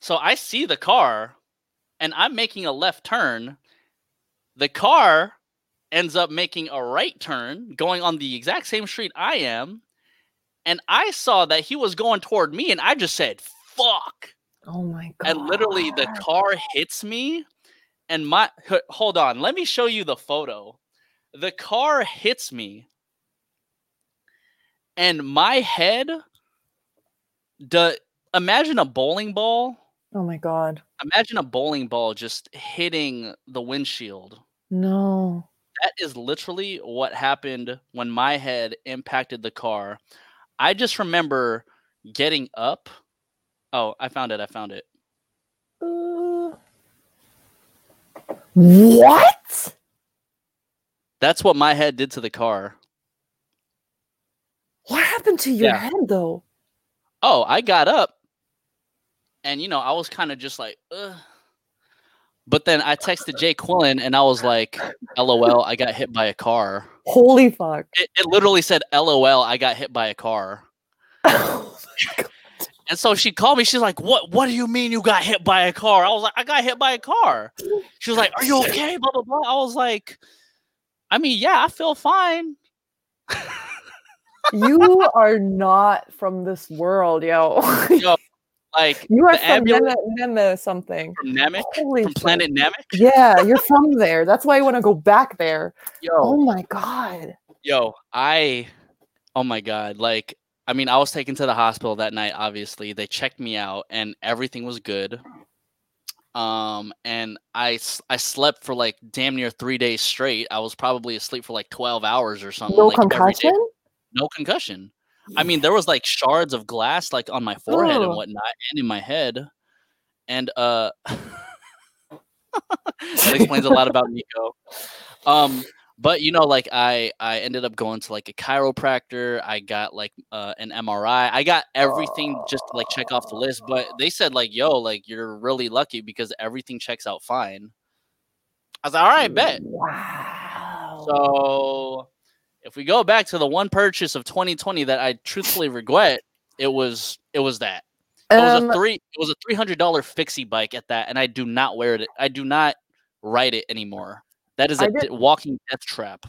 So I see the car, and I'm making a left turn. The car ends up making a right turn, going on the exact same street I am. And I saw that he was going toward me, and I just said, fuck. Oh my god. And literally, the car hits me. And my, hold on, let me show you the photo. The car hits me, and my head, the, imagine a bowling ball Oh my god. imagine a bowling ball just hitting the windshield. No. That is literally what happened when my head impacted the car. I just remember getting up. Oh, I found it. I found it. Uh, what? That's what my head did to the car. What happened to your Yeah. head though? Oh, I got up and, you know, I was kind of just like, Ugh. But then I texted Jay Quillen and I was like, LOL, I got hit by a car. Holy fuck. It, it literally said, LOL, I got hit by a car. Oh and so she called me. She's like, "What? What do you mean you got hit by a car?" I was like, "I got hit by a car." She was like, "Are you okay?" Blah blah blah. I was like, "I mean, yeah, I feel fine." you are not from this world, yo. Like you are from Neme, Neme something. from Namek, Holy from shit. Planet Namek. Yeah, you're from there. That's why I want to go back there. Yo, Oh my god. yo, I, oh my god, like, I mean, I was taken to the hospital that night. Obviously, they checked me out, and everything was good. Um, and I I slept for like damn near three days straight. I was probably asleep for like twelve hours or something. No like, concussion? no concussion. I mean, there was like shards of glass like on my forehead and whatnot, and in my head, and uh, that explains a lot about Nico. Um, but you know, like I I ended up going to like a chiropractor. I got like uh, an MRI. I got everything just to like check off the list. But they said like, yo, like you're really lucky because everything checks out fine. I was like, all right, bet. Wow. So if we go back to the one purchase of 2020 that I truthfully regret, it was it was that. It was Um, a three it was a three hundred dollar fixie bike at that, and I do not wear it. I do not ride it anymore. That is a walking death trap.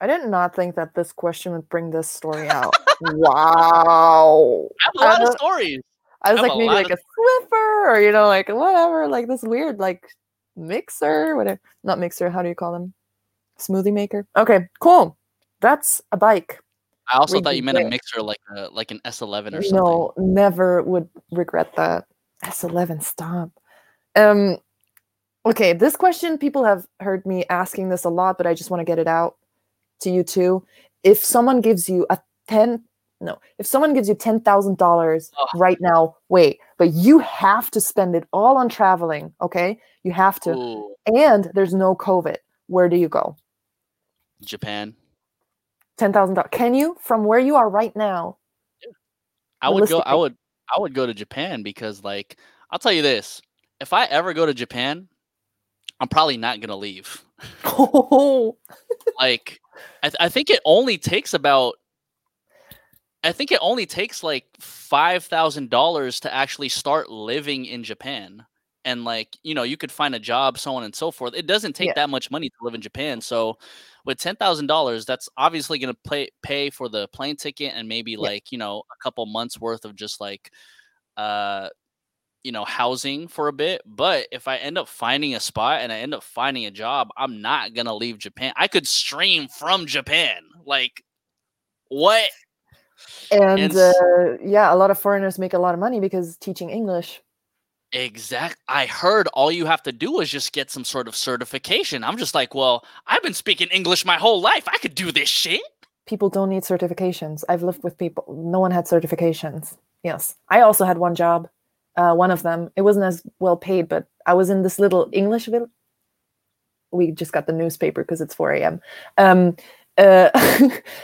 I did not think that this question would bring this story out. wow. I have a I lot of stories. I was have like maybe like a Swiffer or you know like whatever like this weird like mixer whatever not mixer how do you call them smoothie maker okay cool that's a bike. I also thought you meant a mixer like a like an S11 or something. no never would regret that. S11 stop. Um okay this question people have heard me asking this a lot but I just want to get it out to you too. If someone gives you a 10 no if someone gives you $10,000 Ugh. right now wait but you have to spend it all on traveling okay? You have to. Ooh, and there's no covid where do you go? Japan. $10,000 can you from where you are right now I would go. I would. I would go to Japan because, like, I'll tell you this: if I ever go to Japan, I'm probably not gonna leave. oh like I, th- I think it only takes about i think it only takes like $5000 to actually start living in japan and like you know you could find a job so on and so forth it doesn't take Yeah. that much money to live in japan so with $10000 that's obviously going to pay pay for the plane ticket and maybe like you know a couple months worth of just like uh you know housing for a bit but if i end up finding a spot and i end up finding a job i'm not gonna leave japan. I could stream from japan like what? And, And uh, yeah a lot of foreigners make a lot of money because teaching english exact i heard all you have to do is just get some sort of certification. I'm just like well i've been speaking english my whole life. I could do this shit. People don't need certifications. I've lived with people no one had certifications. Yes. I also had one job uh, one of them. It wasn't as well paid but i was in this little english village we just got the newspaper because it's 4 a.m um, uh,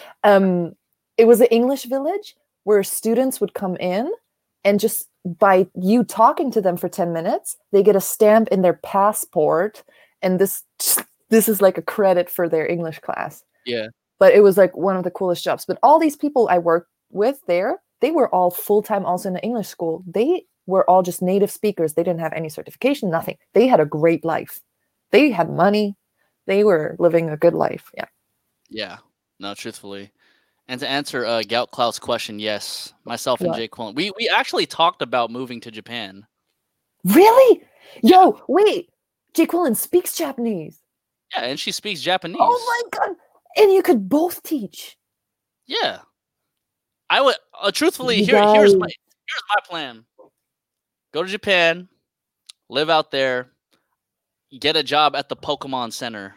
um, it was an english village where students would come in and just by you talking to them for 10 minutes they get a stamp in their passport and this this is like a credit for their english class yeah but it was like one of the coolest jobs. But all these people I worked with there, they were all full time also in the English school. They were all just native speakers. They didn't have any certification, nothing. They had a great life. They had money. They were living a good life. Yeah. yeah no truthfully and to answer uh gout cloud's question yes myself and What? jake Quillen, we we actually talked about moving to japan Really? Yo, wait. Jake Quillen speaks Japanese. yeah and she speaks japanese Oh my god. And you could both teach. Yeah. I would uh, truthfully here here's my here's my plan. Go to Japan, live out there, get a job at the Pokemon Center,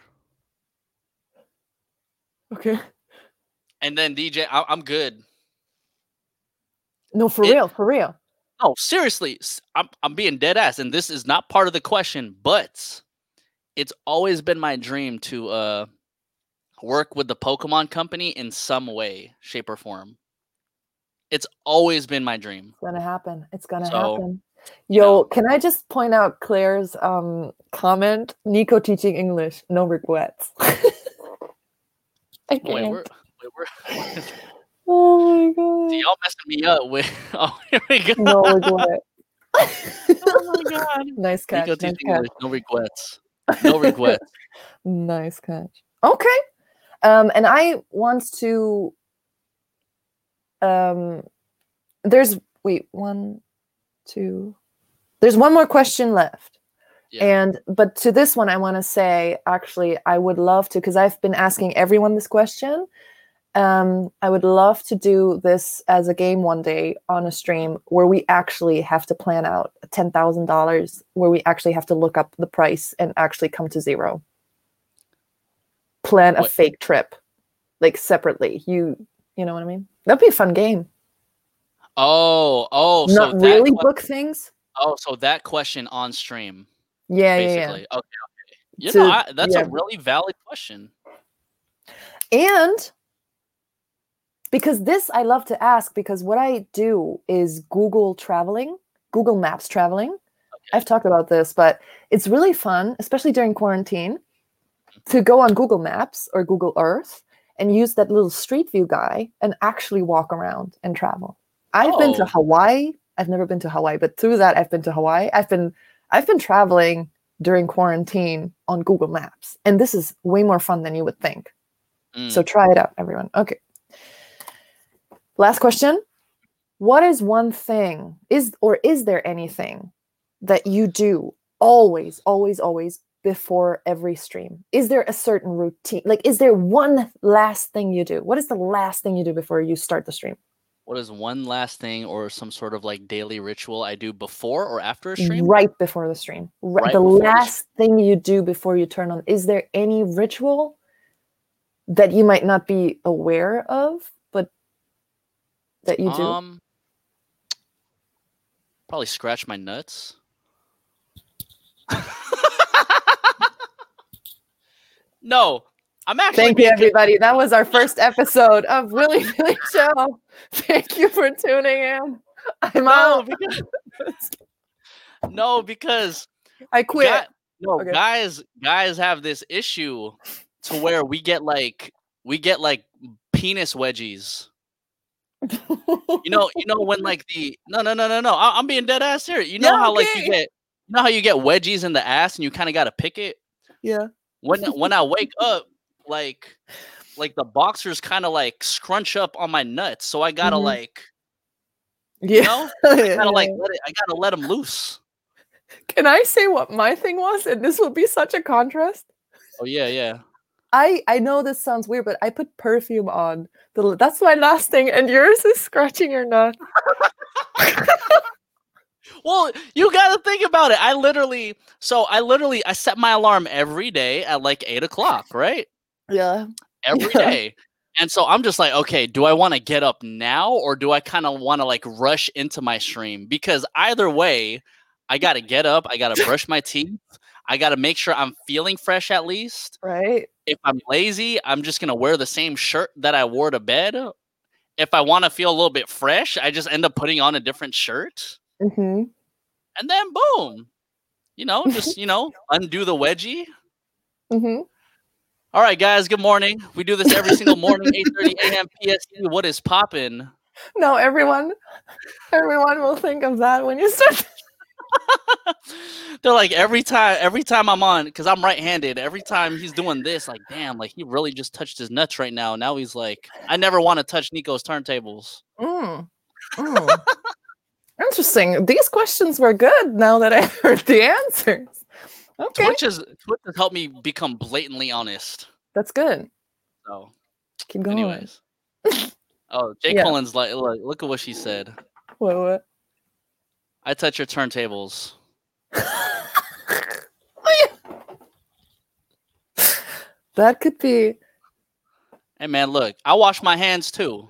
Okay. And then DJ. I, I'm good. No, for It- real, for real. No, seriously, s- I'm I'm being dead ass, and this is not part of the question, but it's always been my dream to uh work with the Pokemon Company in some way, shape, or form. It's always been my dream. It's gonna happen. It's gonna So, happen. you Yo, know. can I just point out Claire's um comment? Nico teaching English, no regrets. I can't. wait, we're oh my god. See, y'all messing me up with. Oh, here we go. No regret. oh my god. nice catch. Nice catch. English, no regrets. No regrets. nice catch. Okay. Um, and I want to um there's wait, one, two. There's one more question left. Yeah. And but to this one, I want to say actually, I would love to because I've been asking everyone this question. Um, I would love to do this as a game one day on a stream where we actually have to plan out ten thousand dollars, where we actually have to look up the price and actually come to zero. Plan a What- fake trip, like separately. You, you know what I mean? That'd be a fun game. Oh, oh, so Not that really que- book things. oh, so that question on stream, Yeah, yeah, yeah. Okay, okay. You To- know, I, that's yeah. a really valid question. And because this I love to ask because what I do is Google traveling, Google Maps traveling. I've talked about this, but it's really fun, especially during quarantine, to go on Google Maps or Google Earth and use that little street view guy and actually walk around and travel. I've been to Oh. Hawaii. I've never been to Hawaii, but through that I've been to Hawaii. I've been I've been traveling during quarantine on Google Maps. And this is way more fun than you would think. Mm. So try it out, everyone. Okay. Last question. What is one thing, is or is there anything that you do always, always, always before every stream? Is there a certain routine? Like, is there one last thing you do? What is the last thing you do before you start the stream? what is one last thing or some sort of like daily ritual I do before or after a stream? Right before the stream. Ri- Right the before the last thing you do before you turn on. Is there any ritual that you might not be aware of, that you do? Um, probably scratch my nuts. no, I'm actually. Thank you, everybody. That was our first episode of Willy Billy Show. Thank you for tuning in. I'm No, out. because, no, because I quit. guy- no Okay. guys, guys have this issue to where we get like we get like penis wedgies. You know, you know when like the no no no no no. I, am being dead ass here. You know Yeah, how like you get you know how you get wedgies in the ass and you kind of got to pick it. yeah. when when I wake up, like like the boxers kind of like scrunch up on my nuts, so I gotta Mhm. like you Yeah. know I gotta like let it, I gotta let them loose. Can I say what my thing was? And this will be such a contrast. Oh yeah, yeah. I I know this sounds weird, but I put perfume on. The, that's my last thing, and yours is scratching your nut. Well, you gotta think about it. I literally, so I literally, I set my alarm every day at like eight o'clock, right? Yeah. Every Yeah. day. And so I'm just like, okay, do I want to get up now or do I kind of want to like rush into my stream? Because either way, I got to get up, I got to brush my teeth, I got to make sure I'm feeling fresh at least. Right. If I'm lazy, I'm just going to wear the same shirt that I wore to bed. If I want to feel a little bit fresh, I just end up putting on a different shirt. hmm And then boom, you know, just, you know, undo the wedgie. hmm All right, guys. Good morning. We do this every single morning, 8:30 a.m. PST. What is poppin'? No, everyone, everyone will think of that when you start. They're like every time, every time I'm on, because I'm right-handed. Every time he's doing this, like, damn, like he really just touched his nuts right now. Now he's like, I never want to touch Nico's turntables. Mm. Mm. Interesting. These questions were good now that I heard the answers. Okay, Twitch has Twitch has helped me become blatantly honest. that's good. So, Keep going. anyways. Oh, Jake Yeah. Cullen's like, look, look at what she said. What, what? I touch your turntables. that could be. Hey man, look, I wash my hands too.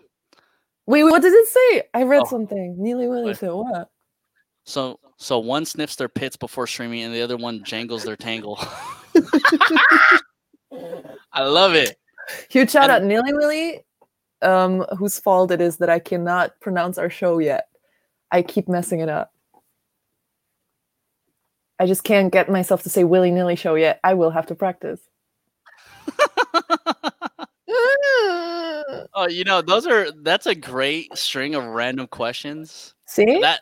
Wait, what did it say? I read Oh. something. Neely Willy What? said what? So so one sniffs their pits before streaming and the other one jangles their tangle. I love it. Huge shout And- out, Neely Willy, um, whose fault it is that I cannot pronounce our show yet. I keep messing it up. I just can't get myself to say willy nilly show yet. I will have to practice. oh, you know, those are that's a great string of random questions. See? That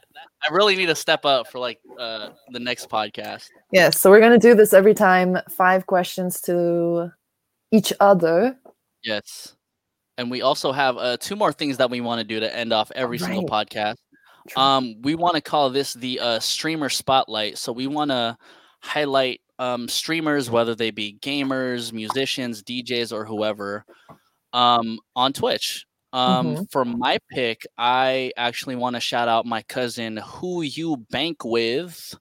I really need to step up for like uh the next podcast. Yes, so we're going to do this every time. Five questions to each other. Yes. And we also have uh two more things that we want to do to end off every single podcast. Um, we want to call this the uh, streamer spotlight. So we want to highlight um, streamers, whether they be gamers, musicians, DJs, or whoever, um, on Twitch. Um, For my pick, I actually want to shout out my cousin, who you bank with.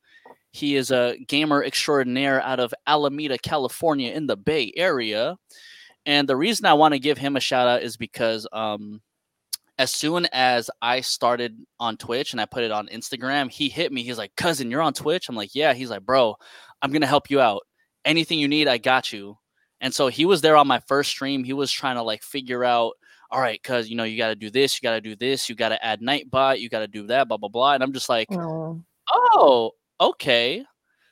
He is a gamer extraordinaire out of Alameda, California, in the Bay Area. And the reason I want to give him a shout out is because um, as soon as I started on Twitch and I put it on Instagram, he hit me. He's like, "Cousin, you're on Twitch." I'm like, "Yeah." He's like, "Bro, I'm gonna help you out. Anything you need, I got you." And so he was there on my first stream. He was trying to like figure out, all right, cuz you know, you got to do this, you got to do this, you got to add Nightbot, you got to do that, blah blah blah. And I'm just like, Oh. "Oh, okay."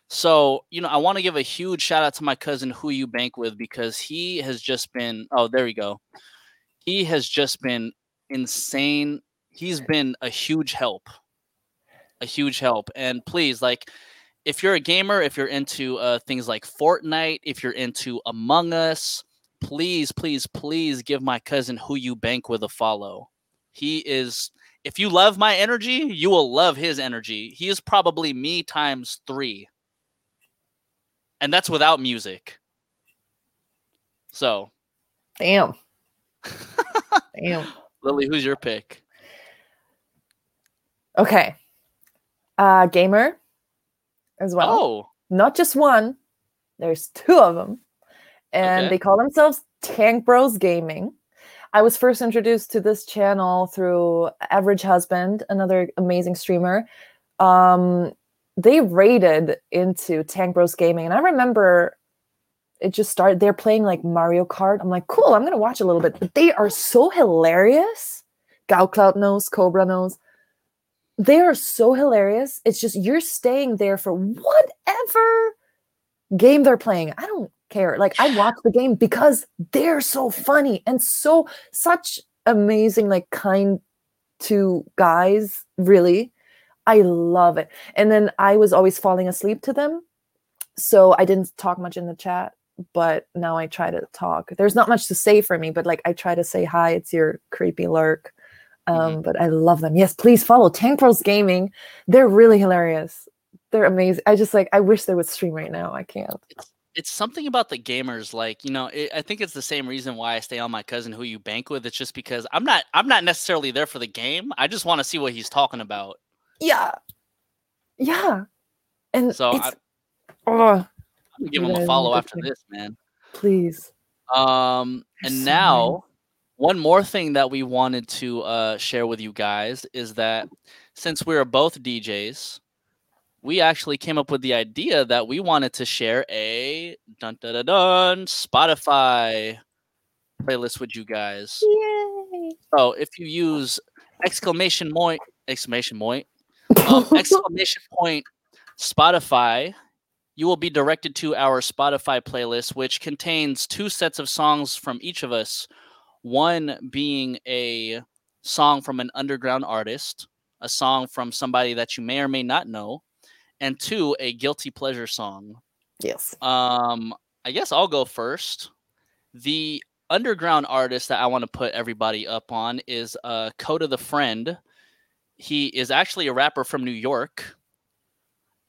So, you know, I want to give a huge shout out to my cousin who you bank with because he has just been oh, there we go. He has just been insane. He's been a huge help. A huge help. And please, like, if you're a gamer, if you're into uh, things like Fortnite, if you're into Among Us, please, please, please give my cousin who you bank with a follow. He is, if you love my energy, you will love his energy. He is probably me times three. And that's without music. So, Damn. Damn. Lily, who's your pick? Okay. Uh gamer as well. Oh, Not just one. There's two of them. And Okay. they call themselves Tank Bros Gaming. I was first introduced to this channel through Average Husband, another amazing streamer. Um, they raided into Tank Bros Gaming, and I remember it just started. They're playing like Mario Kart. I'm like, cool. I'm gonna watch a little bit, but they are so hilarious. Cloud knows, Cobra knows. They are so hilarious. It's just you're staying there for whatever game they're playing. I don't care. Like I watch the game because they're so funny and so such amazing, like kind to guys, really. I love it. And then I was always falling asleep to them. So I didn't talk much in the chat, but now I try to talk. There's not much to say for me, but like I try to say hi, it's your creepy lurk. Um, but I love them. Yes, please follow Tank Gaming. They're really hilarious. They're amazing. I just like I wish they would stream right now. I can't. it's something about the gamers like you know it, i think it's the same reason why i stay on my cousin who you bank with it's just because i'm not i'm not necessarily there for the game i just want to see what he's talking about Yeah. Yeah. And so I, oh, i'm gonna give him a follow after this man please. um and so now one more thing that we wanted to uh share with you guys is that since we are both djs we actually came up with the idea that we wanted to share a dun dun dun, dun spotify playlist with you guys Yay. So if you use exclamation point exclamation point um, exclamation point Spotify, you will be directed to our Spotify playlist, which contains two sets of songs from each of us. One being a song from an underground artist, a song from somebody that you may or may not know, and two, a guilty pleasure song. yes. Um, I guess I'll go first. The underground artist that I want to put everybody up on is uh Coda the Friend. He is actually a rapper from New York.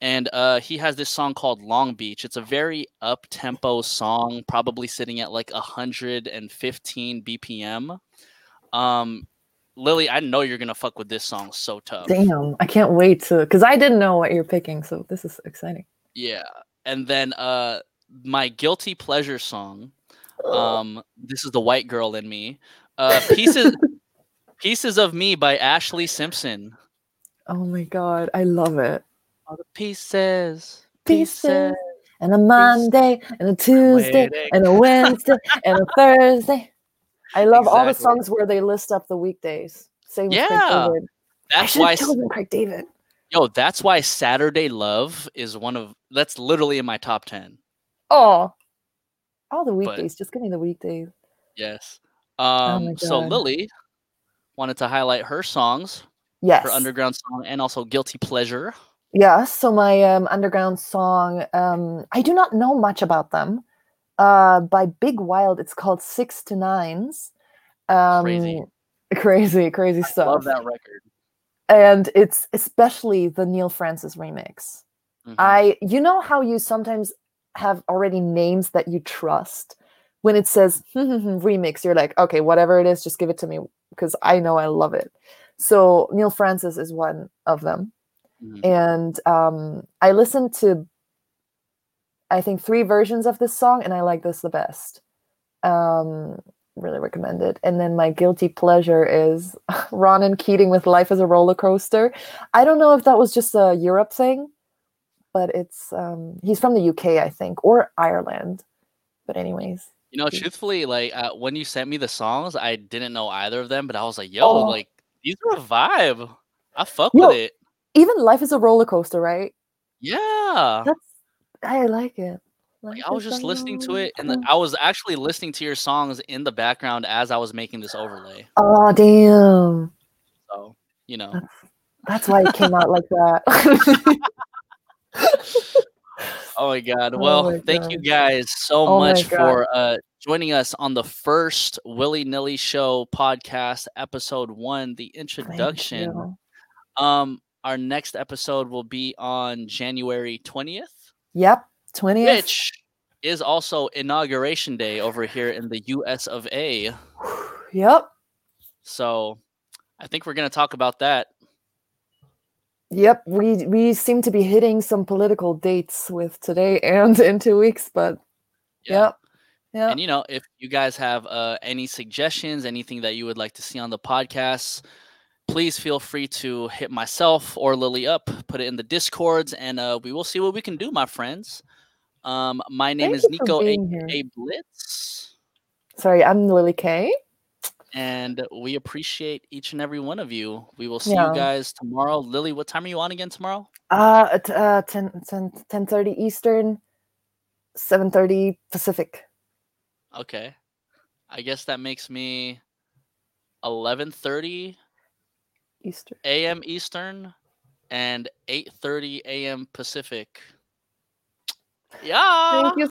And uh he has this song called Long Beach. It's a very up tempo song, probably sitting at like 115 BPM. Um Lily, I know you're gonna fuck with this song so tough. Damn. I can't wait to because I didn't know what you're picking, so this is exciting. Yeah. And then uh my guilty pleasure song um this is the white girl in me uh pieces pieces of me by Ashlee Simpson oh my god, I love it. All the pieces Pieces. And a Monday and a Tuesday and a Wednesday and a Thursday. I love all the songs where they list up the weekdays. Same with Craig David. I that's should why have chosen Craig David. yo that's why saturday love is one of that's literally in my top 10 Oh, all the weekdays. Just give me the weekdays. yes Oh um my so lily wanted to highlight her songs Yes. her underground song and also guilty pleasure Yes. So my um, underground song, um, I do not know much about them. Uh, by Big Wild, it's called Six to Nines. Um, Crazy. crazy, crazy stuff. love that record And it's especially the Neil Frances remix. Mhm. I, you know how you sometimes have already names that you trust. When it says remix, you're like, okay, whatever it is, just give it to me because I know I love it. So Neil Frances is one of them Mhm. and um, I listened to I think three versions of this song, and I like this the best. Um, really recommend it. And then my guilty pleasure is Ronan Keating with "Life as a Roller Coaster." I don't know if that was just a Europe thing, but it's um, he's from the UK, I think, or Ireland. But anyways, You know, truthfully, like uh, when you sent me the songs, I didn't know either of them, but I was like, "Yo, Oh. like these are a vibe. I fuck Yo. with it." Even life is a roller coaster, right? Yeah. That's I like it. Like, I was just listening to it, and the. I was actually listening to your songs in the background as I was making this overlay. Oh damn. So you know, That's that's why it came out like that. oh my god. Oh Well, my thank you guys so Oh much for uh joining us on the first Willy Nilly Show podcast, episode one, the introduction. Um, our next episode will be on January twentieth. Yep. 20th. which is also inauguration day over here in the US of A. Yep. So I think we're going to talk about that. Yep. We we seem to be hitting some political dates with today and in two weeks, but yep. Yep. And you know, if you guys have uh, any suggestions, anything that you would like to see on the podcast, please feel free to hit myself or Lily up, put it in the discords, and uh, we will see what we can do, my friends. Um, my name Thank is Nico, A-, aka Blitz, Sorry, I'm Lily K. and we appreciate each and every one of you. We will see Yeah. you guys tomorrow. Lily, what time are you on again tomorrow? Uh, at uh 10 10 10:30 Eastern, 7:30 Pacific. Okay. I guess that makes me 11:30 Eastern. a.m. Eastern and 8:30 a.m. Pacific. Yeah. Thank you